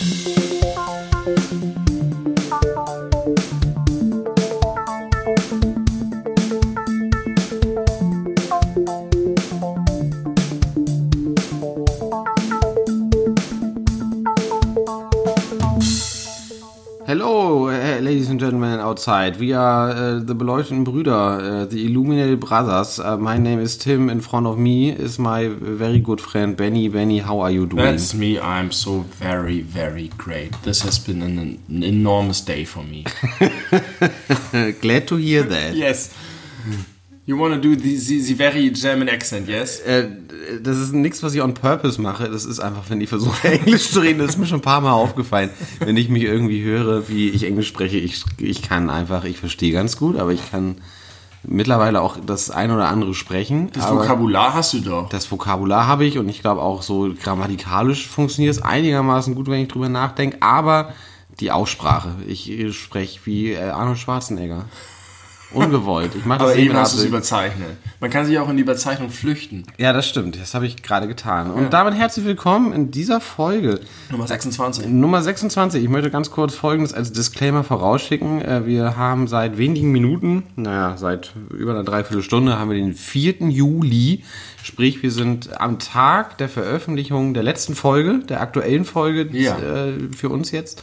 Thank you. Outside. We are uh, the beleuchteten Brüder, uh, the Illuminated Brothers. Uh, my name is Tim. In front of me is my very good friend Benny. Benny, how are you doing? That's me. I'm so very, very great. This has been an, an enormous day for me. Glad to hear that. yes. You want to do the, the, the very German accent, yes? Äh, das ist nichts, was ich on purpose mache. Das ist einfach, wenn ich versuche, Englisch zu reden, das ist mir schon ein paar Mal aufgefallen. Wenn ich mich irgendwie höre, wie ich Englisch spreche, ich, ich kann einfach, ich verstehe ganz gut, aber ich kann mittlerweile auch das ein oder andere sprechen. Das Vokabular hast du doch. das Vokabular habe ich und ich glaube auch so grammatikalisch funktioniert es einigermaßen gut, wenn ich drüber nachdenke, aber die Aussprache, ich spreche wie äh, Arnold Schwarzenegger. Ungewollt. Ich mache das Aber eben hast du es überzeichnet. Man kann sich auch in die Überzeichnung flüchten. Ja, das stimmt. Das habe ich gerade getan. Und damit herzlich willkommen in dieser Folge. Nummer 26. Nummer 26. Ich möchte ganz kurz Folgendes als Disclaimer vorausschicken. Äh, Wir haben seit wenigen Minuten, naja, seit über einer Dreiviertelstunde, haben wir den 4. Juli. Sprich, wir sind am Tag der Veröffentlichung der letzten Folge, der aktuellen Folge Ja. äh, für uns jetzt.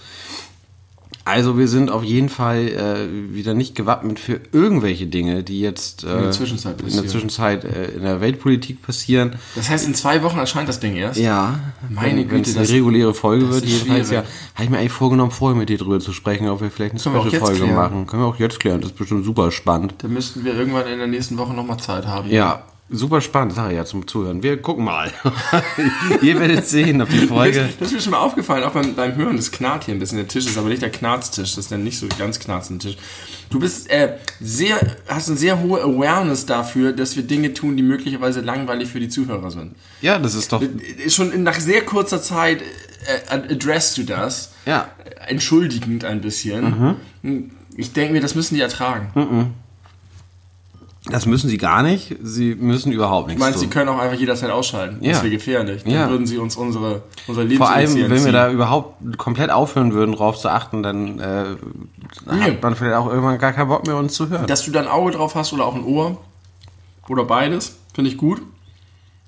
Also wir sind auf jeden Fall äh, wieder nicht gewappnet für irgendwelche Dinge, die jetzt äh, in der Zwischenzeit in der passieren. Zwischenzeit äh, in der Weltpolitik passieren. Das heißt, in zwei Wochen erscheint das Ding erst? Ja, Meine wenn, wenn es Güte, eine reguläre Folge wird, jedenfalls ja, habe ich mir eigentlich vorgenommen, vorher mit dir drüber zu sprechen, ob wir vielleicht eine Special-Folge machen. Können wir auch jetzt klären, das ist bestimmt super spannend. Da müssten wir irgendwann in der nächsten Woche nochmal Zeit haben. Ja, super spannend, ich ja zum Zuhören. Wir gucken mal. Ihr werdet sehen, ob die Folge... Das ist mir schon mal aufgefallen, auch beim, beim Hören, das knarrt hier ein bisschen. Der Tisch ist aber nicht der Knarztisch, das ist der nicht so ganz knarzende Tisch. Du bist äh, sehr, hast eine sehr hohe Awareness dafür, dass wir Dinge tun, die möglicherweise langweilig für die Zuhörer sind. Ja, das ist doch... Äh, Schon nach sehr kurzer Zeit äh, addressst du das. Ja. Entschuldigend ein bisschen. Ich denke mir, das müssen die ertragen. Das müssen sie gar nicht. Sie müssen überhaupt nichts meinst, sie tun. können auch einfach jederzeit ausschalten. Ja. Das wäre gefährlich. Dann Ja. würden sie uns unsere, unser Leben Vor allem, wenn wir da überhaupt komplett aufhören würden, drauf zu achten, dann äh, hat man vielleicht auch irgendwann gar keinen Bock mehr, uns zu hören. Dass du da ein Auge drauf hast oder auch ein Ohr. Oder beides. Finde ich gut.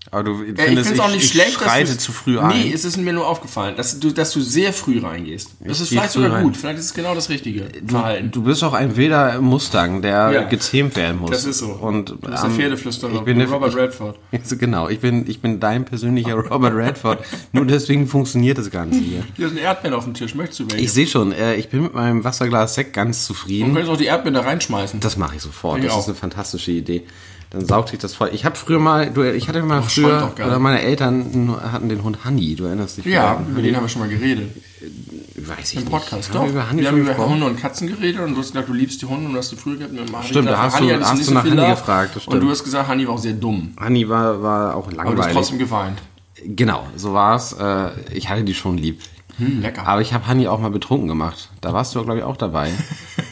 Aber du Äh, ich findest, finde es auch nicht ich schlecht, schreite du's- zu früh ein. Nee, es ist mir nur aufgefallen, dass du, dass du sehr früh reingehst. Das ist vielleicht sogar rein. gut. Vielleicht ist es genau das richtige Verhalten. Du bist auch ein wilder Mustang, der Ja. gezähmt werden muss. Das ist so. Und Du bist der ähm, Pferdeflüsterer. Ich bin der, Robert Redford. Ich, genau, ich bin, ich bin dein persönlicher Robert Redford. Nur deswegen funktioniert das Ganze hier. Hier sind Erdbeeren auf dem Tisch. Möchtest du welche? Ich sehe schon, äh, ich bin mit meinem Wasserglas Sekt ganz Du zufrieden. könntest auch die Erdbeeren da reinschmeißen. Das mache ich sofort. Ich das auch. ist eine fantastische Idee. Dann saugt sich das voll. Ich habe früher mal, du, ich hatte mal schäumt früher, oder nicht. meine Eltern hatten den Hund Honey. Du erinnerst dich? ja, über den haben wir schon mal geredet. weiß ich Im nicht. Podcast, Haben doch. wir über Honey wir haben über gesprochen? Hunde und Katzen geredet und du hast gesagt, du liebst die Hunde und du hast die früher gehabt. Und Stimmt, da hast Honey du- hast nicht du nach Honey gefragt, Und du hast gesagt, Honey war auch sehr dumm. Honey war, war auch Aber du hast langweilig. trotzdem geweint. Genau, so war's. Äh, ich hatte die schon lieb. Hm, lecker. Aber ich habe Hanni auch mal betrunken gemacht. Da warst du, glaube ich, auch dabei.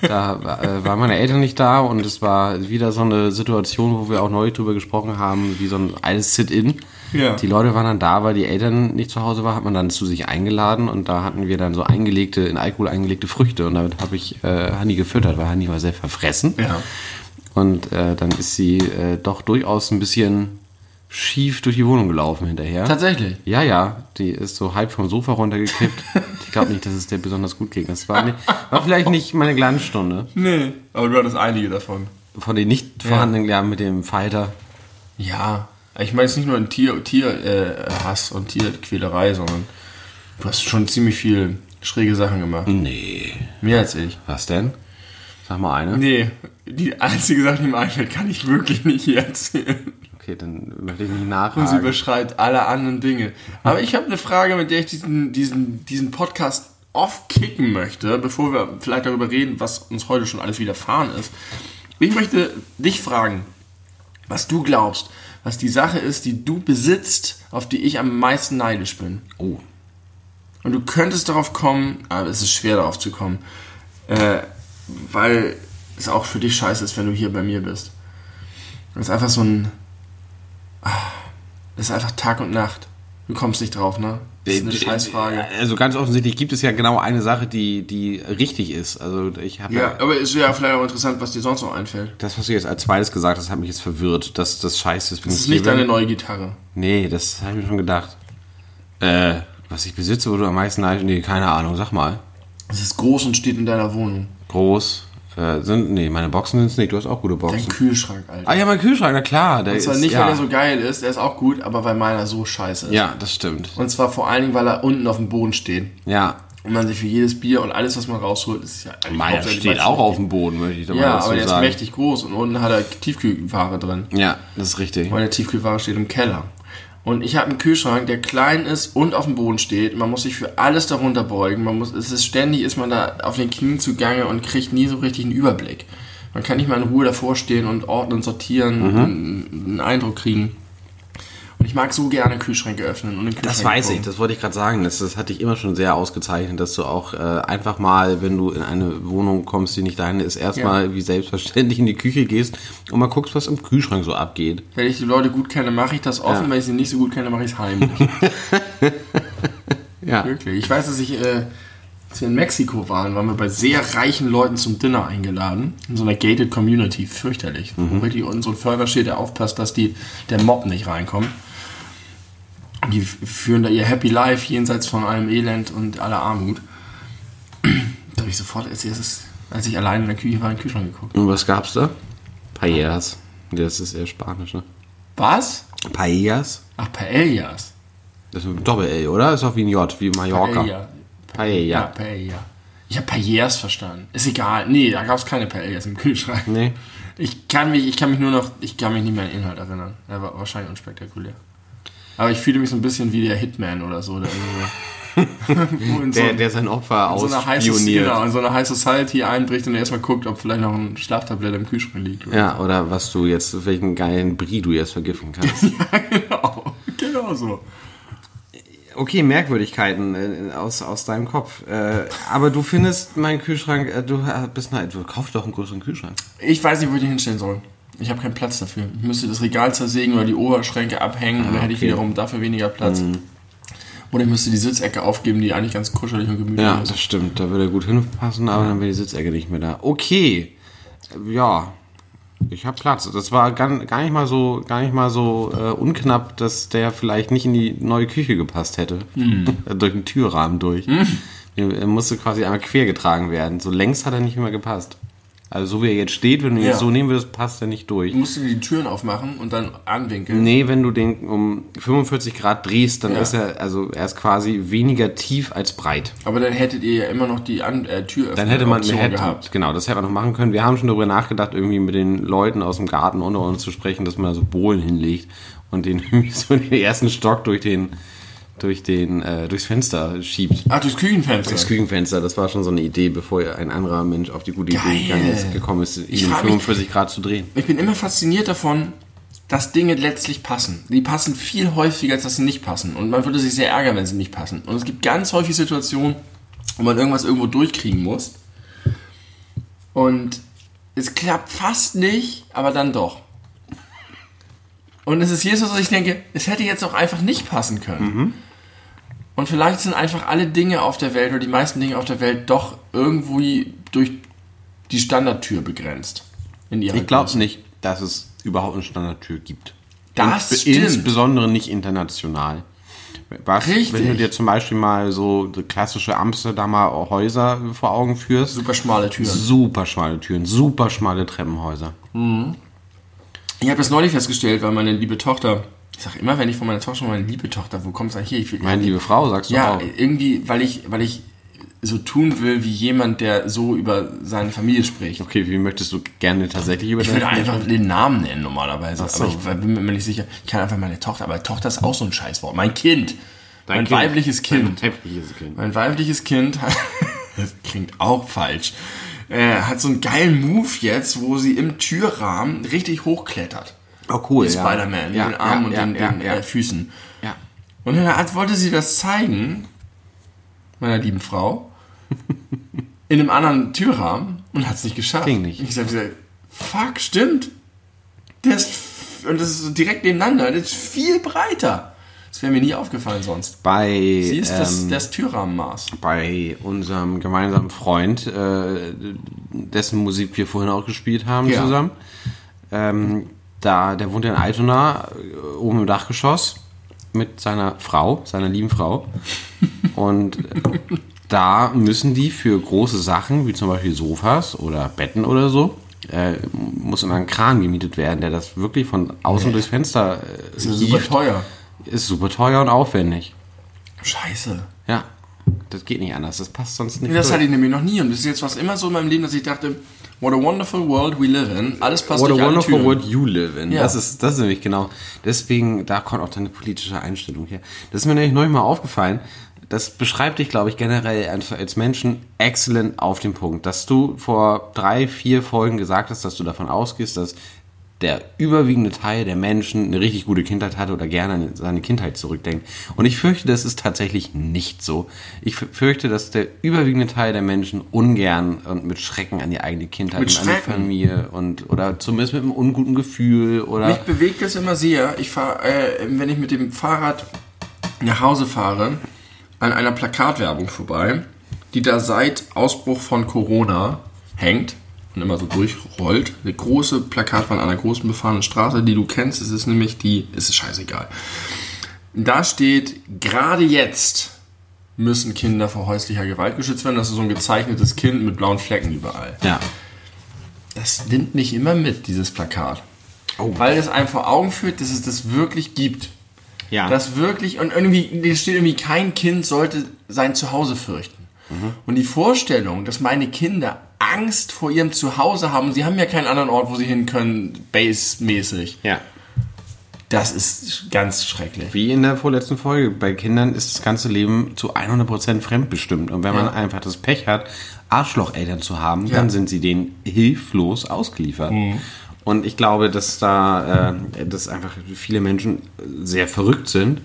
Da äh, waren meine Eltern nicht da und es war wieder so eine Situation, wo wir auch neulich drüber gesprochen haben, wie so ein altes Sit-In. Ja. Die Leute waren dann da, weil die Eltern nicht zu Hause waren, hat man dann zu sich eingeladen und da hatten wir dann so eingelegte, in Alkohol eingelegte Früchte und damit habe ich äh, Hanni gefüttert, weil Hanni war sehr verfressen. Ja. Und äh, dann ist sie äh, doch durchaus ein bisschen schief durch die Wohnung gelaufen hinterher. Tatsächlich. Ja, ja, die ist so halb vom Sofa runtergekippt. ich glaube nicht, dass es dir besonders gut ging. Das war, nicht, war vielleicht nicht meine Glanzstunde. Nee. Aber du hattest einige davon. Von den nicht vorhandenen Lernen mit dem Fighter. Ja. Ich meine jetzt nicht nur ein Tier, Tier äh, Hass und Tierquälerei, sondern du hast schon ziemlich viel schräge Sachen gemacht. Nee. Mehr als ich. Was denn? Sag mal eine. Nee, die einzige Sache, die mir einfällt, kann ich wirklich nicht hier erzählen. Okay, dann möchte ich nicht Und sie nachhaken. überschreibt alle anderen Dinge. Aber ich habe eine Frage, mit der ich diesen, diesen, diesen Podcast off kicken möchte, bevor wir vielleicht darüber reden, was uns heute schon alles widerfahren ist. Ich möchte dich fragen, was du glaubst, was die Sache ist, die du besitzt, auf die ich am meisten neidisch bin. Oh. Und du könntest darauf kommen, aber es ist schwer darauf zu kommen, äh, weil es auch für dich scheiße ist, wenn du hier bei mir bist. Das ist einfach so ein. Das ist einfach Tag und Nacht. Du kommst nicht drauf, ne? Das ist eine Scheißfrage. Also ganz offensichtlich gibt es ja genau eine Sache, die, die richtig ist. Also ich habe Ja, aber ist ja vielleicht auch interessant, was dir sonst noch einfällt. das, was du jetzt als zweites gesagt hast, hat mich jetzt verwirrt. Das, das Scheiße ist, Das ist nicht deine neue Gitarre. Nee, das habe ich mir schon gedacht. Äh, was ich besitze, wo du am meisten neidest? Nee, keine Ahnung, sag mal. Es ist groß und steht in deiner Wohnung. Groß. Äh, sind, nee, meine Boxen sind es nicht. Du hast auch gute Dein Boxen. Kühlschrank, Alter. Ah ja, mein Kühlschrank, na klar. Der Und zwar ist, nicht, ja. weil er so geil ist, der ist auch gut, aber weil meiner so scheiße ist. Ja, das stimmt. Und zwar vor allen Dingen, weil er unten auf dem Boden steht. Ja. Und man sich für jedes Bier und alles, was man rausholt, ist ja eigentlich Meiner steht auch auf dem Boden, möchte ich da mal Ja, dazu aber der ist sagen. mächtig groß und unten hat er Tiefkühlware drin. Ja, das ist richtig. Meine Tiefkühlware steht im Keller. Und ich habe einen Kühlschrank, der klein ist und auf dem Boden steht. Man muss sich für alles darunter beugen. Man muss, es ist ständig, ist man da auf den Knien zugange und kriegt nie so richtig einen Überblick. Man kann nicht mal in Ruhe davor stehen und ordnen, sortieren, Mhm. einen, einen Eindruck kriegen. Und ich mag so gerne Kühlschränke öffnen und den Das weiß ich, gucken. das wollte ich gerade sagen. Das, das hatte ich immer schon sehr ausgezeichnet, dass du auch äh, einfach mal, wenn du in eine Wohnung kommst, die nicht deine ist, erstmal wie selbstverständlich in die Küche gehst und mal guckst, was im Kühlschrank so abgeht. Wenn ich die Leute gut kenne, mache ich das offen. Ja. Wenn ich sie nicht so gut kenne, mache ich es heimlich. Ja. Wirklich. Ich weiß, dass ich, äh, als wir in Mexiko waren, waren wir bei sehr reichen Leuten zum Dinner eingeladen. In so einer gated Community. Fürchterlich. Wo wirklich unten so ein Förder steht, der aufpasst, dass die, der Mob nicht reinkommt. Die führen da ihr Happy Life jenseits von allem Elend und aller Armut. Da habe ich sofort als erstes, als ich allein in der Küche war, in den Kühlschrank geguckt. Und was gab's da? Paellas. Das ist eher Spanisch, ne? Was? Paellas? Ach, Paellas. Das ist ein Doppel-L, oder? Ist auch wie ein J, wie Mallorca. Paella. Paella. Ja, Paella. Ich habe Paellas verstanden. Ist egal. Nee, da gab es keine Paellas im Kühlschrank. Nee. Ich kann mich, ich kann mich nur noch, ich kann mich nicht mehr an den Inhalt erinnern. Er war wahrscheinlich unspektakulär. Aber ich fühle mich so ein bisschen wie der Hitman oder so. Der, so, Der, der sein Opfer in so genau, in so eine High Society einbricht und erstmal guckt, ob vielleicht noch ein Schlaftablett im Kühlschrank liegt. Oder? Ja, oder was du jetzt, welchen geilen Brie du jetzt vergiften kannst. genau. Genau so. Okay, Merkwürdigkeiten äh, aus, aus deinem Kopf. Äh, aber du findest meinen Kühlschrank, äh, du äh, bist nein, du kaufst doch einen größeren Kühlschrank. Ich weiß nicht, wo ich den hinstellen soll. Ich habe keinen Platz dafür. Ich müsste das Regal zersägen oder die Oberschränke abhängen und dann hätte ich wiederum dafür weniger Platz. Oder ich müsste die Sitzecke aufgeben, die eigentlich ganz kuschelig und gemütlich Ja, ist. das stimmt. Da würde er gut hinpassen, aber dann wäre die Sitzecke nicht mehr da. Okay. Ja. Ich habe Platz. Das war gar, gar nicht mal so, gar nicht mal so äh, unknapp, dass der vielleicht nicht in die neue Küche gepasst hätte. durch den Türrahmen durch. Er musste quasi einmal quer getragen werden. So längs hat er nicht mehr gepasst. Also so wie er jetzt steht, wenn du ihn Ja. jetzt so nehmen würdest, passt er nicht durch. Du musst dir die Türen aufmachen und dann anwinkeln. Nee, wenn du den um 45 Grad drehst, dann Ja. ist er, also er ist quasi weniger tief als breit. Aber dann hättet ihr ja immer noch die An äh, Türöffnung Dann hätte man Option hätte, gehabt. genau, das hätte man noch machen können. Wir haben schon darüber nachgedacht, irgendwie mit den Leuten aus dem Garten unter uns zu sprechen, dass man da so Bohlen hinlegt und den irgendwie so in den ersten Stock durch den durch den äh, durchs Fenster schiebt. Ach, durchs Küchenfenster. Das Küchenfenster, das war schon so eine Idee, bevor ein anderer Mensch auf die gute Geil. Idee ist, gekommen ist, ihn um frag mich- 45 Grad zu drehen. Ich bin immer fasziniert davon, dass Dinge letztlich passen. Die passen viel häufiger, als dass sie nicht passen. Und man würde sich sehr ärgern, wenn sie nicht passen. Und es gibt ganz häufig Situationen, wo man irgendwas irgendwo durchkriegen muss. Und es klappt fast nicht, aber dann doch. Und es ist jedes Mal so, dass ich denke, es hätte jetzt auch einfach nicht passen können. Und vielleicht sind einfach alle Dinge auf der Welt oder die meisten Dinge auf der Welt doch irgendwie durch die Standardtür begrenzt. In ihrer Ich glaube nicht, dass es überhaupt eine Standardtür gibt. Das Ins- stimmt. Insbesondere nicht international. Was, Richtig. Wenn du dir zum Beispiel mal so klassische Amsterdamer Häuser vor Augen führst, Super schmale Türen. super schmale Türen, super schmale Treppenhäuser. Ich habe das neulich festgestellt, weil meine liebe Tochter, ich sage immer, wenn ich von meiner Tochter meine liebe Tochter, wo es eigentlich her? Ich will, Meine liebe Frau, sagst du ja, auch. irgendwie, weil ich, weil ich so tun will, wie jemand, der so über seine Familie spricht. Okay, wie möchtest du gerne tatsächlich über Ich würde einfach den Namen nennen normalerweise, so. aber ich bin mir nicht sicher. Ich kann einfach meine Tochter, aber Tochter ist auch so ein Scheißwort. Mein Kind. Dein mein Kind. weibliches Kind. Dein weibliches Kind. Mein weibliches Kind das klingt auch falsch, äh, hat so einen geilen Move jetzt, wo sie im Türrahmen richtig hochklettert. Oh cool, ja. Spider-Man, ja, mit den Armen ja, und den, den. Äh, Füßen. ja. Und dann als wollte sie das zeigen, meiner lieben Frau, in einem anderen Türrahmen und hat es nicht geschafft. Ging nicht. Ich habe gesagt, fuck, stimmt. Der ist, und das ist direkt nebeneinander, das ist viel breiter. Das wäre mir nie aufgefallen sonst. Bei, Sie ist das, ähm, das Türrahmenmaß. bei unserem gemeinsamen Freund, äh, dessen Musik wir vorhin auch gespielt haben Ja. zusammen. Ähm, da, der wohnt in Altona, äh, oben im Dachgeschoss, mit seiner Frau, seiner lieben Frau. Und äh, da müssen die für große Sachen, wie zum Beispiel Sofas oder Betten oder so, äh, muss immer ein Kran gemietet werden, der das wirklich von außen durchs Fenster äh, Das ist super teuer. Ist super teuer und aufwendig. Scheiße. Ja, das geht nicht anders. Das passt sonst nicht. Das durch. hatte ich nämlich noch nie. Und das ist jetzt was immer so in meinem Leben, dass ich dachte, what a wonderful world we live in. Alles passt What a durch alle wonderful Türen. world you live in. Ja. Das, ist, das ist nämlich genau. Deswegen, da kommt auch deine politische Einstellung her. Das ist mir nämlich neulich mal aufgefallen. Das beschreibt dich, glaube ich, generell als, als Menschen excellent auf den Punkt. Dass du vor drei, vier Folgen gesagt hast, dass du davon ausgehst, dass der überwiegende Teil der Menschen eine richtig gute Kindheit hatte oder gerne an seine Kindheit zurückdenkt. Und ich fürchte, das ist tatsächlich nicht so. Ich fürchte, dass der überwiegende Teil der Menschen ungern und mit Schrecken an die eigene Kindheit Mit und an die? Familie und oder zumindest mit einem unguten Gefühl oder Mich bewegt es immer sehr. Ich fahre, äh, wenn ich mit dem Fahrrad nach Hause fahre, an einer Plakatwerbung vorbei, die da seit Ausbruch von Corona hängt und immer so durchrollt. Eine große Plakatwand an einer großen befahrenen Straße, die du kennst. Es ist nämlich die, es ist scheißegal. Da steht, gerade jetzt müssen Kinder vor häuslicher Gewalt geschützt werden. Das ist so ein gezeichnetes Kind mit blauen Flecken überall. ja. Das nimmt nicht immer mit, dieses Plakat. Oh. Weil es einem vor Augen führt, dass es das wirklich gibt. Ja. Das wirklich, und irgendwie, steht irgendwie, kein Kind sollte sein Zuhause fürchten. Und die Vorstellung, dass meine Kinder Angst vor ihrem Zuhause haben, sie haben ja keinen anderen Ort, wo sie hin können, base-mäßig, ja. das ist ganz schrecklich. Wie in der vorletzten Folge. Bei Kindern ist das ganze Leben zu 100% fremdbestimmt. Und wenn man Ja. einfach das Pech hat, Arschlocheltern zu haben, Ja. dann sind sie denen hilflos ausgeliefert. Und ich glaube, dass da äh, dass einfach viele Menschen sehr verrückt sind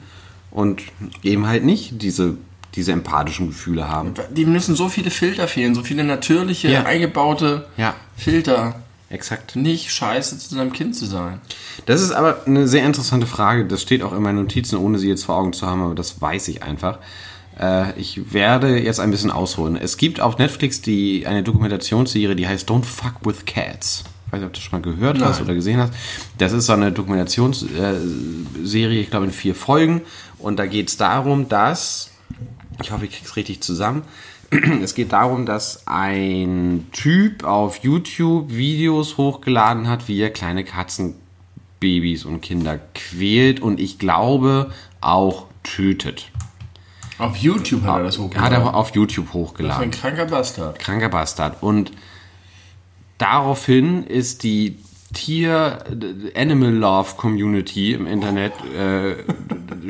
und eben halt nicht diese, diese empathischen Gefühle haben. Die müssen so viele Filter fehlen, so viele natürliche, Ja. eingebaute Ja. Filter. Exakt. Nicht scheiße zu seinem Kind zu sein. Das ist aber eine sehr interessante Frage. Das steht auch in meinen Notizen, ohne sie jetzt vor Augen zu haben, aber das weiß ich einfach. Äh, Ich werde jetzt ein bisschen ausholen. Es gibt auf Netflix die, eine Dokumentationsserie, die heißt Don't Fuck with Cats. Ich weiß nicht, ob du das schon mal gehört hast Nein. oder gesehen hast. Das ist so eine Dokumentationsserie, ich glaube in vier Folgen. Und da geht es darum, dass, ich hoffe, ich krieg's richtig zusammen, es geht darum, dass ein Typ auf YouTube Videos hochgeladen hat, wie er kleine Katzenbabys und Kinder quält und ich glaube auch tötet. Auf YouTube hat er das Hat hochgeladen. er auf YouTube Das ist ein hochgeladen. kranker Bastard. Kranker Bastard. Und daraufhin ist die Tier Animal Love Community im Internet äh,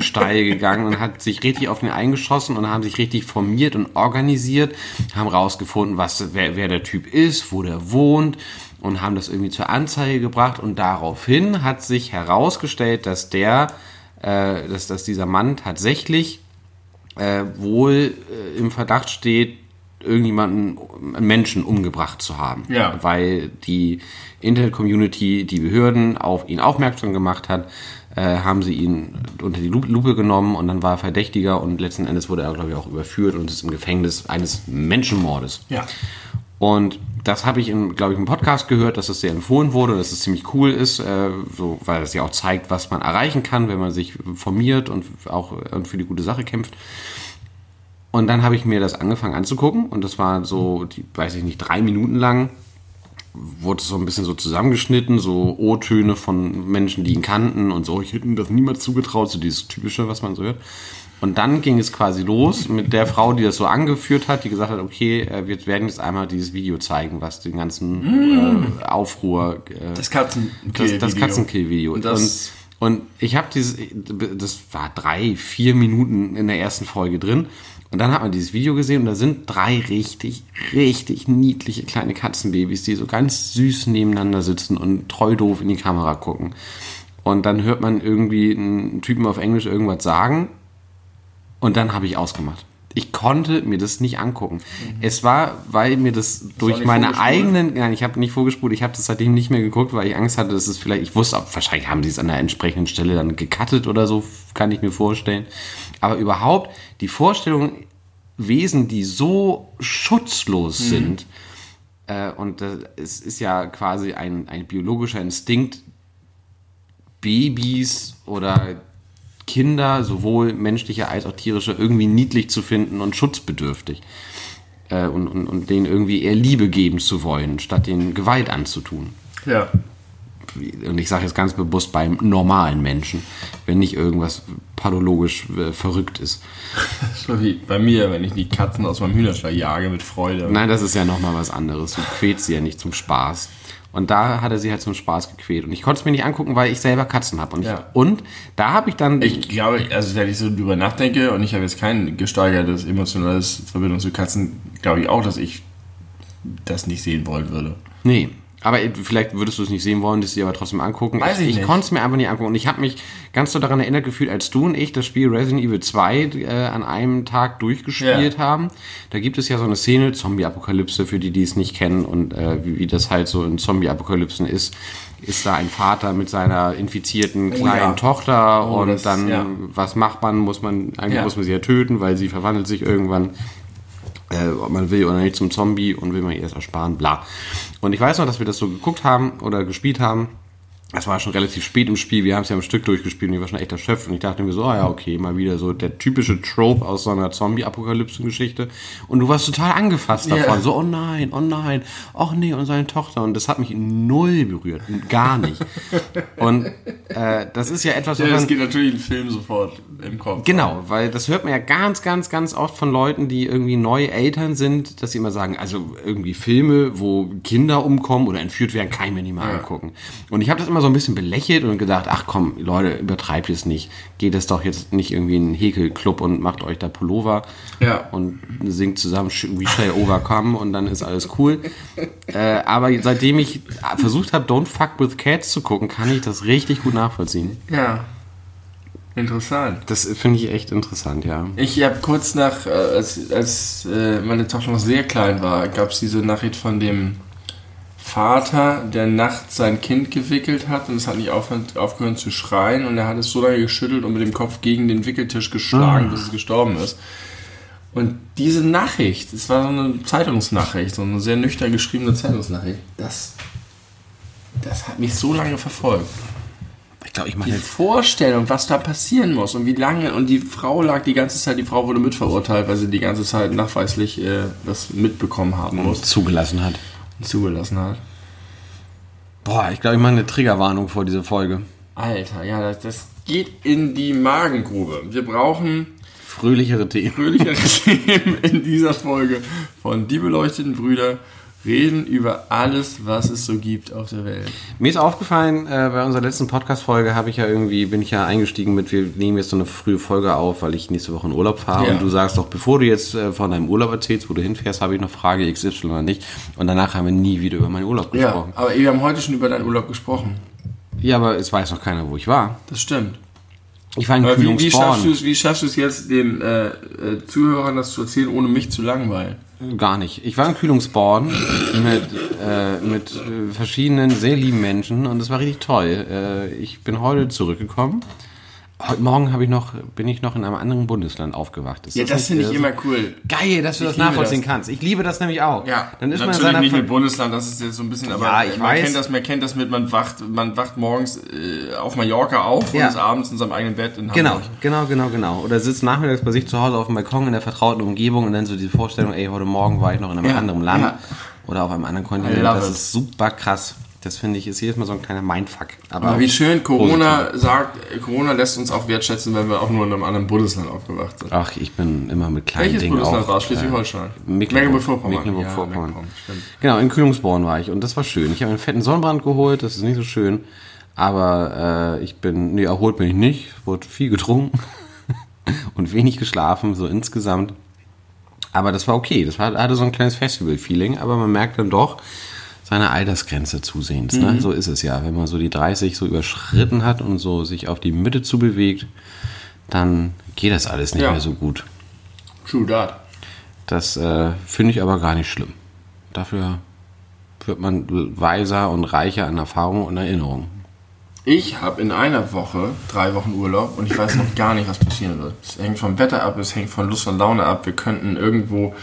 steil gegangen und hat sich richtig auf ihn eingeschossen und haben sich richtig formiert und organisiert, haben rausgefunden, was wer, wer der Typ ist, wo der wohnt und haben das irgendwie zur Anzeige gebracht und daraufhin hat sich herausgestellt, dass der äh, dass, dass dieser Mann tatsächlich äh, wohl äh, im Verdacht steht, irgendjemanden, einen Menschen umgebracht zu haben. Ja. Weil die Internet-Community, die Behörden auf ihn aufmerksam gemacht hat, äh, haben sie ihn unter die Lu- Lupe genommen und dann war er Verdächtiger und letzten Endes wurde er, glaube ich, auch überführt und ist im Gefängnis eines Menschenmordes. Ja. Und das habe ich, in, glaube ich, im Podcast gehört, dass es sehr empfohlen wurde, dass es ziemlich cool ist, äh, so, weil es ja auch zeigt, was man erreichen kann, wenn man sich formiert und auch äh, für die gute Sache kämpft. Und dann habe ich mir das angefangen anzugucken und das war so, die, weiß ich nicht, drei Minuten lang. Wurde so ein bisschen so zusammengeschnitten, so O-Töne von Menschen, die ihn kannten und so. Ich hätte ihm das niemals zugetraut, so dieses typische, was man so hört. Und dann ging es quasi los mit der Frau, die das so angeführt hat, die gesagt hat, okay, äh, wir werden jetzt einmal dieses Video zeigen, was den ganzen äh, Aufruhr äh, Das Katzenkill-Video. das, das Katzenkill-Video. Und und ich habe dieses, das war drei, vier Minuten in der ersten Folge drin. Und dann hat man dieses Video gesehen und da sind drei richtig, richtig niedliche kleine Katzenbabys, die so ganz süß nebeneinander sitzen und treu doof in die Kamera gucken. Und dann hört man irgendwie einen Typen auf Englisch irgendwas sagen und dann habe ich ausgemacht. ich konnte mir das nicht angucken. Mhm. Es war, weil mir das durch meine eigenen, nein, ich habe nicht vorgespult, ich habe das seitdem nicht mehr geguckt, weil ich Angst hatte, dass es vielleicht, ich wusste, wahrscheinlich haben sie es an der entsprechenden Stelle dann gecuttet oder so, kann ich mir vorstellen. Aber überhaupt die Vorstellung, Wesen, die so schutzlos mhm. sind, äh, und äh, es ist ja quasi ein, ein biologischer Instinkt, Babys oder Kinder, sowohl menschliche als auch tierische, irgendwie niedlich zu finden und schutzbedürftig. Äh, und, und, und denen irgendwie eher Liebe geben zu wollen, statt ihnen Gewalt anzutun. Ja. Und ich sage jetzt ganz bewusst beim normalen Menschen, wenn nicht irgendwas pathologisch äh, verrückt ist. So wie bei mir, wenn ich die Katzen aus meinem Hühnerstall jage mit Freude. Nein, das ist ja nochmal was anderes. Du quälst sie ja nicht zum Spaß. Und da hat er sie halt zum Spaß gequält. Und ich konnte es mir nicht angucken, weil ich selber Katzen habe. Und, Ja. und da habe ich dann. Ich glaube, also wenn ich so drüber nachdenke und ich habe jetzt kein gesteigertes emotionales Verbindung zu Katzen, glaube ich auch, dass ich das nicht sehen wollen würde. Nee. Aber vielleicht würdest du es nicht sehen wollen, das dir aber trotzdem angucken. Weiß ich ich nicht. konnte es mir einfach nicht angucken. Und ich habe mich ganz so daran erinnert gefühlt, als du und ich das Spiel Resident Evil 2 äh, an einem Tag durchgespielt Ja. haben. Da gibt es ja so eine Szene, Zombie-Apokalypse, für die, die es nicht kennen und äh, wie, wie das halt so in Zombie-Apokalypsen ist. Ist da ein Vater mit seiner infizierten kleinen ja. Tochter Oh, und das- dann, ja. was macht man? Muss man, eigentlich Ja. muss man sie ja töten, weil sie verwandelt sich irgendwann äh, ob man will oder nicht zum Zombie und will man ihr erst ersparen, bla. Und ich weiß noch, dass wir das so geguckt haben oder gespielt haben. Es war schon relativ spät im Spiel, wir haben es ja am Stück durchgespielt und ich war schon echt erschöpft und ich dachte mir so, ah ja, okay, mal wieder so der typische Trope aus so einer Zombie-Apokalypsen-Geschichte und du warst total angefasst Ja. davon, so, oh nein, oh nein, ach nee, und seine Tochter und das hat mich null berührt, gar nicht. und äh, das ist ja etwas, Ja, was das geht natürlich im Film sofort im Kopf. Genau, weil das hört man ja ganz, ganz, ganz oft von Leuten, die irgendwie neue Eltern sind, dass sie immer sagen, also irgendwie Filme, wo Kinder umkommen oder entführt werden, kann ich mir nicht mal angucken. Und ich habe das immer so ein bisschen belächelt und gedacht, ach komm, Leute, übertreibt es nicht. Geht es doch jetzt nicht irgendwie in einen Häkelclub und macht euch da Pullover Ja. und singt zusammen We Shall Overcome und dann ist alles cool. äh, aber seitdem ich versucht habe, Don't Fuck With Cats zu gucken, kann ich das richtig gut nachvollziehen. Ja. Interessant. Das finde ich echt interessant, ja. Ich habe kurz nach, äh, als, als äh, meine Tochter noch sehr klein war, gab es diese Nachricht von dem Vater, der nachts sein Kind gewickelt hat und es hat nicht aufhört, aufgehört zu schreien und er hat es so lange geschüttelt und mit dem Kopf gegen den Wickeltisch geschlagen, bis es gestorben ist. Und diese Nachricht, das war so eine Zeitungsnachricht, so eine sehr nüchtern geschriebene Zeitungsnachricht, das, das hat mich so lange verfolgt. Ich glaube, ich Die mache jetzt Vorstellung, was da passieren muss und wie lange. Und die Frau lag die ganze Zeit, die Frau wurde mitverurteilt, weil sie die ganze Zeit nachweislich äh, das mitbekommen haben muss zugelassen hat. Zugelassen hat. Boah, ich glaube, ich mache eine Triggerwarnung vor dieser Folge. Alter, ja, das, das geht in die Magengrube. Wir brauchen Fröhlichere Themen. fröhlichere Themen in dieser Folge von Die beleuchteten Brüder. Reden über alles, was es so gibt auf der Welt. Mir ist aufgefallen, äh, bei unserer letzten Podcast-Folge habe ich ja irgendwie, bin ich ja eingestiegen mit, wir nehmen jetzt so eine frühe Folge auf, weil ich nächste Woche in Urlaub fahre. Ja. Und du sagst doch, bevor du jetzt äh, von deinem Urlaub erzählst, wo du hinfährst, habe ich noch Frage XY oder nicht. Und danach haben wir nie wieder über meinen Urlaub Ja, gesprochen. aber wir haben heute schon über deinen Urlaub gesprochen. Ja, aber es weiß noch keiner, wo ich war. Das stimmt. Ich war in Aber wie, wie, schaffst du es, wie schaffst du es jetzt, den äh, äh, Zuhörern das zu erzählen, ohne mich zu langweilen? Gar nicht. Ich war in Kühlungsborn mit, äh, mit äh, verschiedenen sehr lieben Menschen und es war richtig toll. Äh, ich bin heute zurückgekommen. Heute Morgen habe ich noch, bin ich noch in einem anderen Bundesland aufgewacht. Ist Ja, das finde ich immer cool. geil, dass du das liebe nachvollziehen das. kannst. Ich liebe das nämlich auch. Ja, dann ist man in natürlich seiner nicht mit Bundesland, das ist jetzt so ein bisschen, aber Ja, ich man weiß. kennt das, man kennt das mit, man wacht, man wacht morgens äh, auf Mallorca auf Ja. und ist abends in seinem eigenen Bett in Genau, Hamburg. genau, genau, genau. Oder sitzt nachmittags bei sich zu Hause auf dem Balkon in der vertrauten Umgebung und dann so diese Vorstellung, ey, heute Morgen war ich noch in einem Ja, anderen Land oder auf einem anderen Kontinent. Das ist super krass. Das finde ich, ist jedes Mal so ein kleiner Mindfuck. Aber wie schön Corona sagt, äh, Corona lässt uns auch wertschätzen, wenn wir auch nur in einem anderen Bundesland aufgewacht sind. Ach, ich bin immer mit kleinen Welches Dingen Bundesland auch. war es? Schleswig-Holstein? Mecklenburg- Mecklenburg-Vorpommern. Mecklenburg-Vorpommern. Ja. Genau, in Kühlungsborn war ich und das war schön. Ich habe einen fetten Sonnenbrand geholt, das ist nicht so schön. Aber äh, ich bin, nee, erholt bin ich nicht, wurde viel getrunken und wenig geschlafen, so insgesamt. Aber das war okay, das war, hatte so ein kleines Festival-Feeling, aber man merkt dann doch seine Altersgrenze zusehends. Mhm. Ne? So ist es ja. Wenn man so die 30 so überschritten hat und so sich auf die Mitte zubewegt, dann geht das alles nicht Ja. mehr so gut. True that. Das äh, finde ich aber gar nicht schlimm. Dafür wird man weiser und reicher an Erfahrung und Erinnerung. Ich habe in einer Woche drei Wochen Urlaub und ich weiß noch gar nicht, was passieren wird. Es hängt vom Wetter ab, es hängt von Lust und Laune ab. Wir könnten irgendwo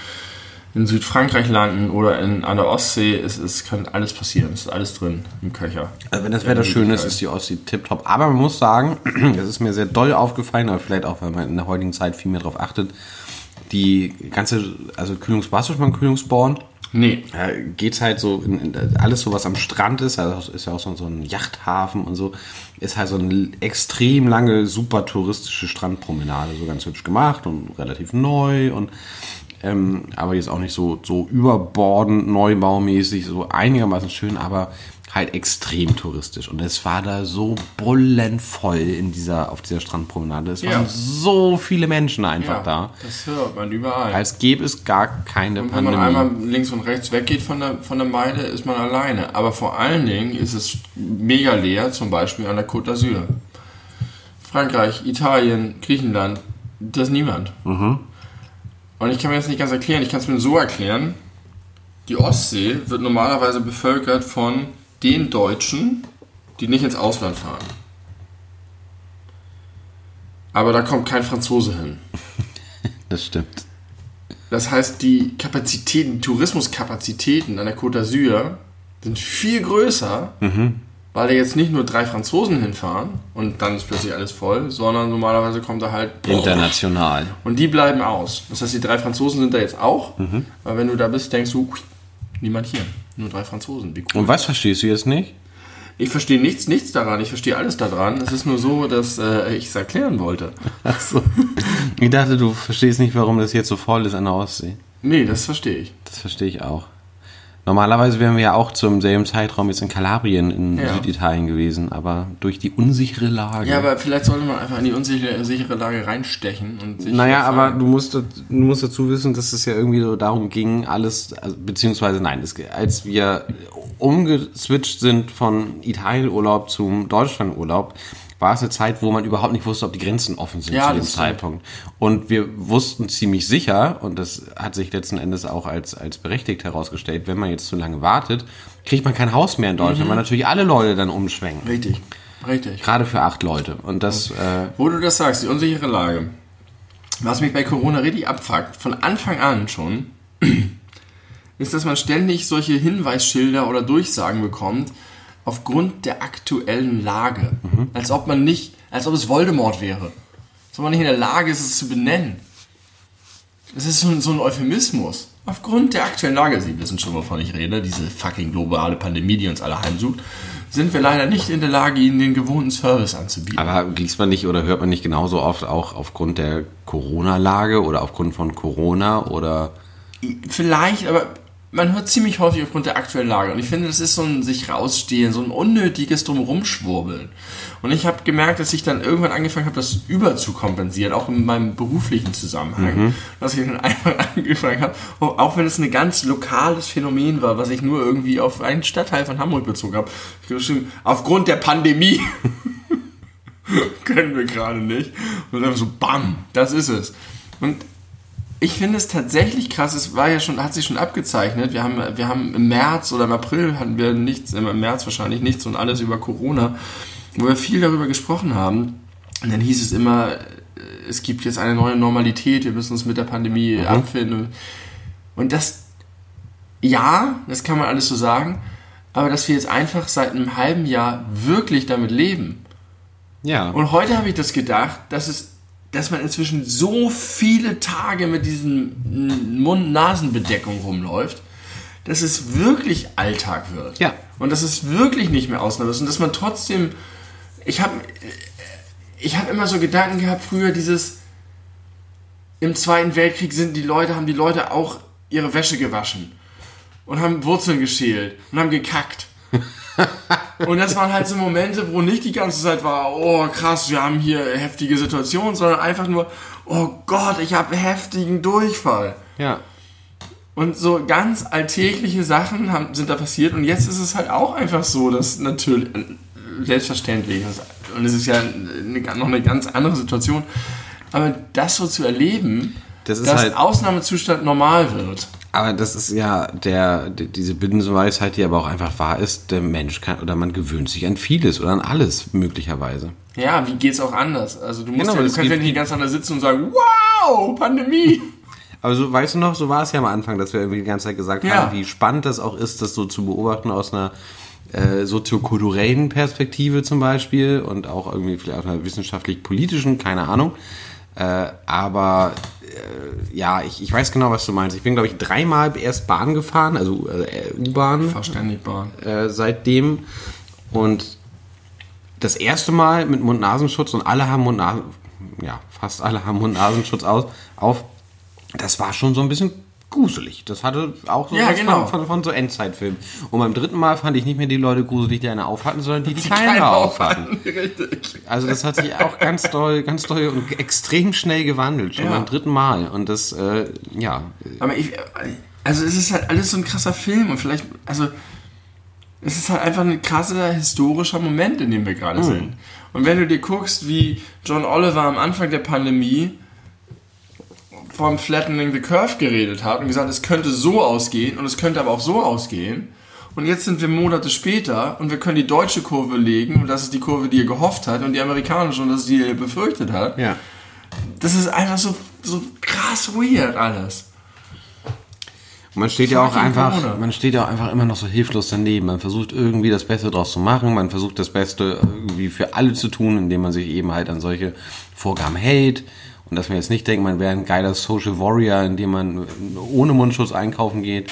in Südfrankreich landen oder in, an der Ostsee. Es, es kann alles passieren. Es ist alles drin im Köcher. Also wenn das Wetter schön ist, ist die Ostsee tipptopp. Aber man muss sagen, das ist mir sehr doll aufgefallen, aber vielleicht auch, weil man in der heutigen Zeit viel mehr darauf achtet, die ganze, also Kühlungs, warst du schon mal im Kühlungsborn? Nee. Ja, geht's halt so, in, in, alles so, was am Strand ist, also ist ja auch so, so ein Yachthafen und so, ist halt so eine extrem lange, super touristische Strandpromenade, so ganz hübsch gemacht und relativ neu und ähm, aber jetzt auch nicht so, so überbordend neubaumäßig, so einigermaßen schön, aber halt extrem touristisch. Und es war da so bullenvoll in dieser, auf dieser Strandpromenade. Es Ja. waren so viele Menschen einfach Ja, da. das hört man überall. Als gäbe es gar keine Und wenn man Pandemie. einmal links und rechts weggeht von der, von der Meile, ist man alleine. Aber vor allen Dingen ist es mega leer, zum Beispiel an der Côte d'Azur. Frankreich, Italien, Griechenland, da ist niemand. Und ich kann mir das nicht ganz erklären. Ich kann es mir so erklären. Die Ostsee wird normalerweise bevölkert von den Deutschen, die nicht ins Ausland fahren. Aber da kommt kein Franzose hin. Das stimmt. Das heißt, die Kapazitäten, die Tourismuskapazitäten an der Côte d'Azur sind viel größer, weil da jetzt nicht nur drei Franzosen hinfahren und dann ist plötzlich alles voll, sondern normalerweise kommt da halt. International. Und die bleiben aus. Das heißt, die drei Franzosen sind da jetzt auch, weil wenn du da bist, denkst du, niemand hier. Nur drei Franzosen. Wie cool. Und was verstehst du jetzt nicht? Ich verstehe nichts, nichts daran. Ich verstehe alles daran. Es ist nur so, dass äh, ich es erklären wollte. Achso. Ich dachte, du verstehst nicht, warum das jetzt so voll ist an der Ostsee. Nee, das verstehe ich. Das verstehe ich auch. Normalerweise wären wir ja auch zum selben Zeitraum jetzt in Kalabrien in Ja. Süditalien gewesen, aber durch die unsichere Lage. Ja, aber vielleicht sollte man einfach in die unsichere sichere Lage reinstechen und sich Naja, aber du musst, du musst dazu wissen, dass es ja irgendwie so darum ging, alles, also, beziehungsweise nein, es, als wir umgeswitcht sind von Italienurlaub zum Deutschlandurlaub, war es eine Zeit, wo man überhaupt nicht wusste, ob die Grenzen offen sind Ja, zu dem. Zeitpunkt. Und wir wussten ziemlich sicher, und das hat sich letzten Endes auch als, als berechtigt herausgestellt, wenn man jetzt zu lange wartet, kriegt man kein Haus mehr in Deutschland, Mhm. weil natürlich alle Leute dann umschwenken. Richtig, richtig. Gerade für acht Leute. Und das, äh, Wo du das sagst, die unsichere Lage. Was mich bei Corona richtig abfuckt, von Anfang an schon, ist, dass man ständig solche Hinweisschilder oder Durchsagen bekommt, aufgrund der aktuellen Lage. Als ob man nicht, als ob es Voldemort wäre. Als ob man nicht in der Lage ist, es zu benennen. Das ist so ein, so ein Euphemismus. Aufgrund der aktuellen Lage, Sie wissen schon, wovon ich rede, diese fucking globale Pandemie, die uns alle heimsucht, sind wir leider nicht in der Lage, Ihnen den gewohnten Service anzubieten. Aber liest man nicht oder hört man nicht genauso oft auch aufgrund der Corona-Lage oder aufgrund von Corona oder Vielleicht, aber man hört ziemlich häufig aufgrund der aktuellen Lage. Und ich finde, das ist so ein sich rausstehen, so ein unnötiges Drumherumschwurbeln. Und ich habe gemerkt, dass ich dann irgendwann angefangen habe, das überzukompensieren, auch in meinem beruflichen Zusammenhang. Dass ich dann einfach angefangen habe, oh, auch wenn es ein ganz lokales Phänomen war, was ich nur irgendwie auf einen Stadtteil von Hamburg bezogen habe, aufgrund der Pandemie können wir gerade nicht. Und dann so, bam, das ist es. Und ich finde es tatsächlich krass, es war ja schon, hat sich schon abgezeichnet. Wir haben, wir haben im März oder im April hatten wir nichts, im März wahrscheinlich nichts und alles über Corona, wo wir viel darüber gesprochen haben. Und dann hieß es immer, äh, es gibt jetzt eine neue Normalität, wir müssen uns mit der Pandemie abfinden. Und das, ja, das kann man alles so sagen, aber dass wir jetzt einfach seit einem halben Jahr wirklich damit leben. ja. Und heute habe ich das gedacht, dass es, dass man inzwischen so viele Tage mit diesen Mund-Nasen-Bedeckung rumläuft, dass es wirklich Alltag wird. Ja. Und dass es wirklich nicht mehr Ausnahme ist. Und dass man trotzdem, ich habe, ich habe immer so Gedanken gehabt früher, dieses, im Zweiten Weltkrieg sind die Leute, haben die Leute auch ihre Wäsche gewaschen und haben Wurzeln geschält und haben gekackt. Und das waren halt so Momente, wo nicht die ganze Zeit war, oh krass, wir haben hier heftige Situationen, sondern einfach nur, oh Gott, ich habe heftigen Durchfall. ja. Und so ganz alltägliche Sachen haben, sind da passiert und jetzt ist es halt auch einfach so, dass natürlich, selbstverständlich, und es ist ja eine, noch eine ganz andere Situation, aber das so zu erleben, Das dass halt- Ausnahmezustand normal wird. Aber das ist ja der, die- diese Binsenweisheit, die aber auch einfach wahr ist, der Mensch kann, oder man gewöhnt sich an vieles oder an alles möglicherweise. Ja, wie geht's auch anders? Also du musst Genau, ja, du kannst ja nicht ganz anders sitzen und sagen, wow, Pandemie. Aber so, weißt du noch, so war es ja am Anfang, dass wir irgendwie die ganze Zeit gesagt Ja. haben, wie spannend das auch ist, das so zu beobachten aus einer äh, soziokulturellen Perspektive zum Beispiel und auch irgendwie vielleicht aus einer wissenschaftlich-politischen, keine Ahnung. Äh, aber äh, ja, ich, ich weiß genau, was du meinst. Ich bin, glaube ich, dreimal erst Bahn gefahren, also äh, U-Bahn Verständig, Bahn. äh, seitdem. Und das erste Mal mit Mund-Nasenschutz und alle haben Mund-Nasen, ja, fast alle haben Mund-Nasenschutz aus, auf. Das war schon so ein bisschen gruselig. Das hatte auch so Ja, was genau. von, von, von so Endzeitfilmen. Und beim dritten Mal fand ich nicht mehr die Leute gruselig, die eine aufhatten, sondern die, die, keine, Keine aufhatten. Richtig. Also das hat sich auch ganz doll, ganz doll und extrem schnell gewandelt, schon Ja. beim dritten Mal. Und das, äh, ja, Aber ich, also es ist halt alles so ein krasser Film und vielleicht, also es ist halt einfach ein krasser historischer Moment, in dem wir gerade sind. Und wenn du dir guckst, wie John Oliver am Anfang der Pandemie vom Flattening the Curve geredet hat und gesagt, es könnte so ausgehen und es könnte aber auch so ausgehen. Und jetzt sind wir Monate später und wir können die deutsche Kurve legen und das ist die Kurve, die er gehofft hat und die amerikanische und das ist die, die er befürchtet hat. ja. Das ist einfach so, so krass weird alles. Und Man steht ja auch einfach, Corona. man steht ja auch einfach immer noch so hilflos daneben. Man versucht irgendwie das Beste draus zu machen. Man versucht das Beste irgendwie für alle zu tun, indem man sich eben halt an solche Vorgaben hält. Und dass man jetzt nicht denkt, man wäre ein geiler Social Warrior, indem man ohne Mundschutz einkaufen geht.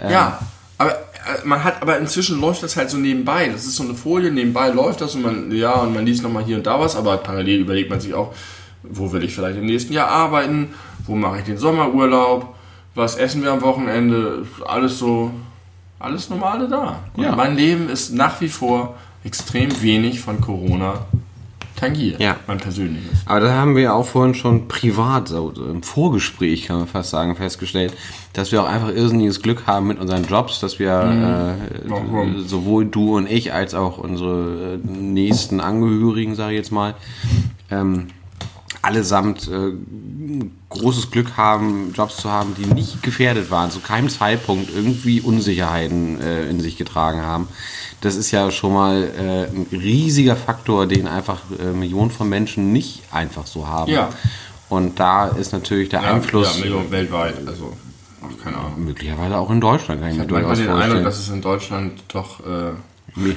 Ja, aber äh, man hat, aber inzwischen läuft das halt so nebenbei. Das ist so eine Folie, nebenbei läuft das und man, ja, und man liest nochmal hier und da was, aber parallel überlegt man sich auch, wo will ich vielleicht im nächsten Jahr arbeiten, wo mache ich den Sommerurlaub, was essen wir am Wochenende, alles so, alles Normale da. Und Ja. mein Leben ist nach wie vor extrem wenig von Corona tangiert. Ja. Mein persönliches. Aber da haben wir ja auch vorhin schon privat, so im Vorgespräch kann man fast sagen, festgestellt, dass wir auch einfach irrsinniges Glück haben mit unseren Jobs, dass wir äh, Warum? sowohl du und ich als auch unsere äh, nächsten Angehörigen, sage ich jetzt mal, ähm, allesamt äh, großes Glück haben, Jobs zu haben, die nicht gefährdet waren, zu keinem Zeitpunkt irgendwie Unsicherheiten äh, in sich getragen haben. Das ist ja schon mal äh, ein riesiger Faktor, den einfach äh, Millionen von Menschen nicht einfach so haben. Ja. Und da ist natürlich der Einfluss Ja, Millionen weltweit, also, keine Ahnung. möglicherweise auch in Deutschland, kann ich Ich habe manchmal den Eindruck, dass es in Deutschland doch, äh,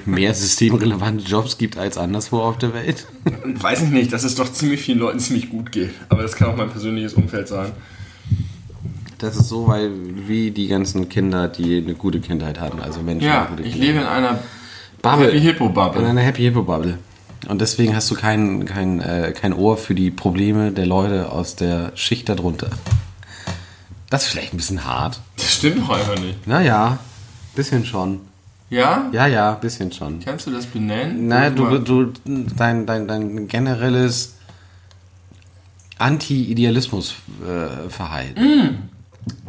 mehr- systemrelevante Jobs gibt als anderswo auf der Welt. weiß ich nicht, dass es doch ziemlich vielen Leuten ziemlich gut geht. Aber das kann auch mein persönliches Umfeld sein. Das ist so, weil wie die ganzen Kinder, die eine gute Kindheit hatten, also Menschen, Ja, ich Kindheit lebe in einer Bubble. Happy Hippo In Bubble. einer Happy Hippo Bubble. Und deswegen hast du kein, kein, äh, kein Ohr für die Probleme der Leute aus der Schicht darunter. Das ist vielleicht ein bisschen hart. Das stimmt doch einfach nicht. Naja, bisschen schon. Ja? Ja, ja, bisschen schon. Kannst du das benennen? Naja, du, du, dein, dein, dein generelles Anti-Idealismus-Verhalten.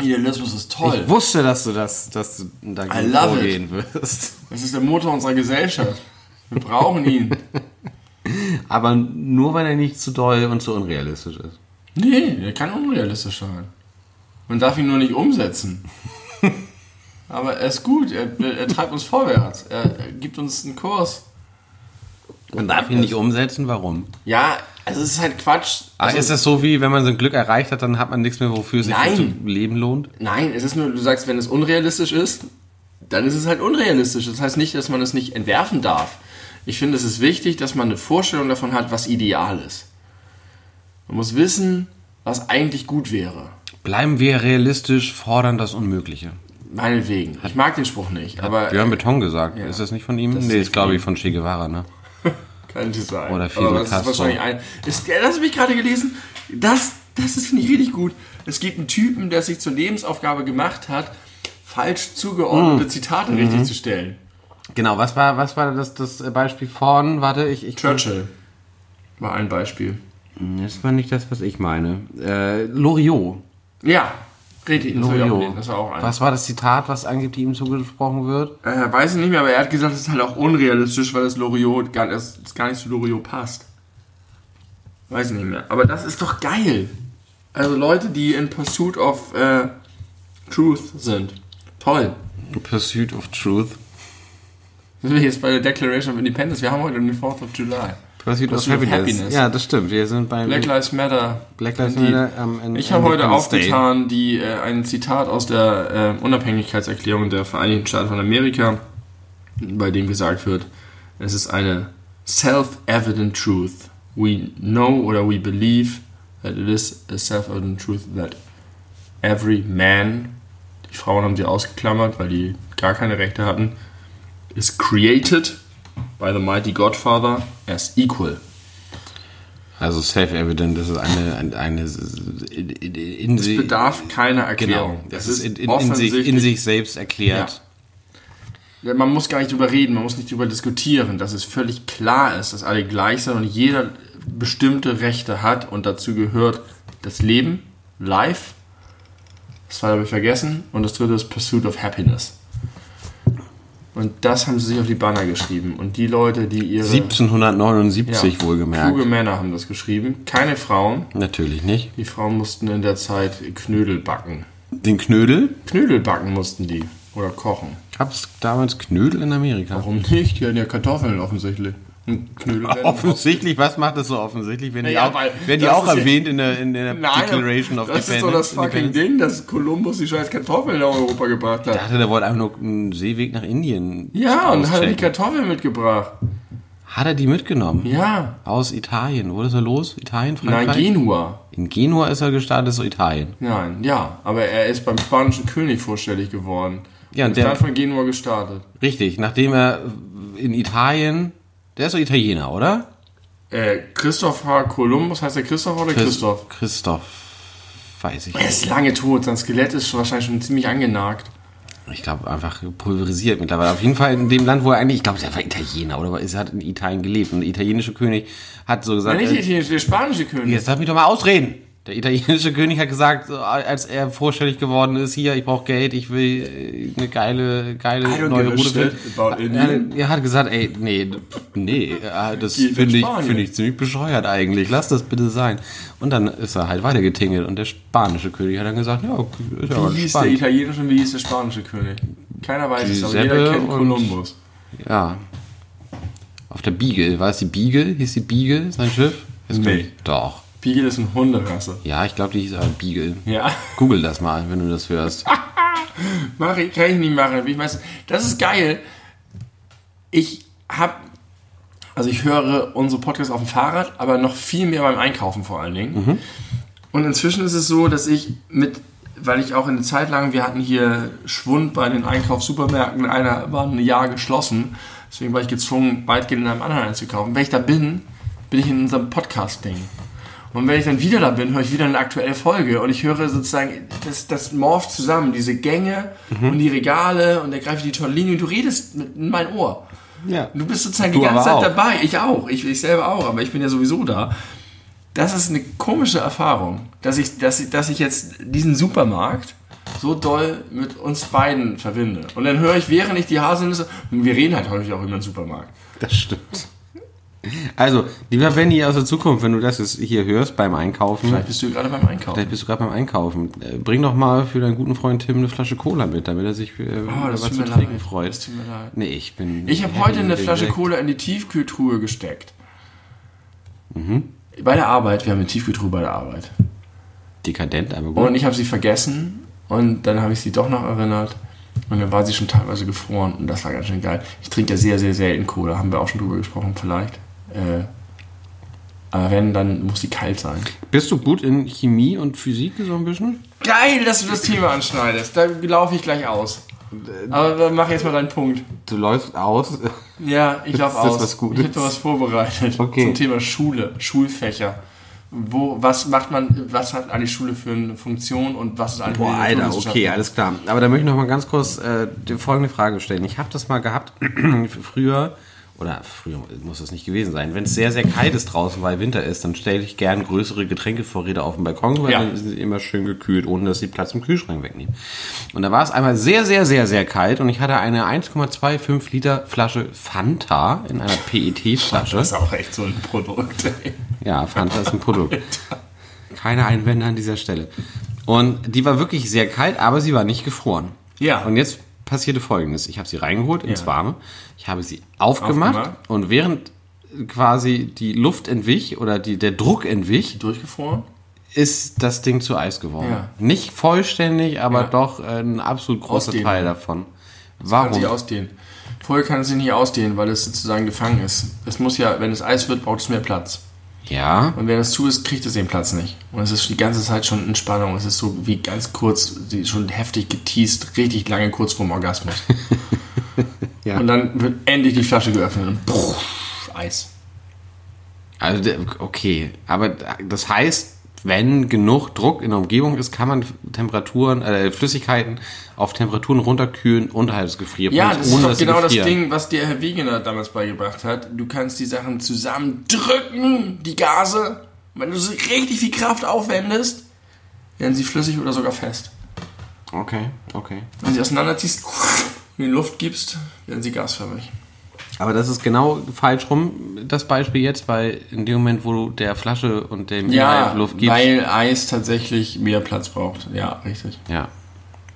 Idealismus ist toll. Ich wusste, dass du das, dass du dagegen vorgehen wirst. Das ist der Motor unserer Gesellschaft. Wir brauchen ihn. Aber nur, wenn er nicht zu doll und zu unrealistisch ist. Nee, der kann unrealistisch sein. Man darf ihn nur nicht umsetzen. Aber er ist gut, er, er treibt uns vorwärts. Er, er gibt uns einen Kurs. Man darf ihn nicht umsetzen, warum? Ja, also es ist halt Quatsch. Also, ist das so wie, wenn man sein Glück erreicht hat, dann hat man nichts mehr, wofür es sich zu leben lohnt? Nein, es ist nur, du sagst, wenn es unrealistisch ist, dann ist es halt unrealistisch. Das heißt nicht, dass man es nicht entwerfen darf. Ich finde, es ist wichtig, dass man eine Vorstellung davon hat, was ideal ist. Man muss wissen, was eigentlich gut wäre. Bleiben wir realistisch, fordern das Unmögliche. Meinetwegen. Ich mag den Spruch nicht, aber Björn Beton gesagt. Ja. Ist das nicht von ihm? Das nee, nicht ist glaube ich von Che Guevara, ne? könnte sein. Oder Fidel aber das ist wahrscheinlich ein. Ist, das habe ich gerade gelesen. Das, das ist finde ich richtig gut. Es gibt einen Typen, der sich zur Lebensaufgabe gemacht hat, falsch zugeordnete Mm. Zitate Mhm. richtig zu stellen. Genau, was war, was war das, das Beispiel von, warte, ich, ich Churchill war ein Beispiel. Das war nicht das, was ich meine. Äh, Loriot. Ja, richtig. Das, hab ich auch gelesen. das war auch ein. Was war das Zitat, was angeblich ihm zugesprochen wird? Äh, weiß ich nicht mehr, aber er hat gesagt, es ist halt auch unrealistisch, weil das Loriot gar, das gar nicht zu Loriot passt. Weiß ich nicht mehr. Aber das ist doch geil. Also Leute, die in Pursuit of äh, Truth sind. Toll. Pursuit of Truth. Sind wir jetzt bei der Declaration of Independence? Wir haben heute den 4th of July. Pursuit, Pursuit of of Happiness. Happiness. Ja, das stimmt. Wir sind beim Black Lives Matter. Black Lives Matter. ähm, in- Ich habe heute aufgetan die, äh, ein Zitat aus der äh, Unabhängigkeitserklärung der Vereinigten Staaten von Amerika, bei dem gesagt wird, es ist eine self-evident truth. We know or we believe that it is a self-evident truth that every man, die Frauen haben sie ausgeklammert, weil die gar keine Rechte hatten, is created by the mighty Godfather as equal. Also self-evident, das ist eine, eine, eine in, in, Es bedarf keiner Erklärung. Genau, das ist in, in, sich, in sich selbst erklärt. Ja, Man muss gar nicht drüber reden, man muss nicht drüber diskutieren, dass es völlig klar ist, dass alle gleich sind und jeder bestimmte Rechte hat und dazu gehört das Leben, Life, das zwei habe ich vergessen und das dritte ist Pursuit of Happiness. Und das haben sie sich auf die Banner geschrieben und die Leute, die ihre 1779 wohlgemerkt. kluge Männer haben das geschrieben, keine Frauen. Natürlich nicht. Die Frauen mussten in der Zeit Knödel backen. Den Knödel? Knödel backen mussten die oder kochen. Gab es damals Knödel in Amerika? Warum nicht? Die hatten ja Kartoffeln offensichtlich. Und Knödel Offensichtlich, was macht das so offensichtlich? Werden die Naja, auch, weil werden die auch ist ja- erwähnt in der, in der Nein, Declaration of das ist Independence? doch das fucking Independence? Ding, dass Kolumbus die scheiß Kartoffeln nach Europa gebracht Ich hat. dachte, der wollte einfach nur einen Seeweg nach Indien. Ja, und hat er die. Kartoffeln mitgebracht. Hat er die mitgenommen? Ja. Aus Italien. Wo ist er los? Italien, Nein, Frankreich? Genua. In Genua ist er gestartet, ist so Italien. Nein, ja. Aber er ist beim spanischen König vorstellig geworden. Ja, und und ist der- dann von Genua gestartet. Richtig, nachdem er in Italien, der ist doch Italiener, oder? Äh, Christopher Columbus, heißt der Christopher oder Christoph? Christoph, weiß ich Er nicht. ist lange tot, sein Skelett ist wahrscheinlich schon ziemlich angenagt. Ich glaube einfach pulverisiert mittlerweile. Auf jeden Fall in dem Land, wo er eigentlich, ich glaube, er war Italiener oder er hat in Italien gelebt. Und der italienische König hat so gesagt, Nein, nicht äh, der italienische, der spanische König. jetzt lass mich doch mal ausreden. Der italienische König hat gesagt, als er vorstellig geworden ist, hier, ich brauche Geld, ich will äh, eine geile, geile neue Route. Er, hat gesagt, ey, nee, nee, äh, das finde in ich, finde ich ziemlich bescheuert eigentlich. Lass das bitte sein. Und dann ist er halt weitergetingelt und der spanische König hat dann gesagt, ja, okay, ist ja Wie hieß der spannend. italienische und wie hieß der spanische König? Keiner weiß es, aber jeder kennt Kolumbus. Ja. Auf der Beagle, war es die Beagle? Hieß die Beagle, sein Schiff? Ist Nee. Doch. Beagle ist eine Hunderasse. Ja, ich glaube, die hieß aber Beagle. Ja. Google das mal, wenn du das hörst. Mach ich, kann ich nicht machen. Ich weiß, das ist geil. Ich hab, also ich höre unsere Podcasts auf dem Fahrrad, aber noch viel mehr beim Einkaufen vor allen Dingen. Und inzwischen ist es so, dass ich mit, weil ich auch eine Zeit lang, wir hatten hier Schwund bei den Einkaufssupermärkten, einer war ein Jahr geschlossen, deswegen war ich gezwungen, weitgehend in einem anderen einzukaufen. Wenn ich da bin, bin ich in unserem Podcast-Ding. Und wenn ich dann wieder da bin, höre ich wieder eine aktuelle Folge und ich höre sozusagen, das, das morpht zusammen, diese Gänge Mhm. und die Regale und der greift die tolle Linie und du redest mit in mein Ohr. Ja. Du bist sozusagen Du die ganze Zeit auch. dabei. Ich auch. Ich, ich selber auch, aber ich bin ja sowieso da. Das ist eine komische Erfahrung, dass ich, dass ich, dass ich jetzt diesen Supermarkt so doll mit uns beiden verbinde. Und dann höre ich, während ich die Haselnüsse, wir reden halt häufig auch über den Supermarkt. Das stimmt. Also, lieber Benny aus der Zukunft, wenn du das jetzt hier hörst beim Einkaufen, Vielleicht bist du gerade beim Einkaufen. vielleicht bist du gerade beim Einkaufen, äh, bring doch mal für deinen guten Freund Tim eine Flasche Cola mit, damit er sich äh, Oh, das was zu trinken leid. freut. Das tut mir leid. Nee, ich bin. Ich habe heute eine Flasche Sekt. Cola in die Tiefkühltruhe gesteckt. Mhm. Bei der Arbeit, wir haben eine Tiefkühltruhe bei der Arbeit. Dekadent, aber gut. Und ich habe sie vergessen und dann habe ich sie doch noch erinnert. Und dann war sie schon teilweise gefroren und das war ganz schön geil. Ich trinke ja sehr, sehr selten Cola, haben wir auch schon drüber gesprochen vielleicht. Äh, aber wenn, dann muss sie kalt sein. Bist du gut in Chemie und Physik so ein bisschen? Geil, dass du das Thema anschneidest. Da laufe ich gleich aus. Aber mach jetzt mal deinen Punkt. Du läufst aus. Ja, ich laufe Ist das aus. was Gutes? Ich habe da was vorbereitet Okay. zum Thema Schule, Schulfächer. Wo, was macht man, was hat eine Schule für eine Funktion und was ist eigentlich Boah, die Alter, okay, alles klar. Aber da möchte ich noch mal ganz kurz äh, die folgende Frage stellen. Ich habe das mal gehabt, früher, oder früher muss es nicht gewesen sein, wenn es sehr, sehr kalt ist draußen, weil Winter ist, dann stelle ich gern größere Getränkevorräte auf den Balkon, weil Ja. dann sind sie immer schön gekühlt, ohne dass sie Platz im Kühlschrank wegnehmen. Und da war es einmal sehr, sehr, sehr, sehr kalt und ich hatte eine 1,25 Liter Flasche Fanta in einer PET-Flasche. Das ist auch echt so ein Produkt. ey. Ja, Fanta ist ein Produkt. Keine Einwände an dieser Stelle. Und die war wirklich sehr kalt, aber sie war nicht gefroren. Ja. Und jetzt passierte folgendes. Ich habe sie reingeholt ins Warme. Ich habe sie aufgemacht, Aufgemacht. und während quasi die Luft entwich oder die, der Druck entwich, Durchgefroren? ist das Ding zu Eis geworden. Ja. Nicht vollständig, aber Ja. doch ein absolut großer Ausdehnen. Teil davon. Kann Warum? sich ausdehnen. Vorher kann es sich nicht ausdehnen, weil es sozusagen gefangen ist. Es muss ja, wenn es Eis wird, braucht es mehr Platz. Ja, Und wenn es zu ist, kriegt es den Platz nicht. Und es ist die ganze Zeit schon in Spannung. Es ist so wie ganz kurz, schon heftig geteased, richtig lange kurz vorm Orgasmus. Ja. Und dann wird endlich die Flasche geöffnet und pff, Eis. also okay, aber das heißt, wenn genug Druck in der Umgebung ist, kann man Temperaturen, äh, Flüssigkeiten auf Temperaturen runterkühlen unterhalb des Gefrierpunkts, Ja, das ist doch genau das. Ding, was dir Herr Wegener damals beigebracht hat. Du kannst die Sachen zusammendrücken, die Gase. Wenn du so richtig viel Kraft aufwendest, werden sie flüssig oder sogar fest. Okay, okay. Wenn du sie auseinanderziehst, in die Luft gibst, werden sie gasförmig. Aber das ist genau falsch rum, das Beispiel jetzt, weil in dem Moment, wo du der Flasche und dem Ja, Inhalt Luft gibst, weil Eis tatsächlich mehr Platz braucht. Ja, richtig. ja,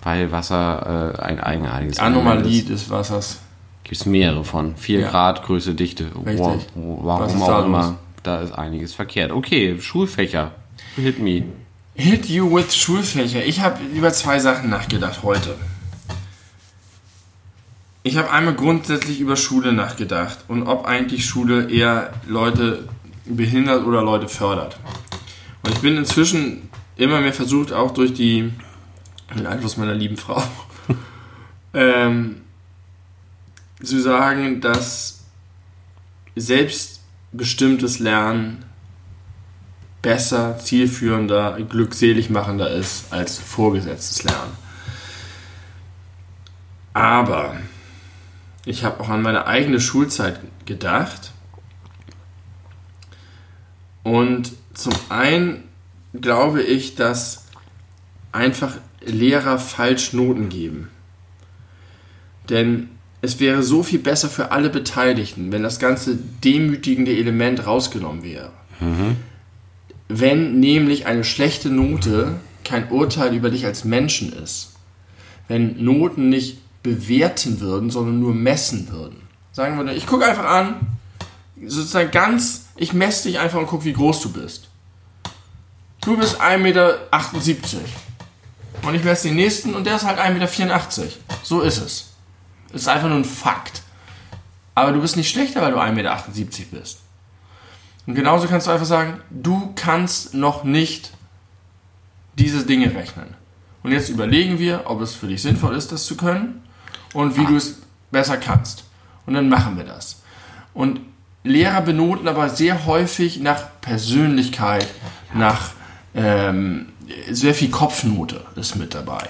weil Wasser äh, ein eigenartiges Anomalie Element des Wassers. Gibt es mehrere von. 4 Ja. Grad, Größe, Dichte. Richtig. Wow, warum ist auch immer. los? Da ist einiges verkehrt. Okay, Schulfächer. Hit me. Hit you with Schulfächer. Ich habe über zwei Sachen nachgedacht heute. Ich habe einmal grundsätzlich über Schule nachgedacht und ob eigentlich Schule eher Leute behindert oder Leute fördert. Und ich bin inzwischen immer mehr versucht, auch durch die, den Einfluss meiner lieben Frau, ähm, zu sagen, dass selbstbestimmtes Lernen besser, zielführender, glückselig machender ist als vorgesetztes Lernen. Aber ich habe auch an meine eigene Schulzeit gedacht. Und zum einen glaube ich, dass einfach Lehrer falsch Noten geben. Denn es wäre so viel besser für alle Beteiligten, wenn das ganze demütigende Element rausgenommen wäre. Wenn nämlich eine schlechte Note kein Urteil über dich als Menschen ist. Wenn Noten nicht bewerten würden, sondern nur messen würden. Sagen wir, ich gucke einfach an, sozusagen ganz, ich messe dich einfach und gucke, wie groß du bist. Du bist 1,78 Meter. Und ich messe den nächsten und der ist halt 1,84 Meter. So ist es. Es ist einfach nur ein Fakt. Aber du bist nicht schlechter, weil du 1,78 Meter bist. Und genauso kannst du einfach sagen, du kannst noch nicht diese Dinge rechnen. Und jetzt überlegen wir, ob es für dich sinnvoll ist, das zu können und wie du es besser kannst. Und dann machen wir das. Und Lehrer benoten aber sehr häufig nach Persönlichkeit, nach ähm, sehr viel Kopfnote ist mit dabei.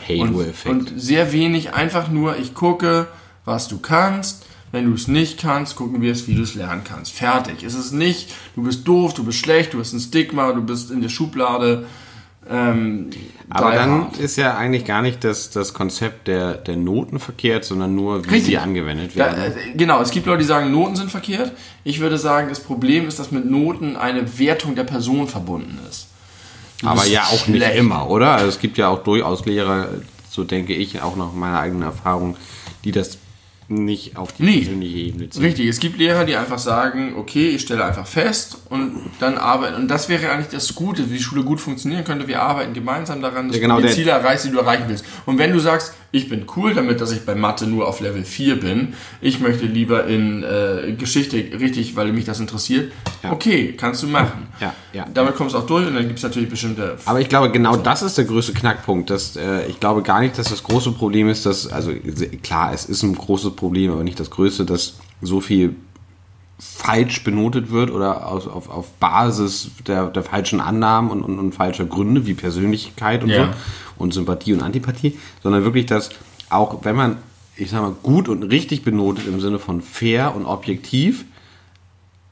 Und, und sehr wenig einfach nur, ich gucke, was du kannst. Wenn du es nicht kannst, gucken wir es, wie du es lernen kannst. Fertig. Es ist nicht, du bist doof, du bist schlecht, du bist ein Stigma, du bist in der Schublade. Ähm, Aber dann hard. ist ja eigentlich gar nicht das, das Konzept der, der Noten verkehrt, sondern nur, wie Richtig. sie angewendet Da, werden. äh, genau, es gibt Leute, die sagen, Noten sind verkehrt. Ich würde sagen, das Problem ist, dass mit Noten eine Wertung der Person verbunden ist. Du Aber ja auch nicht schlecht. immer, oder? Also es gibt ja auch durchaus Lehrer, so denke ich, auch nach meiner eigenen Erfahrung, die das nicht auf die Nee. persönliche Ebene ziehen. Richtig, es gibt Lehrer, die einfach sagen, okay, ich stelle einfach fest und dann arbeiten. Und das wäre eigentlich das Gute, wie die Schule gut funktionieren könnte. Wir arbeiten gemeinsam daran, dass Ja, genau, du die Ziele erreichst, die du erreichen willst. Und wenn du sagst, ich bin cool damit, dass ich bei Mathe nur auf Level 4 bin, ich möchte lieber in äh, Geschichte richtig, weil mich das interessiert, Ja. okay, kannst du machen. Ja, ja. Damit kommst du auch durch und dann gibt es natürlich bestimmte Aber ich glaube, genau das ist der größte Knackpunkt. Dass, äh, ich glaube gar nicht, dass das große Problem ist, dass, also klar, es ist ein großes Problem, aber nicht das größte, dass so viel falsch benotet wird oder aus, auf, auf Basis der, der falschen Annahmen und, und, und falscher Gründe wie Persönlichkeit und Ja. so und Sympathie und Antipathie, sondern wirklich, dass auch wenn man, ich sag mal, gut und richtig benotet im Sinne von fair und objektiv,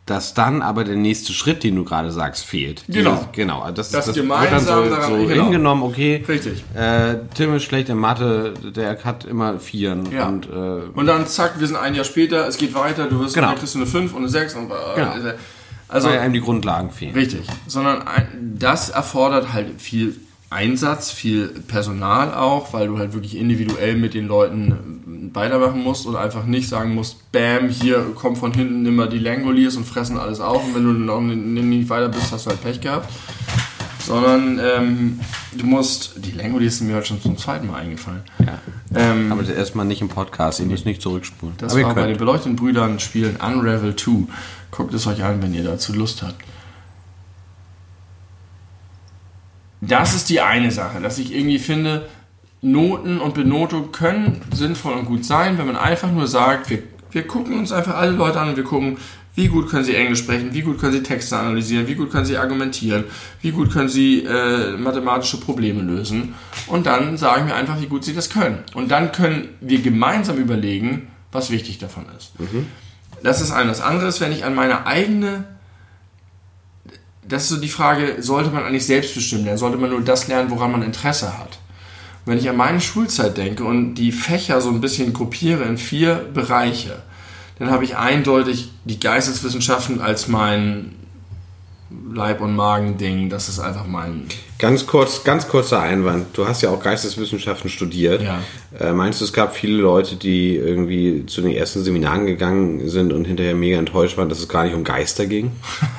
dass dann aber der nächste Schritt, den du gerade sagst, fehlt. Genau. Dieses- genau. Das, Das das gemeinsam wird dann so, daran- so genau. hingenommen, okay. Richtig. Äh, Tim ist schlecht in Mathe, der hat immer Vieren. Ja. Und, äh, Und dann zack, wir sind ein Jahr später, es geht weiter, du wirst Genau. kriegst du eine 5 und eine 6 und äh, Genau. Also, Weil einem die Grundlagen fehlen. Richtig, sondern ein, das erfordert halt viel Einsatz, viel Personal auch, weil du halt wirklich individuell mit den Leuten weitermachen musst und einfach nicht sagen musst, bam, hier kommt von hinten immer die Langoliers und fressen alles auf und wenn du noch nicht weiter bist, hast du halt Pech gehabt. Sondern ähm, du musst, die Langoliers sind mir halt schon zum zweiten Mal eingefallen. Ja. Ähm, Aber das erstmal nicht im Podcast, ihr müsst nicht zurückspulen. das Aber war bei den beleuchteten Brüdern spielen Unravel 2. Guckt es euch an, wenn ihr dazu Lust habt. Das ist die eine Sache, dass ich irgendwie finde, Noten und Benotung können sinnvoll und gut sein, wenn man einfach nur sagt, wir, wir gucken uns einfach alle Leute an und wir gucken, wie gut können sie Englisch sprechen, wie gut können sie Texte analysieren, wie gut können sie argumentieren, wie gut können sie äh, mathematische Probleme lösen. Und dann sagen wir einfach, wie gut sie das können. Und dann können wir gemeinsam überlegen, was wichtig davon ist. Das ist ein. Das andere ist, wenn ich an meine eigene das ist so die Frage, sollte man eigentlich selbstbestimmt lernen? Sollte man nur das lernen, woran man Interesse hat? Und wenn ich an meine Schulzeit denke und die Fächer so ein bisschen gruppiere in vier Bereiche, dann habe ich eindeutig die Geisteswissenschaften als mein Leib- und Magen-Ding. Das ist einfach mein. Ganz kurz, ganz kurzer Einwand. Du hast ja auch Geisteswissenschaften studiert. Ja. Äh, meinst du, es gab viele Leute, die irgendwie zu den ersten Seminaren gegangen sind und hinterher mega enttäuscht waren, dass es gar nicht um Geister ging?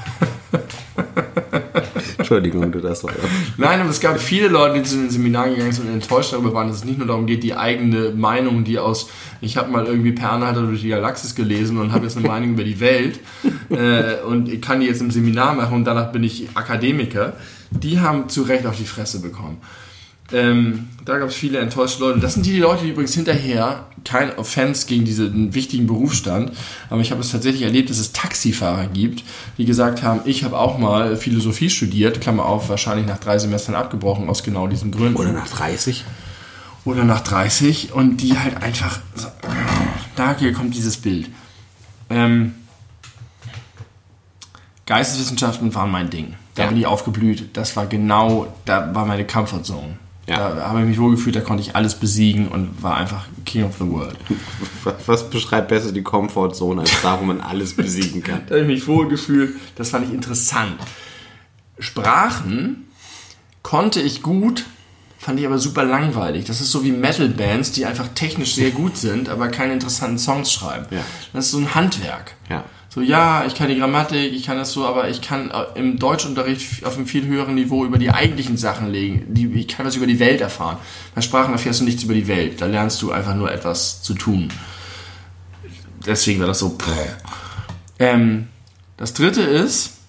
Entschuldigung, du das war. Nein, aber es gab viele Leute, die zu den Seminaren gegangen sind und enttäuscht darüber waren, dass es nicht nur darum geht, die eigene Meinung, die aus, ich habe mal irgendwie Per Anhalter durch die Galaxis gelesen und habe jetzt eine Meinung über die Welt äh, und ich kann die jetzt im Seminar machen und danach bin ich Akademiker, die haben zu Recht auf die Fresse bekommen. Ähm, da gab es viele enttäuschte Leute. Das sind die Leute, die übrigens hinterher, kein Offense gegen diesen wichtigen Berufsstand, aber ich habe es tatsächlich erlebt, dass es Taxifahrer gibt, die gesagt haben, ich habe auch mal Philosophie studiert, Klammer auf, wahrscheinlich nach drei Semestern abgebrochen, aus genau diesen Gründen. Oder nach 30? Oder nach 30 und die halt einfach, da hier kommt dieses Bild. Ähm, Geisteswissenschaften waren mein Ding. Da Ja. bin ich aufgeblüht. Das war genau, da war meine Comfortzone. Ja. Da habe ich mich wohlgefühlt, da konnte ich alles besiegen und war einfach King of the World. Was beschreibt besser die Comfortzone als da, wo man alles besiegen kann? Da habe ich mich wohlgefühlt, das fand ich interessant. Sprachen konnte ich gut, fand ich aber super langweilig. Das ist so wie Metal-Bands, die einfach technisch sehr gut sind, aber keine interessanten Songs schreiben. Ja. Das ist so ein Handwerk. Ja. So, ja, ich kann die Grammatik, ich kann das so, aber ich kann äh, im Deutschunterricht auf einem viel höheren Niveau über die eigentlichen Sachen legen. Die, ich kann was über die Welt erfahren. Bei Sprachen erfährst du nichts über die Welt. Da lernst du einfach nur etwas zu tun. Deswegen war das so. Ähm, das dritte ist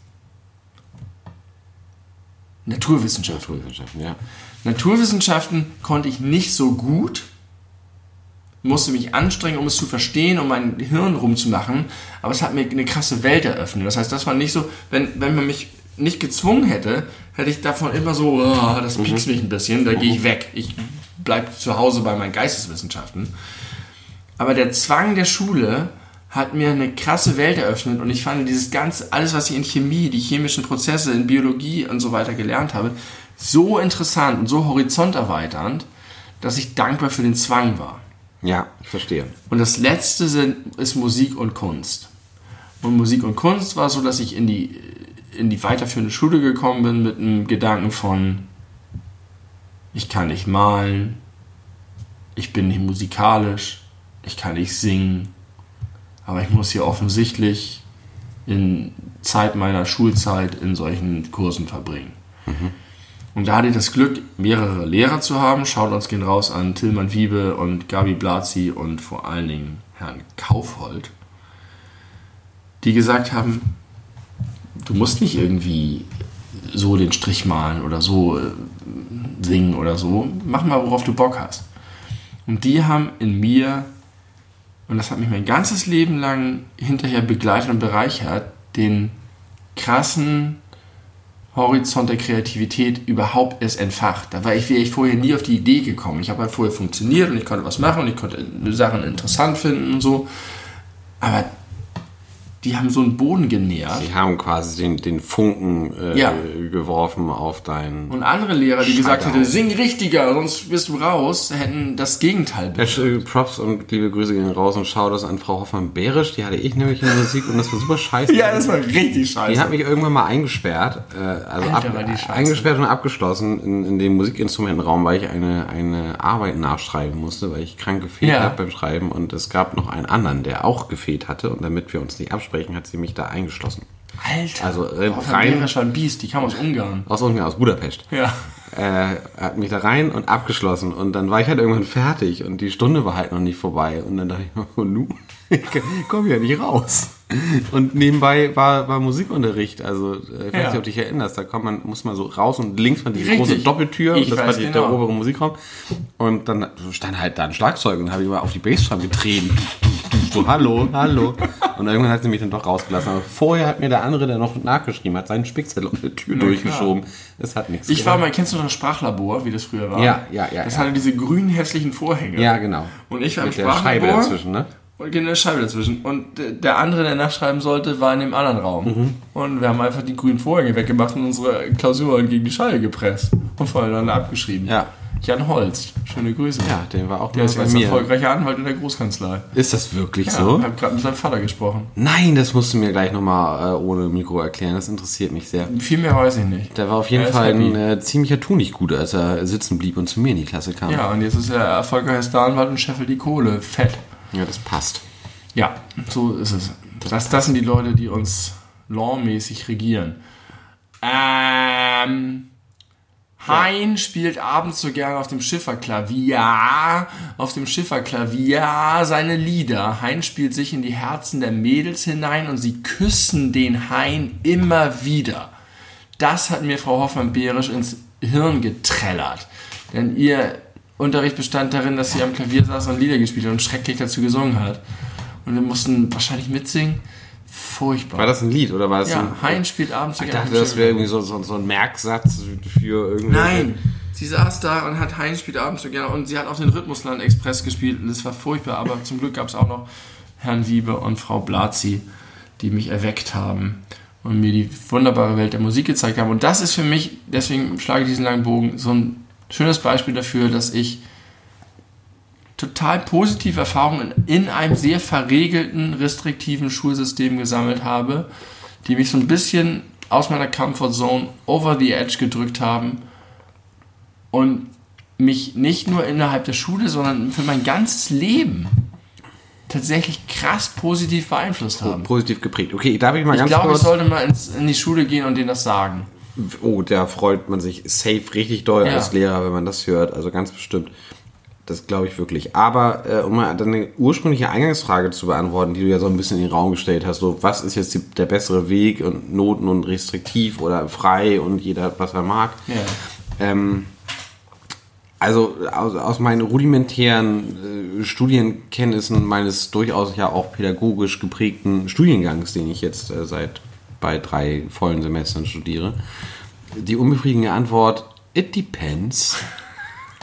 Naturwissenschaften. Naturwissenschaften, ja. Naturwissenschaften konnte ich nicht so gut, musste mich anstrengen, um es zu verstehen, um mein Hirn rumzumachen, aber es hat mir eine krasse Welt eröffnet. Das heißt, das war nicht so, wenn, wenn man mich nicht gezwungen hätte, hätte ich davon immer so, oh, das piekst mich ein bisschen, da gehe ich weg. Ich bleibe zu Hause bei meinen Geisteswissenschaften. Aber der Zwang der Schule hat mir eine krasse Welt eröffnet und ich fand dieses ganze, alles was ich in Chemie, die chemischen Prozesse, in Biologie und so weiter gelernt habe, so interessant und so horizonterweiternd, dass ich dankbar für den Zwang war. Ja, ich verstehe. Und das letzte sind, ist Musik und Kunst. Und Musik und Kunst war so, dass ich in die, in die weiterführende Schule gekommen bin mit einem Gedanken von, ich kann nicht malen, ich bin nicht musikalisch, ich kann nicht singen, aber ich muss hier offensichtlich in Zeit meiner Schulzeit in solchen Kursen verbringen. Und da hatte ich das Glück, mehrere Lehrer zu haben. Schaut uns gehen raus an Tillmann Wiebe und Gabi Blazi und vor allen Dingen Herrn Kaufhold, die gesagt haben, du musst nicht irgendwie so den Strich malen oder so äh, singen oder so. Mach mal, worauf du Bock hast. Und die haben in mir, und das hat mich mein ganzes Leben lang hinterher begleitet und bereichert, den krassen Horizont der Kreativität überhaupt erst entfacht. Da war ich, wäre ich vorher nie auf die Idee gekommen. Ich habe halt vorher funktioniert und ich konnte was machen und ich konnte Sachen interessant finden und so. Aber die haben so einen Boden genährt. Die haben quasi den, den Funken äh, Ja. geworfen auf dein. Und andere Lehrer, die gesagt hätten, sing richtiger, sonst bist du raus, hätten das Gegenteil sch- Props und liebe Grüße gehen raus und schau das an Frau Hoffmann-Berisch. Die hatte ich nämlich in der Musik und das war super scheiße. Ja, das war richtig scheiße. Die hat mich irgendwann mal eingesperrt, äh, also Alter, ab, eingesperrt und abgeschlossen in, in dem Musikinstrumentenraum, weil ich eine, eine Arbeit nachschreiben musste, weil ich krank gefehlt Ja. habe beim Schreiben und es gab noch einen anderen, der auch gefehlt hatte und damit wir uns nicht absprechen, hat sie mich da eingeschlossen. Alter. Also, äh, rein- Berisch war ein Biest, die kam aus Ungarn. Aus Ungarn, aus Budapest. Ja. äh, hat mich da rein und abgeschlossen und dann war ich halt irgendwann fertig und die Stunde war halt noch nicht vorbei und dann dachte ich mir, oh, nu, ich komm ja nicht raus. Und nebenbei war, war Musikunterricht, also äh, ich weiß Ja. nicht, ob du dich erinnerst, da kommt man, muss man so raus und links war die Richtig. große Doppeltür Ich und das war die, genau. der obere Musikraum und dann stand halt da ein Schlagzeug und habe ich mal auf die Bassdrum getreten. So, hallo, hallo. Und irgendwann hat sie mich dann doch rausgelassen. Aber vorher hat mir der andere, der noch nachgeschrieben hat, seinen Spickzettel um die Tür durchgeschoben. Das hat nichts Ich war gebracht. mal, kennst du noch das Sprachlabor, wie das früher war? Ja, ja, ja, Das ja. hatte diese grünen hässlichen Vorhänge. Ja, genau. Und ich war Mit im der Scheibe Sprachlabor. dazwischen, ne? Und eine Scheibe dazwischen. Und der andere, der nachschreiben sollte, war in dem anderen Raum. Mhm. Und wir haben einfach die grünen Vorhänge weggemacht und unsere Klausur gegen die Scheibe gepresst. Und voneinander abgeschrieben. Ja. Jan Holst, schöne Grüße. Ja, der war auch Der ist jetzt erfolgreicher Anwalt in der Großkanzlei. Ist das wirklich Ja, so? Ich habe gerade mit seinem Vater gesprochen. Nein, das musst du mir gleich nochmal äh, ohne Mikro erklären. Das interessiert mich sehr. Viel mehr weiß ich nicht. Der war auf jeden Er Fall ein äh, ziemlicher Tunichtgut, als er sitzen blieb und zu mir in die Klasse kam. Ja, und jetzt ist er erfolgreicher Anwalt und scheffelt die Kohle. Fett. Ja, das passt. Ja, so ist es. Das, das sind die Leute, die uns lawmäßig regieren. Ähm. Hein spielt abends so gerne auf dem Schifferklavier, auf dem Schifferklavier seine Lieder. Hein spielt sich in die Herzen der Mädels hinein und sie küssen den Hein immer wieder. Das hat mir Frau Hoffmann-Behrisch ins Hirn getrellert. Denn ihr Unterricht bestand darin, dass sie am Klavier saß und Lieder gespielt hat und schrecklich dazu gesungen hat. Und wir mussten wahrscheinlich mitsingen. Furchtbar. War das ein Lied oder war das ja, ein... Hein spielt abends so Ich dachte, das wäre irgendwie so, so, so ein Merksatz für irgendwie... Nein, sie saß da und hat Hein spielt abends so gerne und sie hat auch den Rhythmusland Express gespielt und das war furchtbar, aber zum Glück gab es auch noch Herrn Wiebe und Frau Blazi, die mich erweckt haben und mir die wunderbare Welt der Musik gezeigt haben. Und das ist für mich, deswegen schlage ich diesen langen Bogen, so ein schönes Beispiel dafür, dass ich total positive Erfahrungen in einem sehr verregelten, restriktiven Schulsystem gesammelt habe, die mich so ein bisschen aus meiner Comfortzone over the edge gedrückt haben und mich nicht nur innerhalb der Schule, sondern für mein ganzes Leben tatsächlich krass positiv beeinflusst haben. Positiv geprägt. Okay, darf ich mal Ich ganz glaube, ich kurz... sollte mal ins, in die Schule gehen und denen das sagen. Oh, da freut man sich safe richtig doll Ja. als Lehrer, wenn man das hört. Also ganz bestimmt. Das glaube ich wirklich. Aber äh, um mal deine ursprüngliche Eingangsfrage zu beantworten, die du ja so ein bisschen in den Raum gestellt hast, so was ist jetzt die, der bessere Weg und Noten und restriktiv oder frei und jeder was er mag. Ja. Ähm, also aus, aus meinen rudimentären äh, Studienkenntnissen meines durchaus ja auch pädagogisch geprägten Studiengangs, den ich jetzt äh, seit bei drei vollen Semestern studiere, die unbefriedigende Antwort, it depends.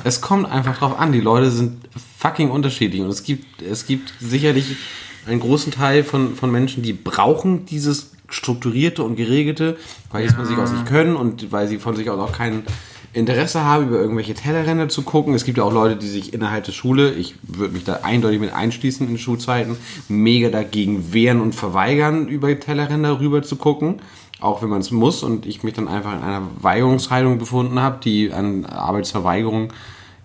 Es kommt einfach drauf an. Die Leute sind fucking unterschiedlich und es gibt, es gibt sicherlich einen großen Teil von, von Menschen, die brauchen dieses strukturierte und geregelte, weil sie es von sich aus nicht können und weil sie von sich aus auch kein Interesse haben, über irgendwelche Tellerränder zu gucken. Es gibt ja auch Leute, die sich innerhalb der Schule, ich würde mich da eindeutig mit einschließen in Schulzeiten, mega dagegen wehren und verweigern, über Tellerränder rüber zu gucken, auch wenn man es muss und ich mich dann einfach in einer Weigerungshaltung befunden habe, die an Arbeitsverweigerung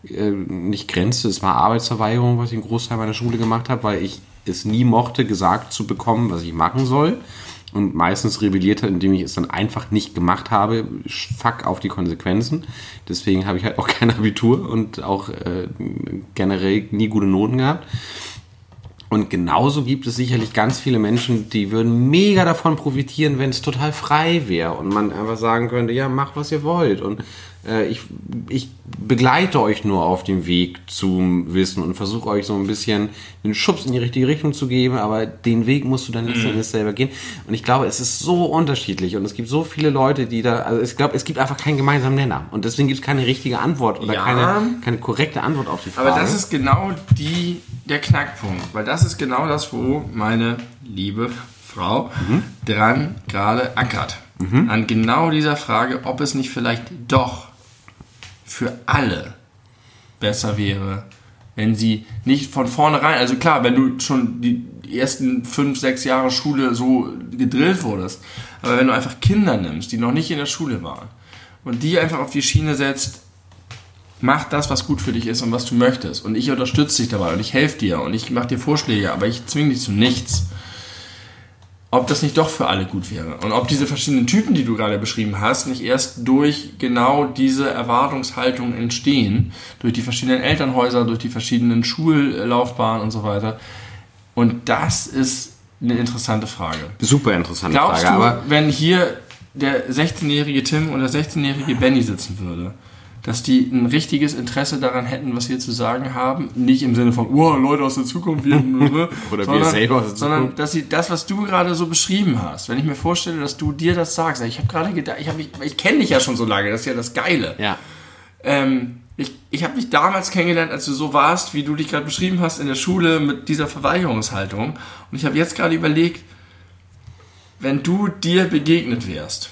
äh, nicht grenzte. Es war Arbeitsverweigerung, was ich einen Großteil meiner Schule gemacht habe, weil ich es nie mochte, gesagt zu bekommen, was ich machen soll. Und meistens rebellierte, indem ich es dann einfach nicht gemacht habe. Fuck auf die Konsequenzen. Deswegen habe ich halt auch kein Abitur und auch äh, generell nie gute Noten gehabt. Und genauso gibt es sicherlich ganz viele Menschen, die würden mega davon profitieren, wenn es total frei wäre und man einfach sagen könnte, ja, macht was ihr wollt. Und ich, ich begleite euch nur auf dem Weg zum Wissen und versuche euch so ein bisschen den Schubs in die richtige Richtung zu geben, aber den Weg musst du dann letzten Endes selber gehen. Und ich glaube, es ist so unterschiedlich und es gibt so viele Leute, die da, also ich glaube, es gibt einfach keinen gemeinsamen Nenner und deswegen gibt es keine richtige Antwort oder Ja. keine, keine korrekte Antwort auf die Frage. Aber das ist genau die, der Knackpunkt, weil das ist genau das, wo meine liebe Frau, dran gerade ackert. An genau dieser Frage, ob es nicht vielleicht doch für alle besser wäre, wenn sie nicht von vornherein, also klar, wenn du schon die ersten fünf, sechs Jahre Schule so gedrillt wurdest, aber wenn du einfach Kinder nimmst, die noch nicht in der Schule waren und die einfach auf die Schiene setzt, mach das, was gut für dich ist und was du möchtest und ich unterstütze dich dabei und ich helfe dir und ich mache dir Vorschläge, aber ich zwinge dich zu nichts. Ob das nicht doch für alle gut wäre und ob diese verschiedenen Typen, die du gerade beschrieben hast, nicht erst durch genau diese Erwartungshaltung entstehen, durch die verschiedenen Elternhäuser, durch die verschiedenen Schullaufbahnen und so weiter. Und das ist eine interessante Frage. Super interessante Glaubst Frage, du, aber wenn hier der 16-jährige Tim und der 16-jährige Benny sitzen würde, dass die ein richtiges Interesse daran hätten, was wir zu sagen haben? Nicht im Sinne von, oh, Leute aus der Zukunft, wir? Oder wir sondern, selber aus der sondern Zukunft. dass sie das, was du gerade so beschrieben hast, wenn ich mir vorstelle, dass du dir das sagst, ich habe gerade gedacht, ich, hab mich- ich kenne dich ja schon so lange, das ist ja das Geile. ja. Ähm, ich ich habe dich damals kennengelernt, als du so warst, wie du dich gerade beschrieben hast in der Schule mit dieser Verweigerungshaltung. Und ich habe jetzt gerade überlegt, wenn du dir begegnet wärst,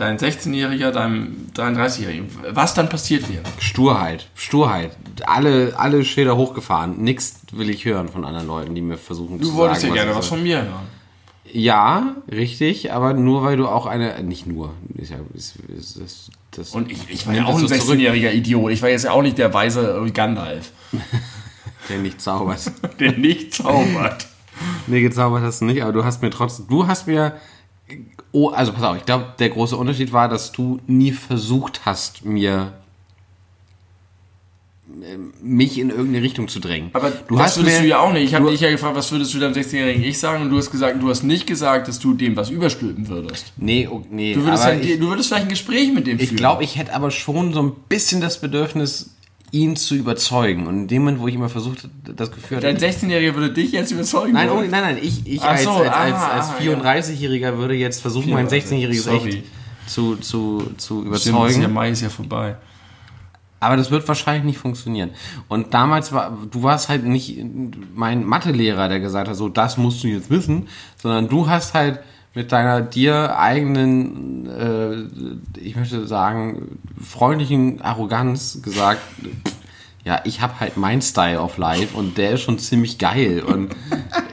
dein 16-Jähriger, deinem 33-Jährigen, was dann passiert wäre. Sturheit, Sturheit. Alle, alle Schilder hochgefahren. Nichts will ich hören von anderen Leuten, die mir versuchen zu Du wolltest sagen. ja gerne was von mir hören. Ja, richtig, aber nur weil du auch eine, nicht nur, ist ja, ist, ist, ist, das, Und ich, ich war ja auch ein so zurück. 16-jähriger Idiot. Ich war jetzt ja auch nicht der weise Gandalf, der nicht zaubert. der nicht zaubert. nee, gezaubert hast du nicht, aber du hast mir trotzdem, du hast mir, oh, also pass auf, ich glaube, der große Unterschied war, dass du nie versucht hast, mir ähm, mich in irgendeine Richtung zu drängen. Aber du das hast würdest mir, du ja auch nicht. Ich habe dich ja gefragt, was würdest du deinem 16-jährigen Ich sagen? Und du hast gesagt, du hast nicht gesagt, dass du dem was überstülpen würdest. Nee, nee, Du würdest, ja, ich, du würdest vielleicht ein Gespräch mit dem ich führen. glaube, ich hätte aber schon so ein bisschen das Bedürfnis, ihn zu überzeugen. Und in dem Moment, wo ich immer versucht das Gefühl hatte, Dein 16-Jähriger würde dich jetzt überzeugen. Nein, oh, nein, nein, ich, ich als, so, als, als, als ah, 34-Jähriger würde jetzt versuchen, mein 16-jähriges Sorry. echt zu, zu, zu Stimmt, das überzeugen. Jahr Mai ist ja vorbei. Aber das wird wahrscheinlich nicht funktionieren. Und damals war, du warst halt nicht mein Mathelehrer, der gesagt hat, so, das musst du jetzt wissen, sondern du hast halt mit deiner dir eigenen, äh, ich möchte sagen, freundlichen Arroganz gesagt, ja, ich habe halt mein Style of Life und der ist schon ziemlich geil und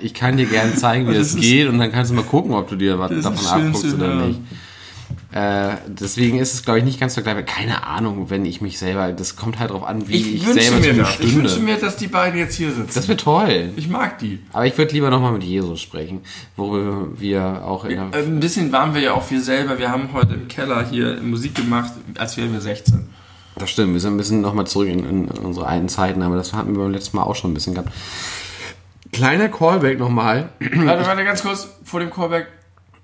ich kann dir gerne zeigen, wie das, Das geht und dann kannst du mal gucken, ob du dir was davon abguckst oder nicht. Äh, deswegen ist es, glaube ich, nicht ganz so gleich. Keine Ahnung, wenn ich mich selber, das kommt halt drauf an, wie ich, Ich, selber mir das. Ich bestünde. wünsche mir, dass die beiden jetzt hier sitzen. das wäre toll. ich mag die. Aber ich würde lieber nochmal mit Jesus sprechen, worüber wir auch in der... Äh, Ein bisschen waren wir ja auch wir selber. Wir haben heute im Keller hier Musik gemacht, als wären wir 16. Das stimmt, wir sind ein bisschen nochmal zurück in, in unsere alten Zeiten, aber das hatten wir beim letzten Mal auch schon ein bisschen gehabt. Kleiner Callback nochmal. Warte, warte, ganz kurz vor dem Callback.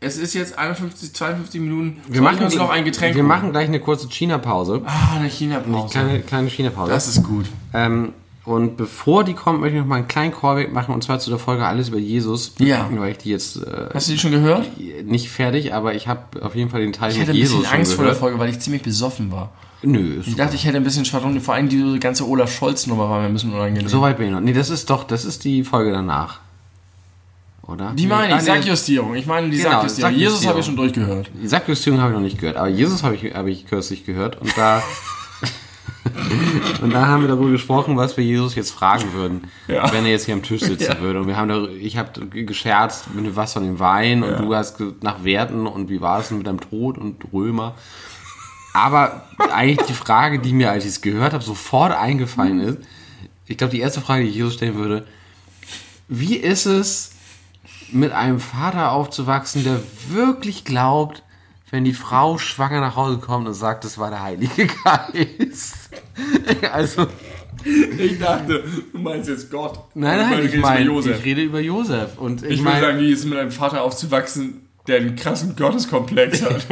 Es ist jetzt 51, 52 Minuten. Wir Soll ich machen, uns noch ein Getränk wir machen gleich eine kurze China-Pause. Ah, eine China-Pause. Kleine, kleine China-Pause. Das ist gut. Ähm, und bevor die kommt, möchte ich noch mal einen kleinen Callback machen, und zwar zu der Folge Alles über Jesus. Ja. Weil ich die jetzt äh, Hast du die schon gehört? nicht fertig, aber ich habe auf jeden Fall den Teil Ich mit hatte ein Jesus bisschen Angst vor der. Folge, weil ich ziemlich besoffen war. Nö, Ich dachte, ich hätte ein bisschen Schwadron. Vor allem diese ganze Olaf Scholz-Nummer war mir ein bisschen unangenehm. so weit bin ich noch. Nee, das ist doch, das ist die Folge danach. Oder? die meine Ah, ich, Sackjustierung. Ich meine die Genau, Sackjustierung. Jesus Sackjustierung. habe ich schon durchgehört. Die Sackjustierung habe ich noch nicht gehört, aber Jesus habe ich, habe ich kürzlich gehört und da und da haben wir darüber gesprochen, was wir Jesus jetzt fragen würden, Ja. wenn er jetzt hier am Tisch sitzen Ja. würde. Und wir haben da, ich habe gescherzt mit was von dem Wein und du hast nach Werten und wie war es denn mit deinem Tod und Römer. Aber eigentlich die Frage, die mir, als ich es gehört habe, sofort eingefallen ist, ich glaube, die erste Frage, die ich Jesus stellen würde, wie ist es, mit einem Vater aufzuwachsen, der wirklich glaubt, wenn die Frau schwanger nach Hause kommt und sagt, das war der Heilige Geist. Also, Ich dachte, du meinst jetzt Gott. nein, nein, ich meine, ich rede über Josef. Und ich, Ich würde meine, sagen, wie ist es mit einem Vater aufzuwachsen, der einen krassen Gotteskomplex hat?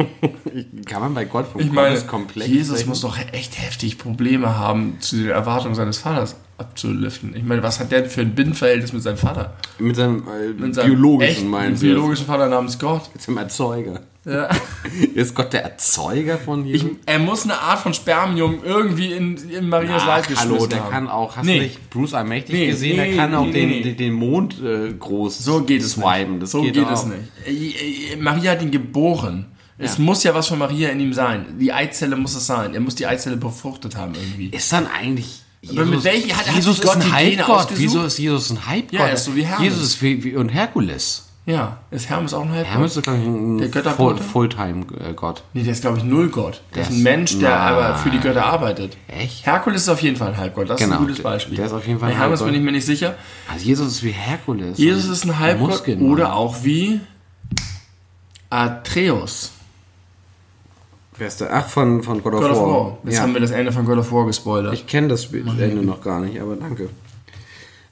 kann man bei Gott vom Ich meine, Komplex Jesus sprechen? muss doch echt heftig Probleme haben, zu den Erwartungen seines Vaters abzuliften. Ich meine, was hat der für ein Binnenverhältnis mit seinem Vater? mit seinem, äh, Mit seinem biologischen, meinen Sie? biologischen Vater namens Gott. Mit seinem Erzeuger. Ja. Ist Gott der Erzeuger von Ich, Jesus? er muss eine Art von Spermium irgendwie in, in Marias Leib geschmissen hallo, der haben. kann auch, hast Nee. du nicht Bruce Allmächtig Nee, gesehen? nee, der kann auch den, den, den Mond äh, groß So geht es swipen. Das so geht, geht, es nicht. Äh, äh, Maria hat ihn geboren. Es Ja. muss ja was von Maria in ihm sein. Die Eizelle muss es sein. Er muss die Eizelle befruchtet haben irgendwie. Ist dann eigentlich Aber mit welchen- hat- hat Jesus Gott ist ein Halbgott. Wieso ist Jesus ein Halbgott? Ja, er ist so wie Hermes. Jesus ist wie, wie, und Herkules. Ja, ist Hermes auch ein Halbgott? Hermes ist, glaube ich, ein Der Full? Fulltime-Gott. Nee, der ist, glaube ich, null Gott. Der, Der ist ein ist- Mensch, der Nein. aber für die Götter arbeitet. Echt? Herkules ist auf jeden Fall ein Halbgott. Das ist Genau, ein gutes der- Beispiel. der ist auf jeden Fall ein Hermes Halbgott. bin ich mir nicht sicher. Also Jesus ist wie Herkules. Jesus ist ein Halbgott oder auch wie Atreus. Wer ist der? Ach, von, von God of, God of War. War. Jetzt Ja. haben wir das Ende von God of War gespoilert. Ich kenne das Ende noch gar nicht, aber danke.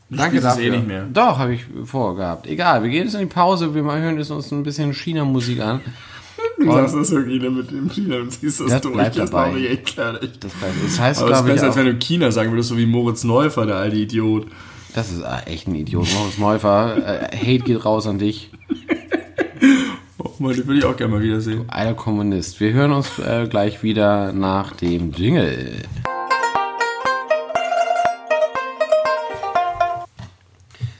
Danke spielst es dafür. eh nicht mehr. Doch, habe ich vorgehabt. Egal, wir gehen jetzt in die Pause, wir mal hören jetzt uns ein bisschen China-Musik an. Du sagst das wirklich ne, mit dem China und ziehst das, Das durch. bleibt das dabei. mache ich echt fertig. Das, das heißt, Aber es ist ich, besser, als wenn du China sagen würdest, so wie Moritz Neufer, der alte Idiot. das ist äh, echt ein Idiot. Moritz Neufer, äh, Hate geht raus an dich, Mann, die würde ich auch gerne mal wiedersehen. alter Kommunist. Wir hören uns äh, gleich wieder nach dem Jingle.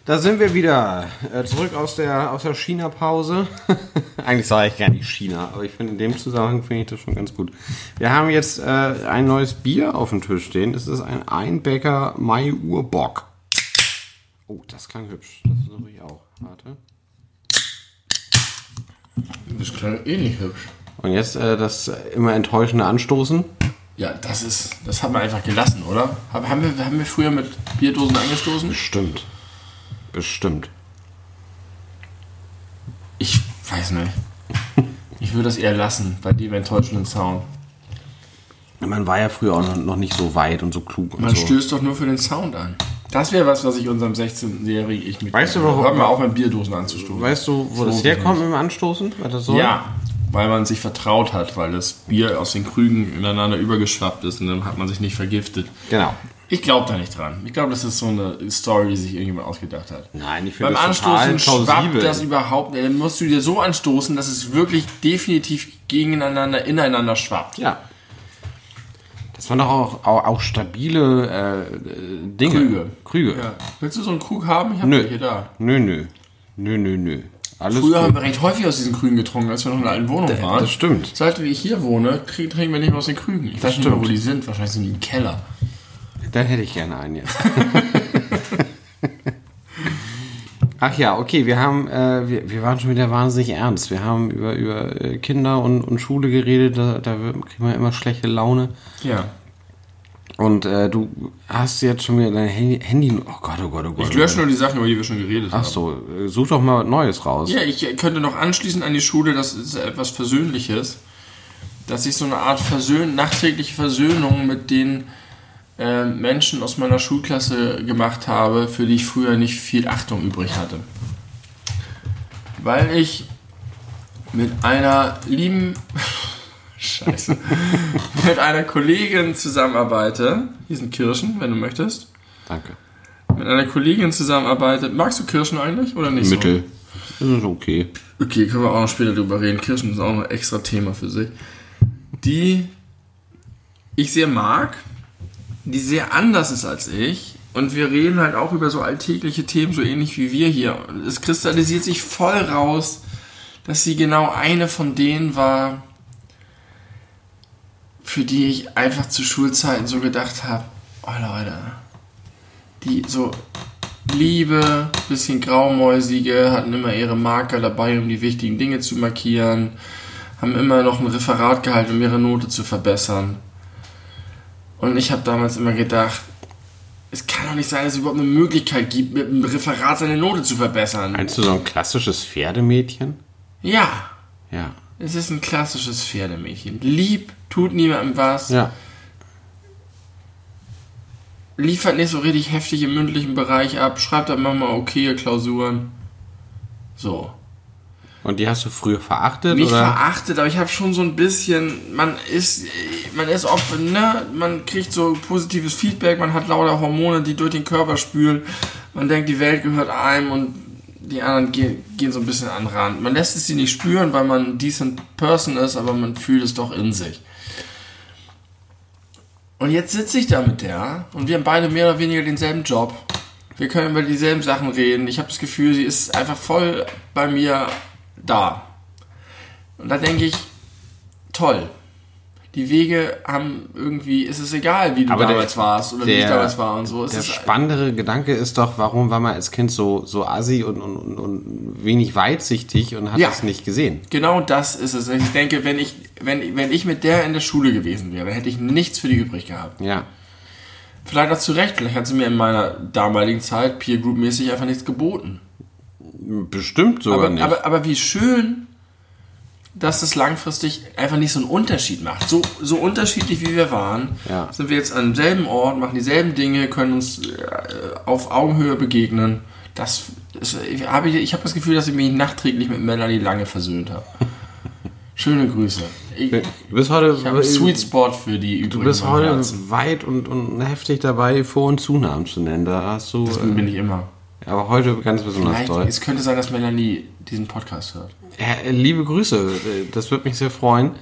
Da sind wir wieder. Äh, zurück aus der, aus der China-Pause. Eigentlich sage ich gar nicht China, aber ich finde in dem Zusammenhang finde ich das schon ganz gut. Wir haben jetzt äh, ein neues Bier auf dem Tisch stehen. Das ist ein Einbecker Mai Urbock. Oh, das klang hübsch. Das ist natürlich auch. Warte. Das klang eh nicht hübsch. Und jetzt äh, das immer enttäuschende Anstoßen. Ja, das ist, das haben wir einfach gelassen, oder? Haben haben wir, haben wir früher mit Bierdosen angestoßen? Bestimmt. Bestimmt. Ich weiß nicht. Ich würde das eher lassen, bei dem enttäuschenden Sound. Man war ja früher auch noch- noch nicht so weit und so klug und Man so. stößt doch nur für den Sound an. Das wäre was, was ich unserem 16-jährigen Ich mit. Weißt du, warum- Hör mal auf, mit Bierdosen anzustoßen. Weißt du, wo So das herkommt das. mit dem Anstoßen? Das? Ja, weil man sich vertraut hat, weil das Bier aus den Krügen ineinander übergeschwappt ist und dann hat man sich nicht vergiftet. Genau. Ich glaube da nicht dran. Ich glaube, das ist so eine Story, die sich irgendjemand ausgedacht hat. Nein, ich finde Beim das Anstoßen schwappt das überhaupt nicht. Dann musst du dir so anstoßen, dass es wirklich definitiv gegeneinander, ineinander schwappt. ja. Das waren doch auch, auch, auch stabile äh, Dinge. Krüge. Krüge. Ja. Willst du so einen Krug haben? Ich habe welche da. Nö, nö. Nö, nö, nö. Alles Früher gut. haben wir recht häufig aus diesen Krügen getrunken, als wir noch in einer alten Wohnung waren. das stimmt. Seit ich hier wohne, trinken wir nicht mehr aus den Krügen. Ich weiß nicht mehr, stimmt. wo die sind. Wahrscheinlich sind die im Keller. Dann hätte ich gerne einen jetzt. Ach ja, okay, wir haben, äh, wir, wir waren schon wieder wahnsinnig ernst. Wir haben über, über äh, Kinder und, und Schule geredet, da, da kriegt man immer schlechte Laune. Ja. Und äh, du hast jetzt schon wieder dein Handy, Handy oh Gott, oh Gott, oh Gott. Ich lösche nur die Sachen, über die wir schon geredet Ach haben. so, äh, such doch mal was Neues raus. Ja, ich könnte noch anschließen an die Schule, das ist etwas Versöhnliches, dass ich so eine Art Versöhn nachträgliche Versöhnung mit den äh, Menschen aus meiner Schulklasse gemacht habe, für die ich früher nicht viel Achtung übrig hatte. Weil ich mit einer lieben Scheiße mit einer Kollegin zusammenarbeite. Hier sind Kirschen, wenn du möchtest. Danke. Mit einer Kollegin zusammenarbeite. Magst du Kirschen eigentlich oder nicht? so? Mittel. Das ist okay. Okay, können wir auch noch später drüber reden. Kirschen ist auch noch ein extra Thema für sich. Die ich sehr mag, die sehr anders ist als ich. Und wir reden halt auch über so alltägliche Themen, so ähnlich wie wir hier. Und es kristallisiert sich voll raus, dass sie genau eine von denen war, für die ich einfach zu Schulzeiten so gedacht habe, oh Leute, die so Liebe, bisschen graumäusige, hatten immer ihre Marker dabei, um die wichtigen Dinge zu markieren, haben immer noch ein Referat gehalten, um ihre Note zu verbessern. Und ich habe damals immer gedacht, es kann doch nicht sein, dass es überhaupt eine Möglichkeit gibt, mit einem Referat seine Note zu verbessern. Meinst du so ein klassisches Pferdemädchen? Ja, Ja. es ist ein klassisches Pferdemädchen. Lieb, tut niemandem was, Ja. liefert nicht so richtig heftig im mündlichen Bereich ab, schreibt dann manchmal okay Klausuren. So. Und die hast du früher verachtet? Nicht oder? verachtet, aber ich habe schon so ein bisschen, man ist, man ist oft, ne, man kriegt so positives Feedback, man hat lauter Hormone, die durch den Körper spülen, man denkt, die Welt gehört einem und die anderen gehen, gehen so ein bisschen an den Rand. Man lässt es sie nicht spüren, weil man ein decent Person ist, aber man fühlt es doch in sich. Und jetzt sitze ich da mit der und wir haben beide mehr oder weniger denselben Job. Wir können über dieselben Sachen reden. Ich habe das Gefühl, sie ist einfach voll bei mir da. Und da denke ich, toll. Die Wege haben irgendwie, ist es egal, wie du Aber der- damals warst oder wie ich der- damals war und so. Es Der spannendere Gedanke ist doch, warum war man als Kind so, so assi und, und, und, und wenig weitsichtig und hat Ja. das nicht gesehen? Genau das ist es. Ich denke, wenn ich, wenn, wenn ich mit der in der Schule gewesen wäre, hätte ich nichts für die übrig gehabt. Ja. Vielleicht auch zu Recht, vielleicht hat sie mir in meiner damaligen Zeit Peer Group mäßig einfach nichts geboten. Bestimmt sogar Aber, nicht. aber, aber wie schön, dass es langfristig einfach nicht so einen Unterschied macht. So, so unterschiedlich wie wir waren, Ja. sind wir jetzt an demselben Ort, machen dieselben Dinge, können uns äh, auf Augenhöhe begegnen. Das ist, ich habe ich habe das Gefühl, dass ich mich nachträglich mit Melanie Lange versöhnt habe. Schöne Grüße. Ich, du bist heute, ich habe einen Sweet Spot für die übrigen. du bist heute weit und, und heftig dabei, Vor- und Zunahmen zu nennen. Da hast du, Bin ich immer. Äh, aber heute ganz besonders Vielleicht, toll. es könnte sein, dass Melanie diesen Podcast hört. Ja, liebe Grüße, äh, das würde mich sehr freuen.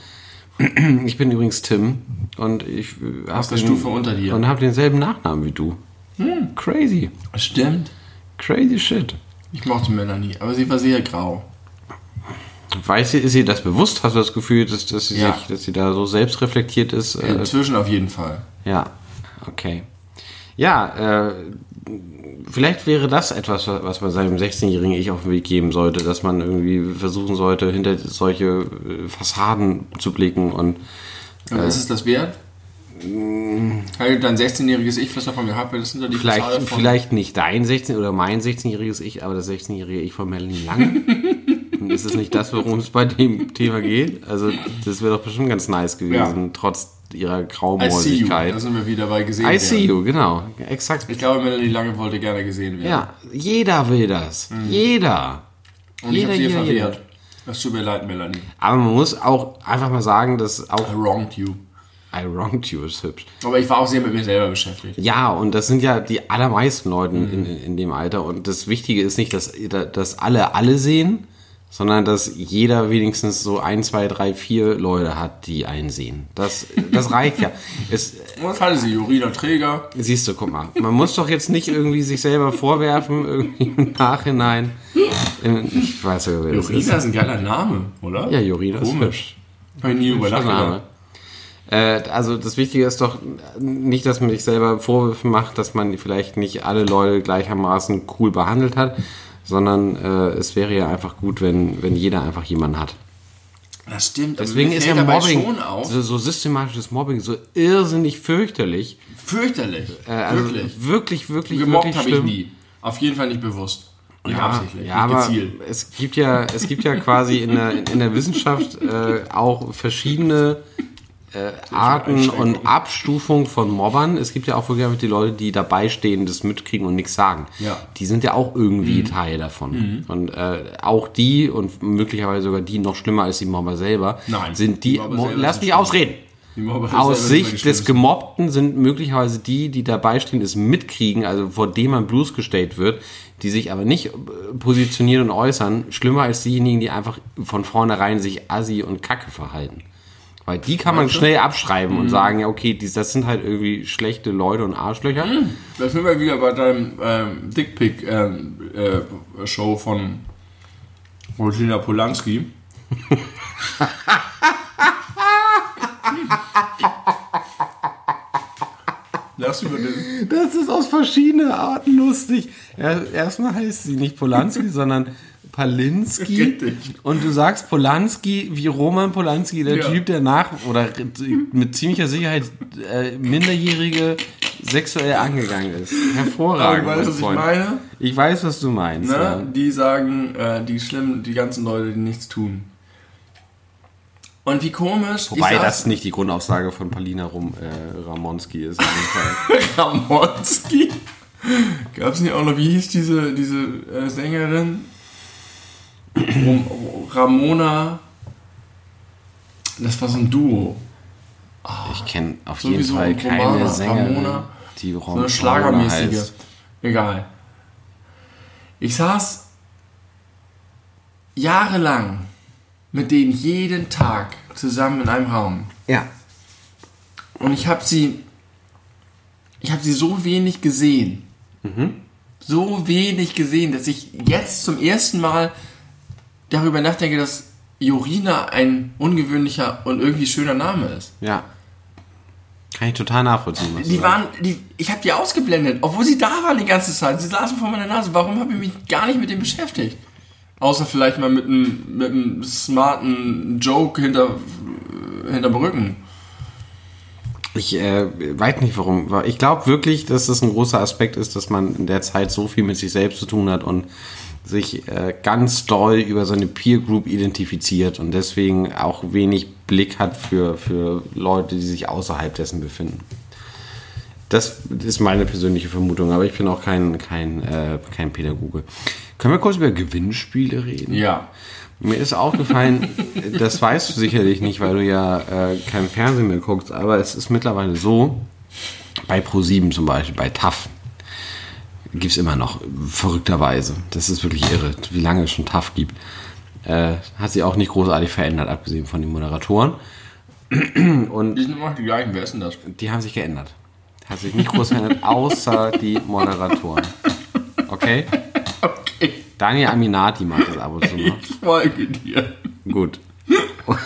Ich bin übrigens Tim und ich äh, Aus hab der Stufe unter dir. und habe denselben Nachnamen wie du. Crazy, Stimmt. crazy shit. Ich mochte Melanie, aber sie war sehr grau. Weiß sie, ist sie das bewusst? Hast du das Gefühl, dass, dass, sie, Ja. sich, dass sie da so selbstreflektiert ist? Äh, Inzwischen auf jeden Fall. ja, okay. Ja, äh, vielleicht wäre das etwas, was man seinem 16-jährigen Ich auf den Weg geben sollte, dass man irgendwie versuchen sollte, hinter solche äh, Fassaden zu blicken und Und ist es das wert? Hat dein 16-jähriges Ich was davon gehabt? Weil das sind ja die Vielleicht, Fassade von- vielleicht nicht dein 16 oder mein 16-jähriges Ich, aber das 16-jährige Ich von Melanie Lang. Ist es nicht das, worum es bei dem Thema geht? Also, das wäre doch bestimmt ganz nice gewesen, trotz ihrer I see you. Graumäusigkeit. Da sind wir wieder bei gesehen I werden. see you, genau. Exakt. Ich glaube, Melanie Lange wollte gerne gesehen werden. Ja, jeder will das. Jeder. Und ich jeder, habe sie jeder, verwehrt. Das tut mir leid, Melanie. Aber man muss auch einfach mal sagen, dass auch I wronged you. I wronged you ist hübsch. Aber ich war auch sehr mit mir selber beschäftigt. Ja, und das sind ja die allermeisten Leute Mhm. in, in dem Alter. Und das Wichtige ist nicht, dass, dass alle alle sehen, sondern dass jeder wenigstens so ein, zwei, drei, vier Leute hat, die einen sehen. Das, das reicht ja. Es, Was hatte sie? Jorina Träger. siehst du, guck mal, man muss doch jetzt nicht irgendwie sich selber vorwerfen, irgendwie im Nachhinein. Ähm, Ich weiß ja, wer das ist. Jorina ist ein geiler Name, oder? Ja, Jorina ist Komisch. Ich nie drüber Name. Äh, also das Wichtige ist doch nicht, dass man sich selber Vorwürfe macht, dass man vielleicht nicht alle Leute gleichermaßen cool behandelt hat, sondern äh, es wäre ja einfach gut, wenn, wenn jeder einfach jemanden hat. Das stimmt. Deswegen ist ja Mobbing, so, so systematisches Mobbing, so irrsinnig fürchterlich. Fürchterlich. Äh, also Wirklich. wirklich, wirklich, Gemobbt wirklich habe ich nie. Auf jeden Fall nicht bewusst. Nicht Ja, absichtlich. ja aber gezielt. es gibt ja, es gibt ja quasi in der, in der Wissenschaft äh, auch verschiedene äh, Arten und Abstufung von Mobbern. Es gibt ja auch wirklich die Leute, die dabei stehen, das mitkriegen und nichts sagen. Ja. Die sind ja auch irgendwie Mhm. Teil davon. Und äh, auch die und möglicherweise sogar die noch schlimmer als die Mobber selber Nein, sind die. die lass mich schlimm. ausreden. Aus Sicht des. Gemobbten sind möglicherweise die, die dabei stehen, es mitkriegen, also vor dem man bloßgestellt wird, die sich aber nicht äh, positionieren und äußern, schlimmer als diejenigen, die einfach von vornherein sich assi und kacke verhalten. Weil die kann man schnell abschreiben Mhm. und sagen, ja, okay, die, das sind halt irgendwie schlechte Leute und Arschlöcher. Da sind wir wieder bei deinem ähm, Dickpick-Show von Regina Polanski. Den. Das ist aus verschiedenen Arten lustig. Erstmal heißt sie nicht Polanski, sondern Palinski. Richtig. Und du sagst Polanski wie Roman Polanski, der Ja. Typ, der nach oder mit ziemlicher Sicherheit äh, Minderjährige sexuell angegangen ist. Hervorragend. weißt mein du, was ich meine? Ich weiß, was du meinst. Ne? Ja. Die sagen, äh, die schlimmen, die ganzen Leute, die nichts tun. Und wie komisch. Wobei ich das nicht die Grundaussage von Palina Rum, äh, Ramonski ist. Ramonski. Gab es nicht auch noch, wie hieß diese, diese äh, Sängerin? Ramona. Das war so ein Duo. Ich kenne auf jeden Fall Romana, keine Sängerin, Ramona. die Rom So eine Schlagermäßige. heißt. Egal. Ich saß jahrelang mit denen jeden Tag zusammen in einem Raum. Ja. Und ich habe sie, ich habe sie so wenig gesehen. So wenig gesehen, dass ich jetzt zum ersten Mal darüber nachdenke, dass Jorina ein ungewöhnlicher und irgendwie schöner Name ist. Ja. Kann ich total nachvollziehen. was Die waren, die, ich habe die ausgeblendet, obwohl sie da waren die ganze Zeit. Sie saßen vor meiner Nase. Warum habe ich mich gar nicht mit dem beschäftigt? Außer vielleicht mal mit einem, mit einem smarten Joke hinter, hinterm Rücken. Ich äh, weiß nicht warum. Ich glaube wirklich, dass das ein großer Aspekt ist, dass man in der Zeit so viel mit sich selbst zu tun hat und sich äh, ganz doll über seine Peer Group identifiziert und deswegen auch wenig Blick hat für, für Leute, die sich außerhalb dessen befinden. Das ist meine persönliche Vermutung, aber ich bin auch kein, kein, äh, kein Pädagoge. Können wir kurz über Gewinnspiele reden? Ja. Mir ist aufgefallen, das weißt du sicherlich nicht, weil du ja äh, kein Fernsehen mehr guckst, aber es ist mittlerweile so, bei Pro7 zum Beispiel, bei TAF, gibt es immer noch, verrückterweise. Das ist wirklich irre, wie lange es schon TAF gibt. Äh, hat sich auch nicht großartig verändert, abgesehen von den Moderatoren. Und Die sind immer noch die gleichen. Wer ist denn das? die haben sich geändert. Hat sich nicht groß verändert, außer die Moderatoren. Okay? Okay. Daniel Aminati macht das ab und zu noch. Ich folge dir. Gut.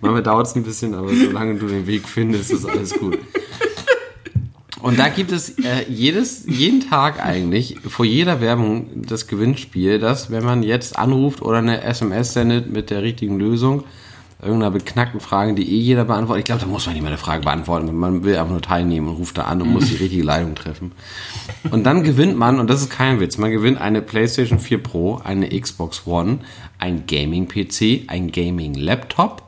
Manchmal dauert es ein bisschen, aber solange du den Weg findest, ist alles gut. Und da gibt es äh, jedes, jeden Tag eigentlich vor jeder Werbung das Gewinnspiel, dass wenn man jetzt anruft oder eine SMS sendet mit der richtigen Lösung, irgendeiner beknackten Frage, die eh jeder beantwortet. Ich glaube, da muss man nicht mehr eine Frage beantworten. Man will einfach nur teilnehmen und ruft da an und muss die richtige Leitung treffen. Und dann gewinnt man, und das ist kein Witz, man gewinnt eine PlayStation 4 Pro, eine Xbox One, ein Gaming-PC, ein Gaming-Laptop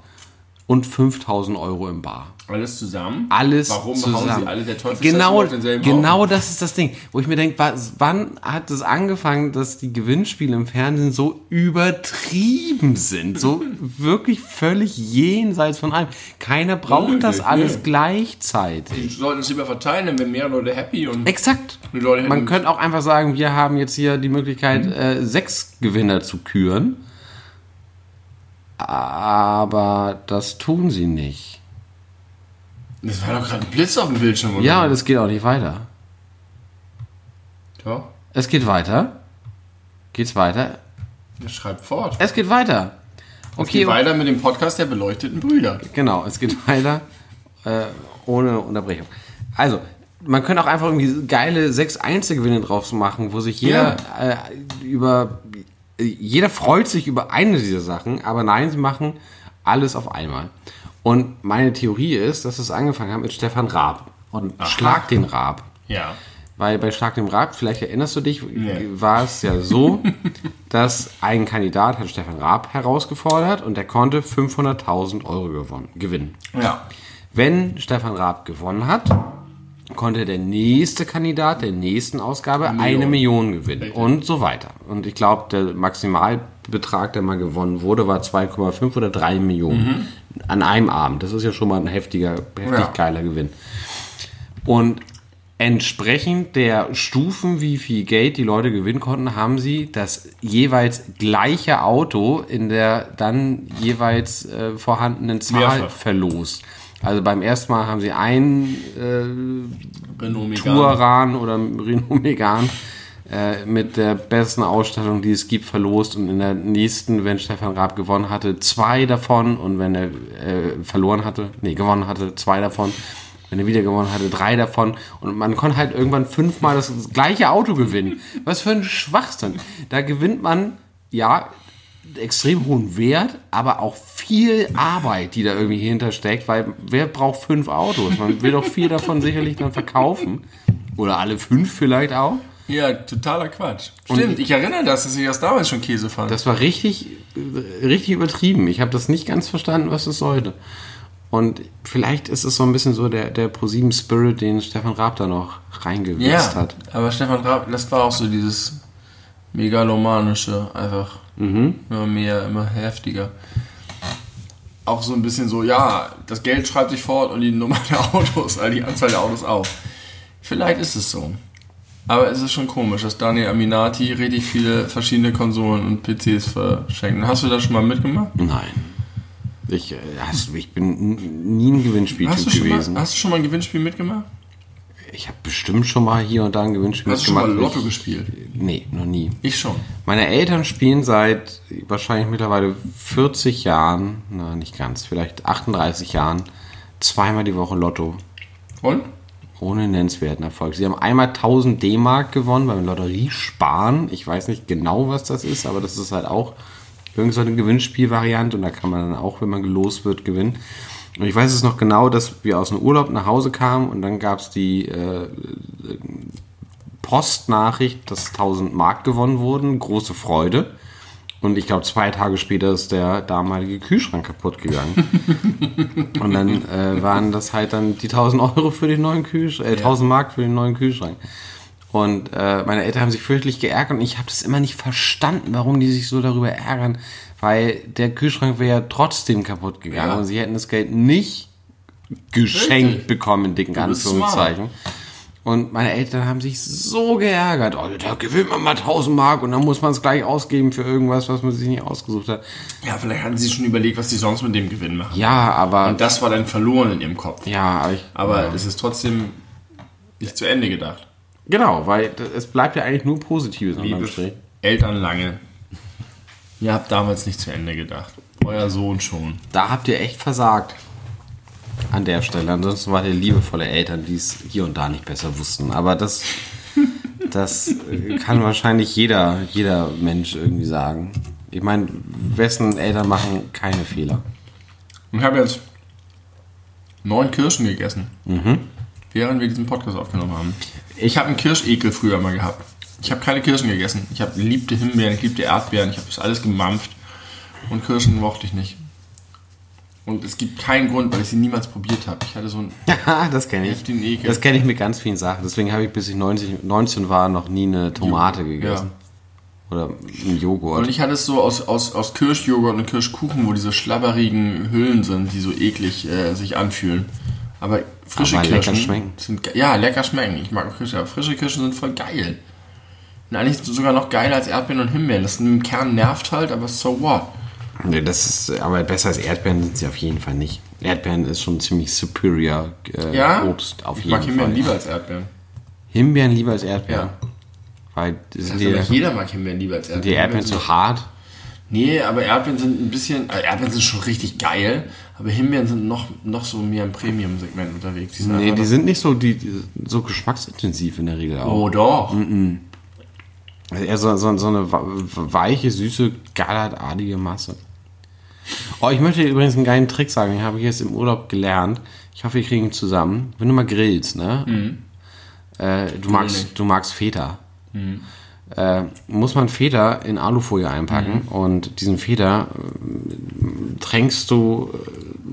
und 5000 Euro im Bar. Alles zusammen? Alles Warum zusammen. hauen sie alle der Teufel genau, auf denselben genau Haufen? das ist das Ding, wo ich mir denke, wann hat es angefangen, dass die Gewinnspiele im Fernsehen so übertrieben sind, so wirklich völlig jenseits von allem. Keiner braucht das Unnötig, alles nee. gleichzeitig. Die sollten es lieber verteilen, dann wären mehr Leute happy und Exakt. Man könnte auch einfach sagen, wir haben jetzt hier die Möglichkeit, äh, sechs Gewinner zu küren. Aber das tun sie nicht. Das war doch gerade ein Blitz auf dem Bildschirm, oder? Ja, das geht auch nicht weiter. Ja. Es geht weiter. Geht's weiter? Der schreibt fort. Es geht weiter. Es Okay, geht weiter mit dem Podcast der beleuchteten Brüder. genau, es geht weiter äh, ohne Unterbrechung. Also, man könnte auch einfach irgendwie geile sechs Einzelgewinne draus machen, wo sich jeder äh, über jeder freut sich über eine dieser Sachen, aber nein, sie machen alles auf einmal. Und meine Theorie ist, dass es angefangen hat mit Stefan Raab und Schlag den Raab. Ja. Weil bei Schlag dem Raab, vielleicht erinnerst du dich, Nee. war es ja so, dass ein Kandidat hat Stefan Raab herausgefordert und der konnte 500.000 Euro gewonnen, gewinnen. Ja. Wenn Stefan Raab gewonnen hat, konnte der nächste Kandidat der nächsten Ausgabe eine Million gewinnen und so weiter. Und ich glaube, der Maximalbetrag, der mal gewonnen wurde, war 2,5 oder 3 Millionen an einem Abend. Das ist ja schon mal ein heftiger, heftig Ja. geiler Gewinn. Und entsprechend der Stufen, wie viel Geld die Leute gewinnen konnten, haben sie das jeweils gleiche Auto in der dann jeweils äh, vorhandenen Zahl Mehrfach. verlost. Also beim ersten Mal haben sie einen Renault Megane. Touran oder Renault Megane äh, mit der besten Ausstattung, die es gibt, verlost und in der nächsten, wenn Stefan Raab gewonnen hatte, zwei davon und wenn er äh, verloren hatte, nee, gewonnen hatte, zwei davon. Wenn er wieder gewonnen hatte, drei davon. Und man konnte halt irgendwann fünfmal das gleiche Auto gewinnen. Was für ein Schwachsinn. Da gewinnt man, ja, extrem hohen Wert, aber auch viel Arbeit, die da irgendwie hintersteckt, weil wer braucht fünf Autos? Man will doch vier davon sicherlich dann verkaufen. Oder alle fünf vielleicht auch. Ja, totaler Quatsch. Stimmt, ich erinnere das, dass ich das damals schon Käse fand. Das war richtig, richtig übertrieben. Ich habe das nicht ganz verstanden, was es sollte. Und vielleicht ist es so ein bisschen so der, der ProSieben Spirit, den Stefan Raab da noch reingewitzt ja, hat. aber Stefan Raab, das war auch so dieses megalomanische, einfach immer mehr, immer heftiger. Auch so ein bisschen so, ja, das Geld schreibt sich fort und die Nummer der Autos, äh, die Anzahl der Autos auch. Vielleicht ist es so. Aber es ist schon komisch, dass Daniel Aminati richtig viele verschiedene Konsolen und PCs verschenkt. Hast du das schon mal mitgemacht? Nein. Ich, äh, ich bin nie ein Gewinnspieltyp Hast gewesen. mal, hast du schon mal ein Gewinnspiel mitgemacht? Ich habe bestimmt schon mal hier und da ein Gewinnspiel Hast du schon mal. Lotto ich, gespielt? Nee, noch nie. Ich schon. Meine Eltern spielen seit wahrscheinlich mittlerweile 40 Jahren, na nicht ganz, vielleicht 38 Jahren, zweimal die Woche Lotto. Und? Ohne nennenswerten Erfolg. Sie haben einmal 1000 D-Mark gewonnen beim Lotteriesparen. Ich weiß nicht genau, was das ist, aber das ist halt auch irgendeine so Gewinnspielvariante und da kann man dann auch, wenn man gelost wird, gewinnen. Und ich weiß es noch genau, dass wir aus dem Urlaub nach Hause kamen und dann gab es die äh, Postnachricht, dass 1000 Mark gewonnen wurden. Große Freude. Und ich glaube, zwei Tage später ist der damalige Kühlschrank kaputt gegangen. und dann äh, waren das halt dann die 1000 Euro für den neuen Kühlschrank, äh, 1000 Mark für den neuen Kühlschrank. Und äh, meine Eltern haben sich fürchterlich geärgert und ich habe das immer nicht verstanden, warum die sich so darüber ärgern, weil der Kühlschrank wäre ja trotzdem kaputt gegangen Ja. und sie hätten das Geld nicht geschenkt Richtig. bekommen, in dicken Anführungszeichen. Und meine Eltern haben sich so geärgert. Oh, da gewinnt man mal 1000 Mark und dann muss man es gleich ausgeben für irgendwas, was man sich nicht ausgesucht hat. Ja, vielleicht hatten sie schon überlegt, was sie sonst mit dem Gewinn machen. Ja, aber. Und das war dann verloren in ihrem Kopf. ja, aber ich. Aber es ist trotzdem nicht zu Ende gedacht. Genau, weil es bleibt ja eigentlich nur Positives Strich. Eltern lange. Ihr habt damals nicht zu Ende gedacht. Euer Sohn schon. Da habt ihr echt versagt. An der Stelle. Ansonsten wart ihr liebevolle Eltern, die es hier und da nicht besser wussten. Aber das, das kann wahrscheinlich jeder, jeder Mensch irgendwie sagen. Ich meine, wessen Eltern machen keine Fehler? Und ich habe jetzt neun Kirschen gegessen. Während wir diesen Podcast aufgenommen haben. Ich habe einen Kirschekel früher mal gehabt. Ich habe keine Kirschen gegessen. Ich habe liebte Himbeeren, ich liebte Erdbeeren, ich habe das alles gemampft. Und Kirschen mochte ich nicht. Und es gibt keinen Grund, weil ich sie niemals probiert habe. Ich hatte so ein Ja, das kenne ich. Heftigen Ekel. Das kenne ich mit ganz vielen Sachen. Deswegen habe ich, bis ich 90, 19 war, noch nie eine Tomate gegessen. Oder einen Joghurt. Und ich hatte es so aus, aus, aus Kirschjoghurt und Kirschkuchen, wo diese schlabberigen Hüllen sind, die so eklig äh, sich anfühlen. Aber frische Aber lecker Kirschen schmecken. sind ge- ja lecker schmecken. Ich mag auch Kirsche, aber frische Kirschen sind voll geil. Und eigentlich sogar noch geiler als Erdbeeren und Himbeeren. Das im Kern nervt halt, aber so what? Nee, das ist, aber besser als Erdbeeren sind sie auf jeden Fall nicht. Erdbeeren ist schon ziemlich superior äh, Ja? Obst auf ich jeden mag Himbeeren Fall. lieber als Erdbeeren. Himbeeren lieber als Erdbeeren. Ja. Weil sind Also die, jeder mag Himbeeren lieber als Erdbeeren. die Erdbeeren sind- zu hart. Nee, aber Erdbeeren sind ein bisschen, äh, Erdbeeren sind schon richtig geil, aber Himbeeren sind noch, noch so mehr im Premium-Segment unterwegs. Die Nee, die sind nicht so, die, die, so geschmacksintensiv in der Regel auch. Oh doch. Also eher so, so, so eine weiche, süße, gallertartige Masse. Oh, ich möchte dir übrigens einen geilen Trick sagen, den habe ich jetzt im Urlaub gelernt. Ich hoffe, wir kriegen ihn zusammen. Wenn du mal grillst, ne? Äh, du, magst, du magst Feta. Äh, muss man Feta in Alufolie einpacken und diesen Feta äh, tränkst du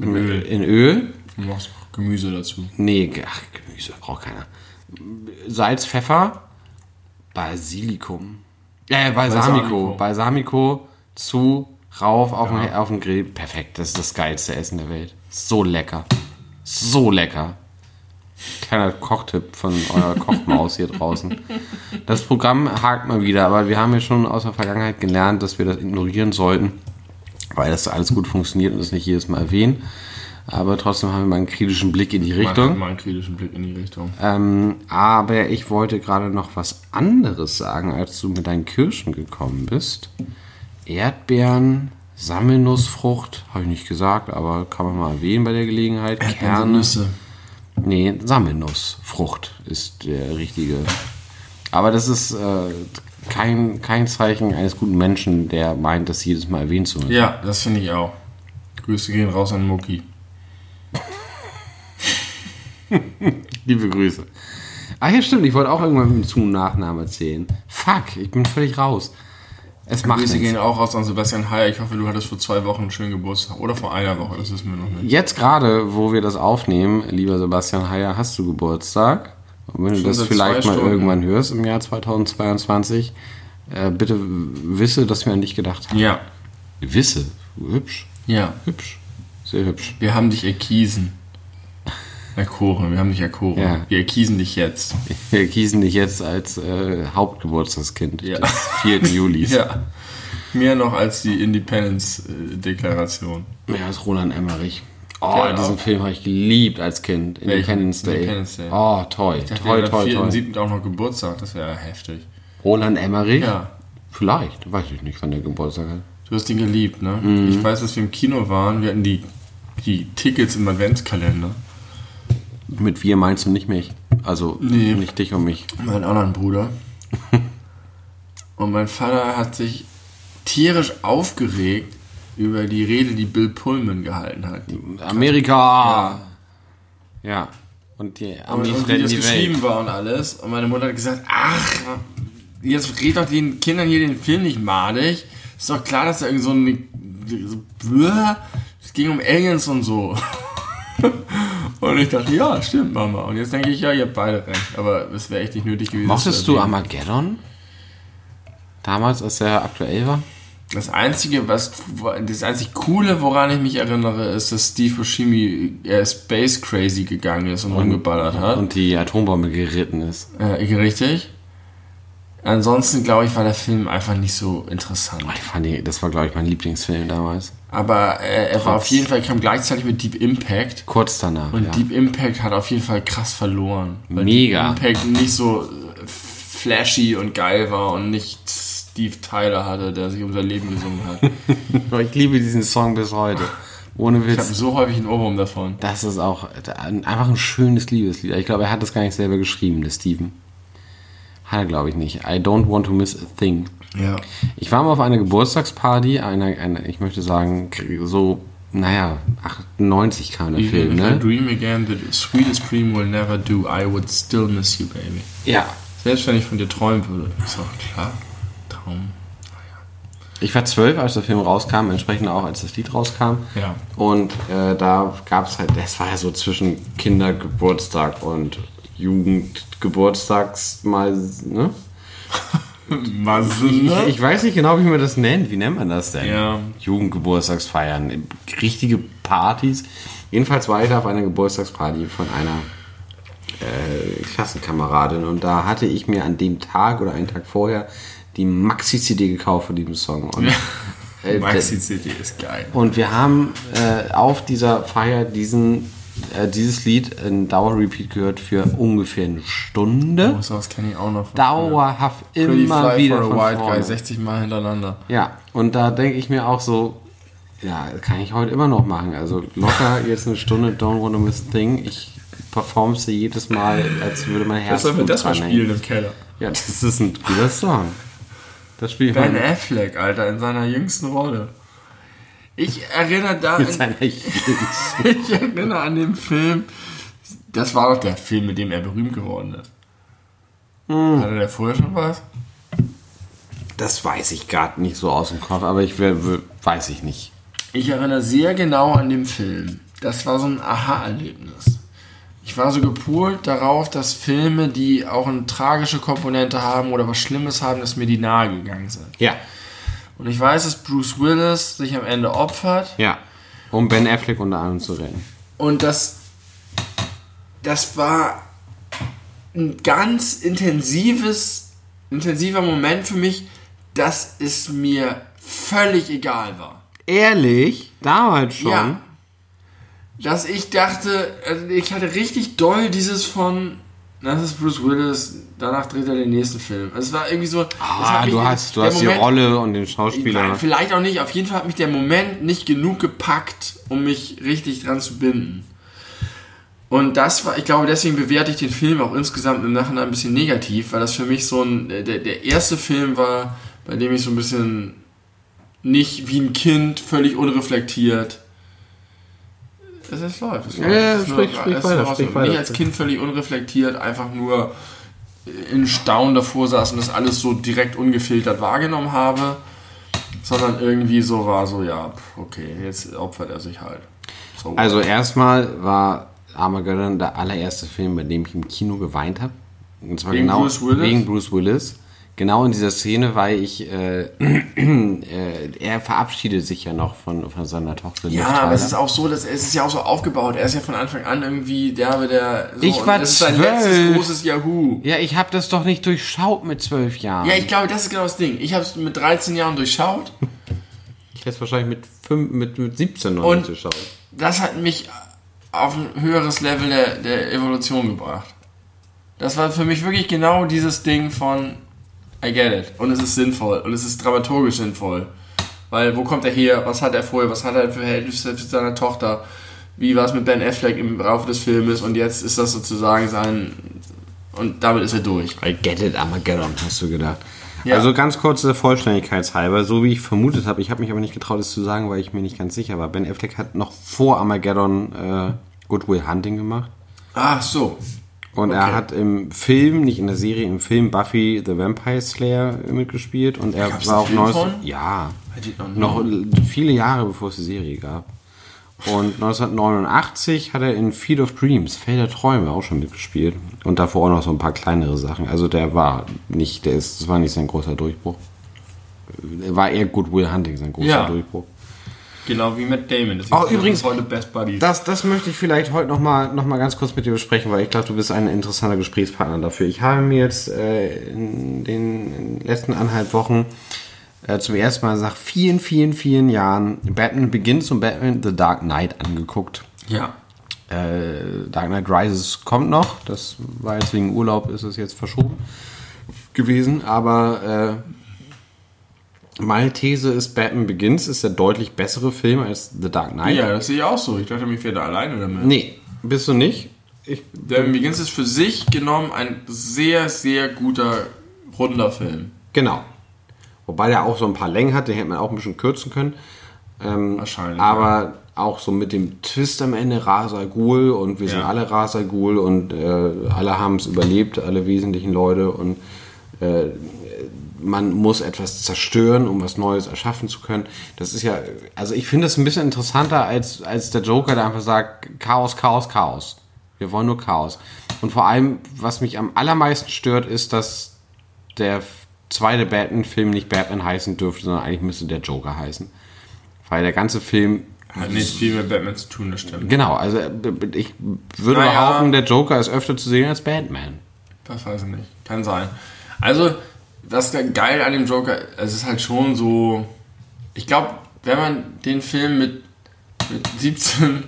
äh, Öl. in Öl. Du machst Gemüse dazu. Nee, ach, Gemüse braucht keiner. Salz, Pfeffer, Basilikum. Äh, Balsamico. Balsamico. Balsamico zu, rauf auf, den, auf den Grill. Perfekt, das ist das geilste Essen der Welt. So lecker. So lecker. Kleiner Kochtipp von eurer Kochmaus hier draußen. Das Programm hakt mal wieder, aber wir haben ja schon aus der Vergangenheit gelernt, dass wir das ignorieren sollten, weil das alles gut funktioniert und das nicht jedes Mal erwähnen. Aber trotzdem haben wir mal einen kritischen Blick in die Man Richtung. hat mal einen kritischen Blick in die Richtung. Ähm, aber ich wollte gerade noch was anderes sagen, als du mit deinen Kirschen gekommen bist. Erdbeeren, Sammelnussfrucht, habe ich nicht gesagt, aber kann man mal erwähnen bei der Gelegenheit. Kerne. Nüsse. Nee, Sammelnussfrucht ist der richtige. Aber das ist äh, kein, kein Zeichen eines guten Menschen, der meint, das jedes Mal erwähnt zu müssen. Ja, das finde ich auch. Grüße gehen raus an Mucki. Liebe Grüße. Ah ja, stimmt, ich wollte auch irgendwann mit dem Zu- und Nachnamen erzählen. Fuck, ich bin völlig raus. Es macht Grüße nichts. gehen auch raus an Sebastian Heyer. Ich hoffe, du hattest vor zwei Wochen einen schönen Geburtstag. Oder vor einer Woche, das ist mir noch nicht. Jetzt gerade, wo wir das aufnehmen, lieber Sebastian Heyer, hast du Geburtstag. Und wenn du Schon das seit vielleicht mal Stunden. irgendwann hörst im Jahr 2022, äh, bitte wisse, dass wir an dich gedacht haben. Ja. Wisse, hübsch, Ja. hübsch, sehr hübsch. Wir haben dich erkiesen. Erkoren, wir haben dich erkoren. Ja. Wir erkiesen dich jetzt. Wir gießen dich jetzt als äh, Hauptgeburtstagskind Ja. des 4. Juli. Ja. Mehr noch als die Independence-Deklaration. Mehr als Roland Emmerich. Oh, Ja, diesen auch. Film habe ich geliebt als Kind. Independence Day. Independence Day. Oh, toll. Ich dachte, toll, toll, hat am toll. 4.7. auch noch Geburtstag, das wäre heftig. Roland Emmerich? Ja. Vielleicht. Weiß ich nicht, wann der Geburtstag hat. Du hast ihn geliebt, ne? Mhm. Ich weiß, dass wir im Kino waren, wir hatten die, die Tickets im Adventskalender. Mit wir meinst du nicht mich. Also Nee. nicht dich und mich. meinen anderen Bruder. Und mein Vater hat sich tierisch aufgeregt über die Rede, die Bill Pullman gehalten hat. Die, Amerika! Ja. Und die und, Amis und wie das die geschrieben war und alles. Und meine Mutter hat gesagt, ach, jetzt red doch den Kindern hier den Film nicht madig. Ist doch klar, dass da irgend so Bäh. es ging um Aliens und so. und ich dachte, ja, stimmt, Mama. Und jetzt denke ich, ja, ihr habt beide recht. Aber es wäre echt nicht nötig gewesen. Mochtest du. Armageddon? Damals, als er aktuell war? Das einzige, was das einzig coole, woran ich mich erinnere, ist, dass Steve Buscemi äh, Space Crazy gegangen ist und, rumgeballert hat. Und die Atombombe geritten ist. äh, richtig. Ansonsten glaube ich, war der Film einfach nicht so interessant. Ich fand das war, glaube ich, mein Lieblingsfilm damals. Aber äh, er war Trotz- auf jeden Fall, kam gleichzeitig mit Deep Impact. Kurz danach. Und ja. Deep Impact hat auf jeden Fall krass verloren. Weil Mega. Deep Impact nicht so äh, flashy und geil war und nicht Steve Tyler hatte, der sich um sein Leben gesungen hat. ich liebe diesen Song bis heute. Ohne Ich habe Witz. so häufig einen Ohrwurm davon. Das ist auch ein- einfach ein schönes Liebeslied. Ich glaube, er hat das gar nicht selber geschrieben, der Steven. Hat er, glaube ich, nicht. I don't want to miss a thing. Ja. Ich war mal auf einer Geburtstagsparty, einer, einer ich möchte sagen, so, naja, 98 kam der Film, Even if I ne? dream again, the sweetest dream will never do. I would still miss you, baby. Ja. Selbst wenn ich von dir träumen würde. Ist doch klar. Traum. Ich war zwölf, als der Film rauskam, entsprechend auch, als das Lied rauskam. Ja. Und äh, da gab es halt, das war ja so zwischen Kindergeburtstag und Jugendgeburtstags mal, ne? Ich, ich weiß nicht genau, wie man das nennt. Wie nennt man das denn? Ja. Jugendgeburtstagsfeiern. Richtige Partys. Jedenfalls war ich da auf einer Geburtstagsparty von einer äh, Klassenkameradin und da hatte ich mir an dem Tag oder einen Tag vorher die Maxi-CD gekauft von diesem Song. Und, äh, Maxi CD ist geil. und wir haben äh, auf dieser Feier diesen, äh, dieses Lied in Dauerrepeat gehört für ungefähr eine Stunde. Oh, sowas kenne ich auch noch. von Dauerhaft früher. Pretty immer Fly wieder for von a White vorne. Guy, 60 Mal hintereinander. Ja, und da denke ich mir auch so, ja, kann ich heute immer noch machen. Also locker jetzt eine Stunde Don't Wanna Miss a Thing. Ich performe sie jedes Mal, als würde mein Herz sollen wir das mal spielen im Keller? Ja, das ist ein guter Song. Das spielt Ben Affleck, Alter, in seiner jüngsten Rolle. Ich erinnere da mit an, ich erinnere an den Film. Das war doch der Film, mit dem er berühmt geworden ist. Hm. Hatte der vorher schon was? Das weiß ich gerade nicht so aus dem Kopf, aber ich weiß ich nicht. Ich erinnere sehr genau an den Film. Das war so ein Aha-Erlebnis. Ich war so gepolt darauf, dass Filme, die auch eine tragische Komponente haben oder was Schlimmes haben, dass mir die nahe gegangen sind. Ja. Und ich weiß, dass Bruce Willis sich am Ende opfert Ja. Um Ben Affleck unter anderem zu retten. und das, das war ein ganz intensives, intensiver Moment für mich, dass es mir völlig egal war. Ehrlich? Damals schon? Ja. Dass ich dachte, also ich hatte richtig doll dieses von, das ist Bruce Willis, danach dreht er den nächsten Film. Also es war irgendwie so. Ah, du hast, du hast die Moment- Rolle und den Schauspieler. Vielleicht auch nicht, auf jeden Fall hat mich der Moment nicht genug gepackt, um mich richtig dran zu binden. Und das war, ich glaube, deswegen bewerte ich den Film auch insgesamt im Nachhinein ein bisschen negativ, weil das für mich so ein, der, der erste Film war, bei dem ich so ein bisschen nicht wie ein Kind, völlig unreflektiert. Es ist läuft. Es Ja, läuft. ja, Es ist sprich- nur- sprich es weiter, sprich weiter. Nicht als Kind völlig unreflektiert, einfach nur in Staunen davor saß und das alles so direkt ungefiltert wahrgenommen habe, sondern irgendwie so war so, ja, okay, jetzt opfert er sich halt. So. Also erstmal war Armageddon der allererste Film, bei dem ich im Kino geweint habe. Und zwar Wegen genau Bruce Willis? wegen Bruce Willis. Genau in dieser Szene, weil ich, äh, äh, er verabschiedet sich ja noch von, von seiner Tochter. Ja, aber es ist auch so, dass es ist ja auch so aufgebaut. Er ist ja von Anfang an irgendwie der, der. So, Ich war das ist sein zwölf. letztes großes Yahoo. Ja, ich habe das doch nicht durchschaut mit zwölf Jahren. Ja, ich glaube, das ist genau das Ding. Ich habe es mit 13 Jahren durchschaut. ich hätte es wahrscheinlich mit, fünf, mit, mit 17 noch Und- durchschaut. Das hat mich auf ein höheres Level der, der Evolution gebracht. Das war für mich wirklich genau dieses Ding von I get it. Und es ist sinnvoll. Und es ist dramaturgisch sinnvoll. Weil, wo kommt er her? Was hat er vorher? Was hat er für Verhältnisse zu seiner Tochter? Wie war es mit Ben Affleck im Laufe des Filmes? Und jetzt ist das sozusagen sein. Und damit ist er durch. I get it, Armageddon, hast du gedacht. Ja. Also ganz kurze Vollständigkeitshalber, so wie ich vermutet habe, ich habe mich aber nicht getraut, es zu sagen, weil ich mir nicht ganz sicher war. Ben Affleck hat noch vor Armageddon äh, Goodwill Hunting gemacht. Ach so. Und er Okay. hat im Film, nicht in der Serie, im Film Buffy the Vampire Slayer mitgespielt und er Gab's war auch neues. Ja. Noch viele Jahre bevor es die Serie gab. Und 1989 hat er in Field of Dreams, Feld der Träume, auch schon mitgespielt. Und davor auch noch so ein paar kleinere Sachen. Also der war nicht, der ist, das war nicht sein großer Durchbruch. Er war eher Goodwill Hunting sein großer Ja. Durchbruch. Genau wie Matt Damon. Das Oh, ist übrigens- heute Best Buddies. Das, das möchte ich vielleicht heute nochmal noch mal ganz kurz mit dir besprechen, weil ich glaube, du bist ein interessanter Gesprächspartner dafür. Ich habe mir jetzt äh, in den letzten anderthalb Wochen äh, zum ersten Mal nach vielen, vielen, vielen Jahren Batman Begins und Batman The Dark Knight angeguckt. ja. Äh, Dark Knight Rises kommt noch. Das war jetzt wegen Urlaub, ist es jetzt verschoben gewesen. Aber äh, meine These ist, Batman Begins ist der deutlich bessere Film als The Dark Knight. Ja, das sehe ich auch so. Ich dachte, mich wäre da alleine damit. Nee, bist du nicht? Ich, Der Begins ist für sich genommen ein sehr, sehr guter, runder Film. genau. Wobei der auch so ein paar Längen hat, den hätte man auch ein bisschen kürzen können. Ähm, Wahrscheinlich, Aber auch so mit dem Twist am Ende, Ra's al Ghul und wir sind Ja. alle Ra's al Ghul und äh, alle haben es überlebt, alle wesentlichen Leute und äh, man muss etwas zerstören, um was Neues erschaffen zu können. Das ist ja, also ich finde das ein bisschen interessanter als, als der Joker, der einfach sagt, Chaos, Chaos, Chaos. Wir wollen nur Chaos. Und vor allem, was mich am allermeisten stört, ist, dass der zweite Batman-Film nicht Batman heißen dürfte, sondern eigentlich müsste der Joker heißen. Weil der ganze Film Hat nicht viel mit Batman zu tun, das stimmt. Genau, also ich würde Naja. behaupten, der Joker ist öfter zu sehen als Batman. Das weiß ich nicht. Kann sein. Also, das geil an dem Joker, es ist halt schon so. Ich glaube, wenn man den Film mit, mit 17